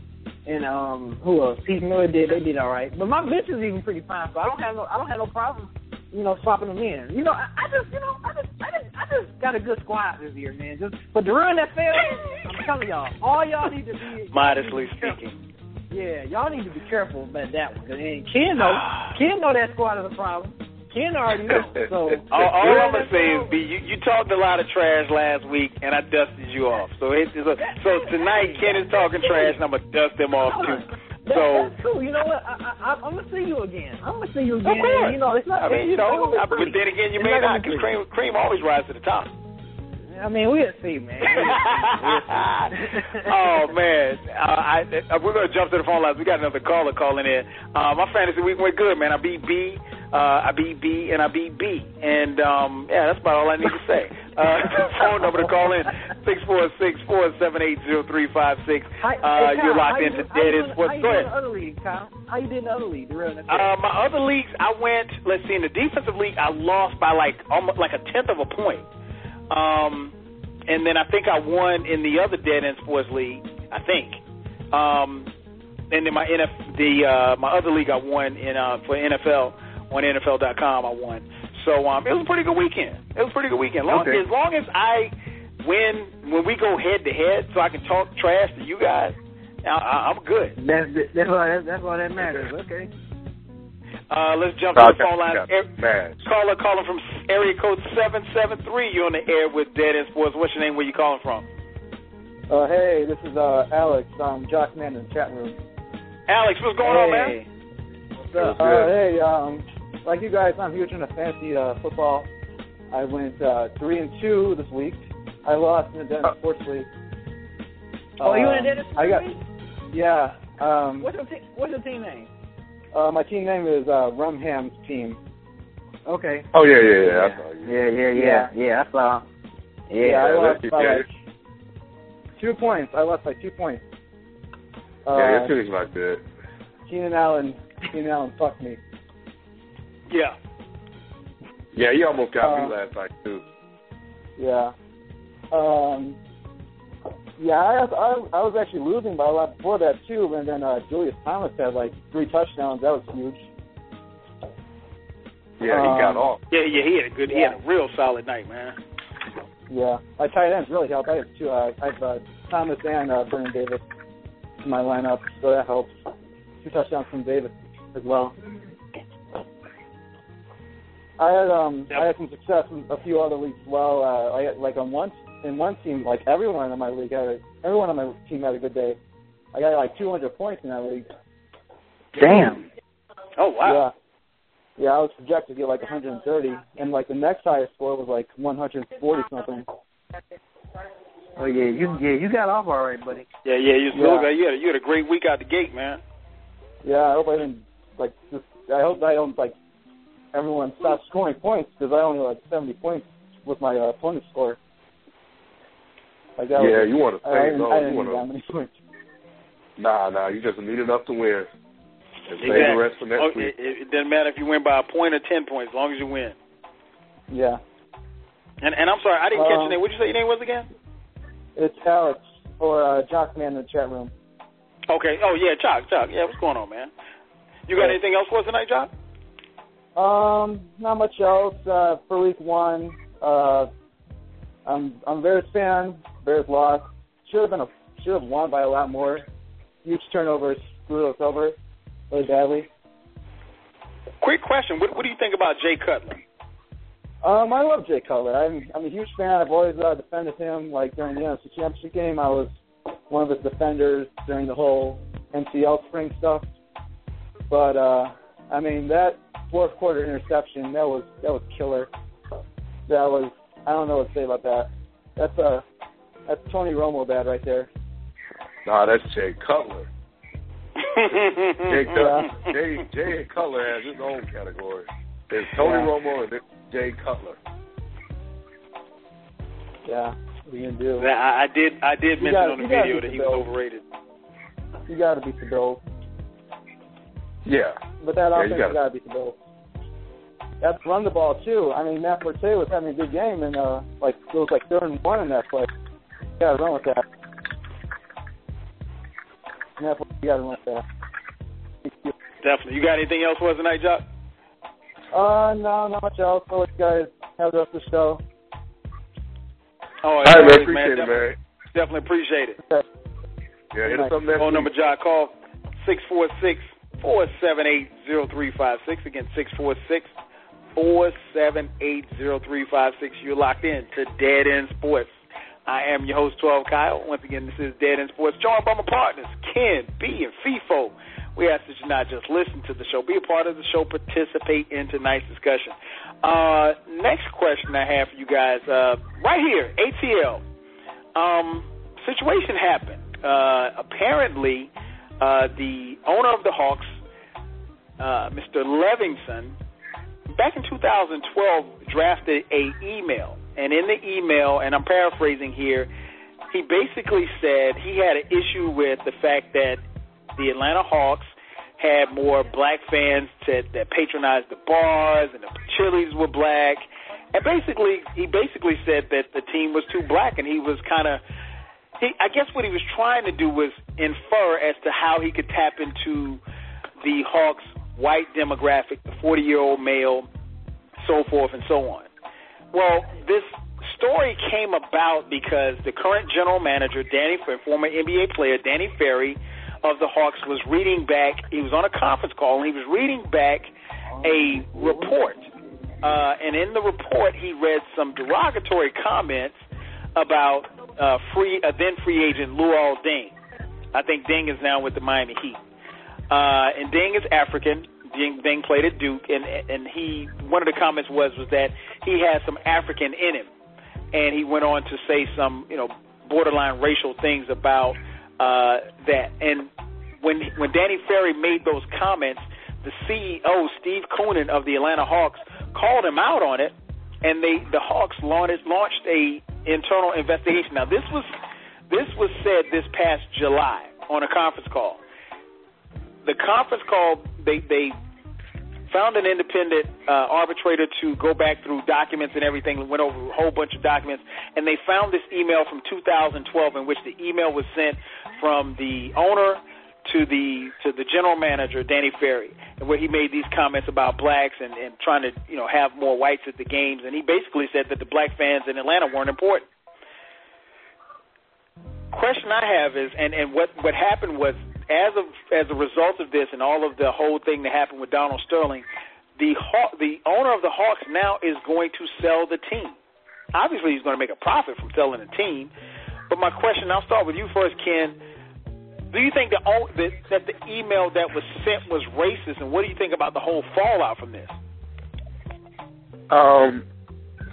and um, who else? Heath Miller did. They did all right. But my bench is even pretty fine, so I don't have no, I don't have no problem you know, swapping them in. You know, I, I just, you know, I just, I just, I just got a good squad this year, man. Just, but the real NFL, I'm telling y'all, all y'all need to be Modestly to be speaking. Yeah, y'all need to be careful about that one. And Ken know, Ken know that squad is a problem. Ken already know. So all, all I'm gonna say is, B, you, you talked a lot of trash last week, and I dusted you off. So it's, it's a, so tonight Ken is talking trash, and I'm gonna dust him off too. That, So that's cool. You know what? I, I, I, I'm gonna see you again. I'm gonna see you again. Of course. You know, it's not. I mean, you know, I- but then again, you It's may not because cream, cream always rises to the top. I mean, we'll see, man. oh man, uh, I, uh, we're gonna jump to the phone lines. We got another caller calling in. Uh, my fantasy week went good, man. I beat B, uh, I beat B, and I beat B, and um, yeah, that's about all I need to say. Uh, phone number to call in six four six four seven eight zero three five six. Uh, hey, you're locked into Dead is doing- How you doing other league, Kyle? How you did in the other league? The real? Uh, my other leagues, I went. Let's see, in the defensive league, I lost by like almost like a tenth of a point. Um, and then I think I won in the other dead end sports league. I think. Um, and then my NF, the uh, my other league, I won in uh, for NFL on NFL.com. I won. So um, it was a pretty good weekend. It was a pretty good weekend. Long, Okay. As long as I win when we go head to head, so I can talk trash to you guys, I, I, I'm good. That's that's all that, that's all that matters. Okay. Uh, let's jump to the phone line. Er- Caller calling from area code 773. You're on the air with Dead End Sports. What's your name? Where you calling from? Uh, hey, this is uh, Alex. Um, Josh Man in the chat room. Alex, what's going on, man? What's up? Uh, hey, um, like you guys, I'm huge into fantasy uh, football. I went uh, three and two this week. I lost in the Denver Sports League. Oh, you in the Dennis I got, League? yeah. Um, What's your te- what's your team name? Uh, my team name is uh, Rumham's team. Okay. Oh yeah, yeah, yeah. I saw you. Yeah, yeah, yeah, yeah. I saw. Yeah, I lost by yeah. like two points. I lost by two points. Uh, yeah, it seems like that. Keenan Allen, Keenan Allen fuck me. Yeah. Yeah, he almost got Uh, me last night too. Yeah. Um. Yeah, I, I I was actually losing by a lot before that too, and then uh, Julius Thomas had like three touchdowns. That was huge. Yeah, he got Um, off. Yeah, yeah, he had a good, he had a real solid night, man. Yeah, my tight ends really helped. I have two. Uh, I have uh, Thomas and uh, Vernon Davis in my lineup, so that helps. Two touchdowns from Davis as well. I had um I had some success in a few other leagues as well. Uh, I had, like on one in one team, like everyone in my league had a, everyone on my team had a good day. I got like 200 points in that league. Damn. Oh wow. Yeah. Yeah, I was projected to get like 130, and like the next highest score was like 140 something. Oh yeah, you yeah you got off all right, buddy. Yeah, yeah, you Yeah. yeah. you had a, you had a great week out the gate, man. Yeah, I hope I didn't like. Just, I hope I don't like everyone stop scoring points because I only like 70 points with my uh, opponent score. Like that Yeah, was, you wanna I, stay didn't, I you didn't wanna- that many points. Nah, nah, you just need enough to win. And save Exactly. the rest for next Oh, week. it, it, it doesn't matter if you win by a point or ten points, as long as you win. Yeah, And and I'm sorry, I didn't catch your Um, name. What did you say your name was again? it's Alex or uh, Jockman in the chat room. Okay. Oh yeah, Jock, Jock. Yeah, what's going on, man? You got Hey. anything else for us tonight, Jock? Um, not much else uh, for week one. Uh, I'm I'm a Bears fan. Bears lost. Should have been a should have won by a lot more. Huge turnovers screwed us over really badly. Quick question. What, what do you think about Jay Cutler? Um, I love Jay Cutler. I'm I'm a huge fan. I've always uh, defended him. Like during the NFC Championship game, I was one of his defenders during the whole MCL sprain stuff. But uh, I mean that fourth quarter interception that was that was killer. That was I don't know what to say about that. That's uh that's Tony Romo bad right there. Nah, that's Jay Cutler. Jay, Yeah. Cutler. Jay, Jay Cutler has his own category. There's Tony Yeah. Romo and Jay Cutler. Yeah, what are you gonna do? I, I did I did You mention gotta- on the video that the he was overrated. You got to beat the Bills. Yeah. But that Yeah, you offense gotta- got to beat the Bills. That's run the ball too. I mean, Matt Forte was having a good game, and uh, like it was like third and one in that play. You got to run with that. Matt Forte, you got to run with that. Definitely. You got anything else for us tonight, Jock? Uh, no, not much else. I'll let you guys have the rest of the show. Oh, All as right, man. always, Appreciate it, definitely, man. definitely appreciate it. Yeah, hit us up next Phone week. number, Jock, call six four six four seven eight zero three five six. Again, six four six four seven eight zero three five six. You're locked in to Dead End Sports. I am your host, 12 Kyle. Once again, this is Dead End Sports, joined by my partners, Ken, B, and Feefo. We ask that you not just listen to the show, be a part of the show, participate in tonight's discussion. Uh, next question I have for you guys, uh, right here, ATL. Um, situation happened. Uh, apparently, uh, the owner of the Hawks, uh, Mr. Levenson, back in 2012, drafted a email, and in the email, and I'm paraphrasing here, he basically said he had an issue with the fact that the Atlanta Hawks had more black fans that, that patronized the bars, and the chilies were black, and basically, he basically said that the team was too black, and he was kind of he, I guess what he was trying to do was infer as to how he could tap into the Hawks' white demographic, the 40 year old male, so forth and so on. Well, this story came about because the current general manager, Danny, former NBA player Danny Ferry of the Hawks, was reading back. He was on a conference call and he was reading back a report. Uh, and in the report, he read some derogatory comments about uh, free uh, then free agent Luol Deng. I think Deng is now with the Miami Heat. Uh, and Deng is African. Deng, Deng played at Duke, and and he one of the comments was was that he has some African in him, and he went on to say some you know borderline racial things about uh, that. And when when Danny Ferry made those comments, the CEO Steve Koonin of the Atlanta Hawks called him out on it, and they the Hawks launched launched a internal investigation. Now this was this was said this past July on a conference call. The conference call they they found an independent uh, arbitrator to go back through documents and everything, went over a whole bunch of documents, and they found this email from 2012 in which the email was sent from the owner to the to the general manager Danny Ferry, and where he made these comments about blacks and, and trying to you know have more whites at the games, and he basically said that the black fans in Atlanta weren't important. Question I have is, and and what what happened was as of as a result of this and all of the whole thing that happened with Donald Sterling, the Haw- the owner of the Hawks now is going to sell the team. Obviously, he's going to make a profit from selling the team. But my question, I'll start with you first, Ken. Do you think the, o- that that the email that was sent was racist, and what do you think about the whole fallout from this? Um,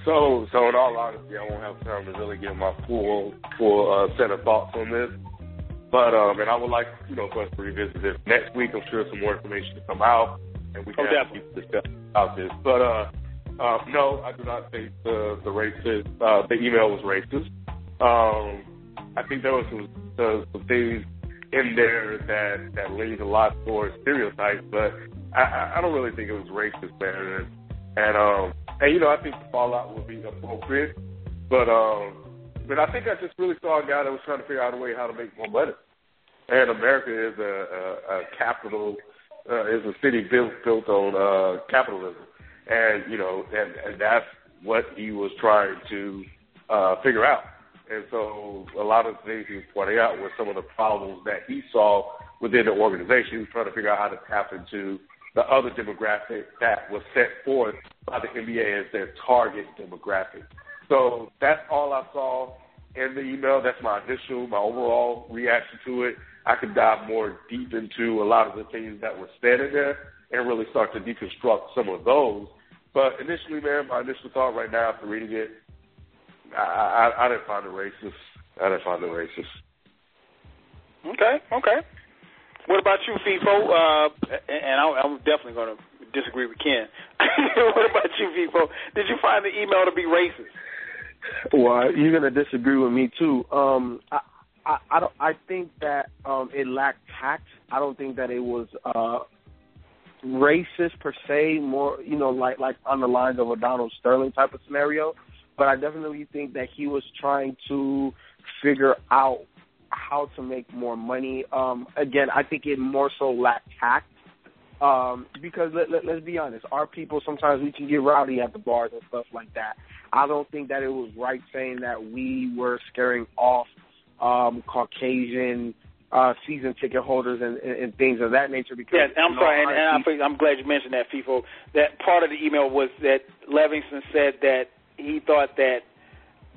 so, so in all honesty, I won't have time to really give my full, full uh, set of thoughts on this. But um, and I would like, you know, for us to revisit this next week. I'm sure some more information to come out, and we can Oh, have a about this. But uh, uh, no, I do not think the the racist, uh, the email was racist. Um, I think there was some, uh, some things in there that that leaned a lot towards stereotypes, but I, I- I don't really think it was racist, man. And, and um, and you know, I think the fallout would be appropriate, but um, but I think I just really saw a guy that was trying to figure out a way how to make more money. And America is a, a, a capital, uh, is a city built built on uh, capitalism, and you know, and, and that's what he was trying to uh, figure out. And so, a lot of things he was pointing out were some of the problems that he saw within the organization. He was trying to figure out how to tap into the other demographic that was set forth by the NBA as their target demographic. So that's all I saw in the email. That's my initial, my overall reaction to it. I could dive more deep into a lot of the things that were said in there and really start to deconstruct some of those. But initially, man, my initial thought right now after reading it, I, I, I didn't find it racist. I didn't find it racist. Okay, okay. What about you, Feefo? Uh, and I, I'm definitely going to disagree with Ken. what about you, Feefo? Did you find the email to be racist? Well, you're gonna disagree with me too. Um, I, I, I don't. I think that um, it lacked tact. I don't think that it was uh, racist per se. More, you know, like like on the lines of a Donald Sterling type of scenario. But I definitely think that he was trying to figure out how to make more money. Um, again, I think it more so lacked tact. Um, because let, let, let's be honest, our people sometimes we can get rowdy at the bars and stuff like that. I don't think that it was right saying that we were scaring off um, Caucasian uh, season ticket holders and, and, and things of that nature. Because Yes, I'm in all sorry, and, and honesty- I'm, I'm glad you mentioned that, Feefo. That part of the email was that Levingston said that he thought that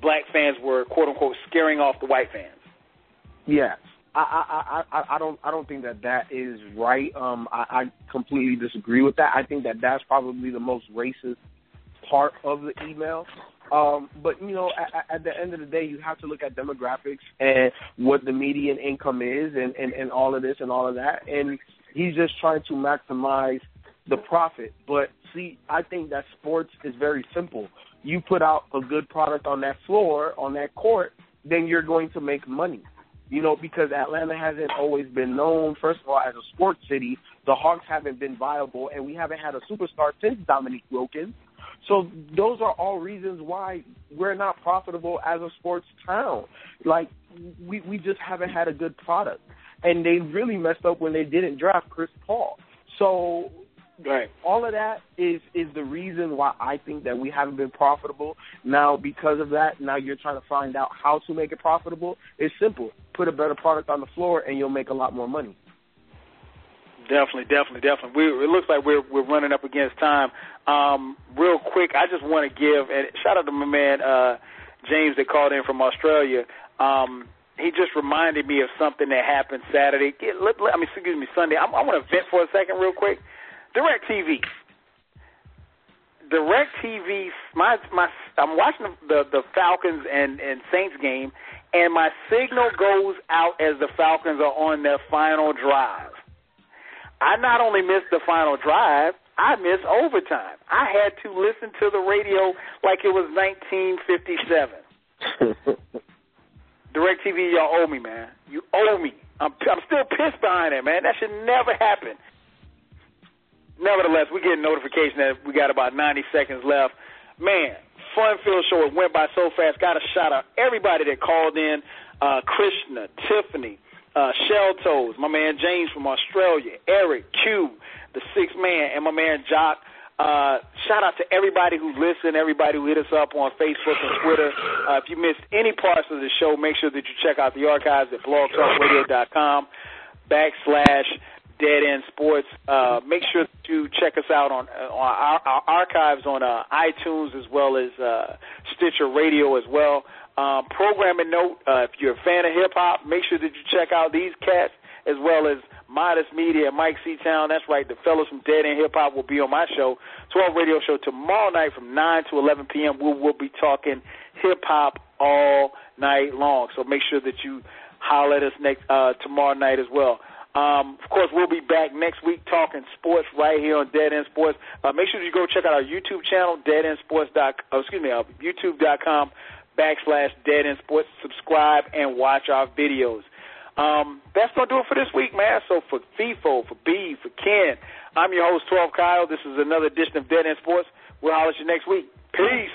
black fans were quote unquote scaring off the white fans. Yes. I, I, I, don't I don't think that that is right. Um, I, I completely disagree with that. I think that that's probably the most racist part of the email. Um, but you know, at, at the end of the day, you have to look at demographics and what the median income is, and, and, and all of this and all of that. And he's just trying to maximize the profit. But see, I think that sports is very simple. You put out a good product on that floor, on that court, then you're going to make money. You know, because Atlanta hasn't always been known, first of all, as a sports city. The Hawks haven't been viable, and we haven't had a superstar since Dominique Wilkins. So those are all reasons why we're not profitable as a sports town. Like we we just haven't had a good product, and they really messed up when they didn't draft Chris Paul. So Right. all of that is is the reason why I think that we haven't been profitable. Now because of that, now you're trying to find out how to make it profitable. It's simple. Put a better product on the floor and you'll make a lot more money. Definitely, definitely, definitely. We, it looks like we're we're running up against time. Um, real quick, I just want to give and shout out to my man uh, James that called in from Australia. Um, he just reminded me of something that happened Saturday. Get- Let, let, I mean, excuse me, Sunday. I, I want to vent for a second, real quick. DirecTV. Direct TV. My my. I'm watching the the Falcons and and Saints game, and my signal goes out as the Falcons are on their final drive. I not only missed the final drive, I missed overtime. I had to listen to the radio like it was 1957. DirecTV, y'all owe me, man. You owe me. I'm I'm still pissed behind it, man. That should never happen. Nevertheless, we get a notification that we got about 90 seconds left. Man, fun-filled show. It went by so fast. Got a shout out everybody that called in. Uh, Krishna, Tiffany, uh, Shell Toes, my man James from Australia, Eric, Q, the sixth man, and my man Jock. Uh, shout out to everybody who listened, everybody who hit us up on Facebook and Twitter. Uh, if you missed any parts of the show, make sure that you check out the archives at blogtalkradio.com backslash Dead End Sports. Uh, make sure that you check us out on, uh, on our, our archives on uh, iTunes as well as uh, Stitcher Radio as well. Um, programming note: uh, if you're a fan of hip hop, make sure that you check out these cats as well as Modest Media and Mike Seatown. That's right, the fellows from Dead End Hip Hop will be on my show, 12 radio show tomorrow night from 9 to 11 p.m. We will be talking hip hop all night long. So make sure that you holler at us next uh, tomorrow night as well. Um, of course, we'll be back next week talking sports right here on Dead End Sports. Uh, make sure you go check out our YouTube channel, deadendsports. Oh, excuse me, uh, YouTube.com backslash Dead End Sports. Subscribe and watch our videos. Um, that's gonna do it for this week, man. So for Feefo, for B, for Ken, I'm your host, 12 Kyle. This is another edition of Dead End Sports. We'll holler at you next week. Peace.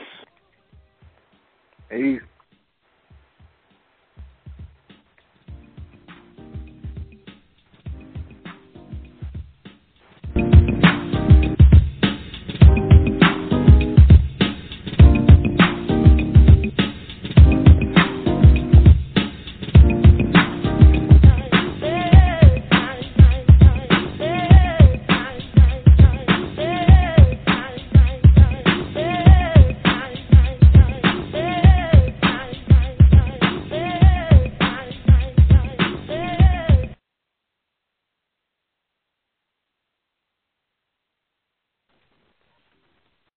Peace.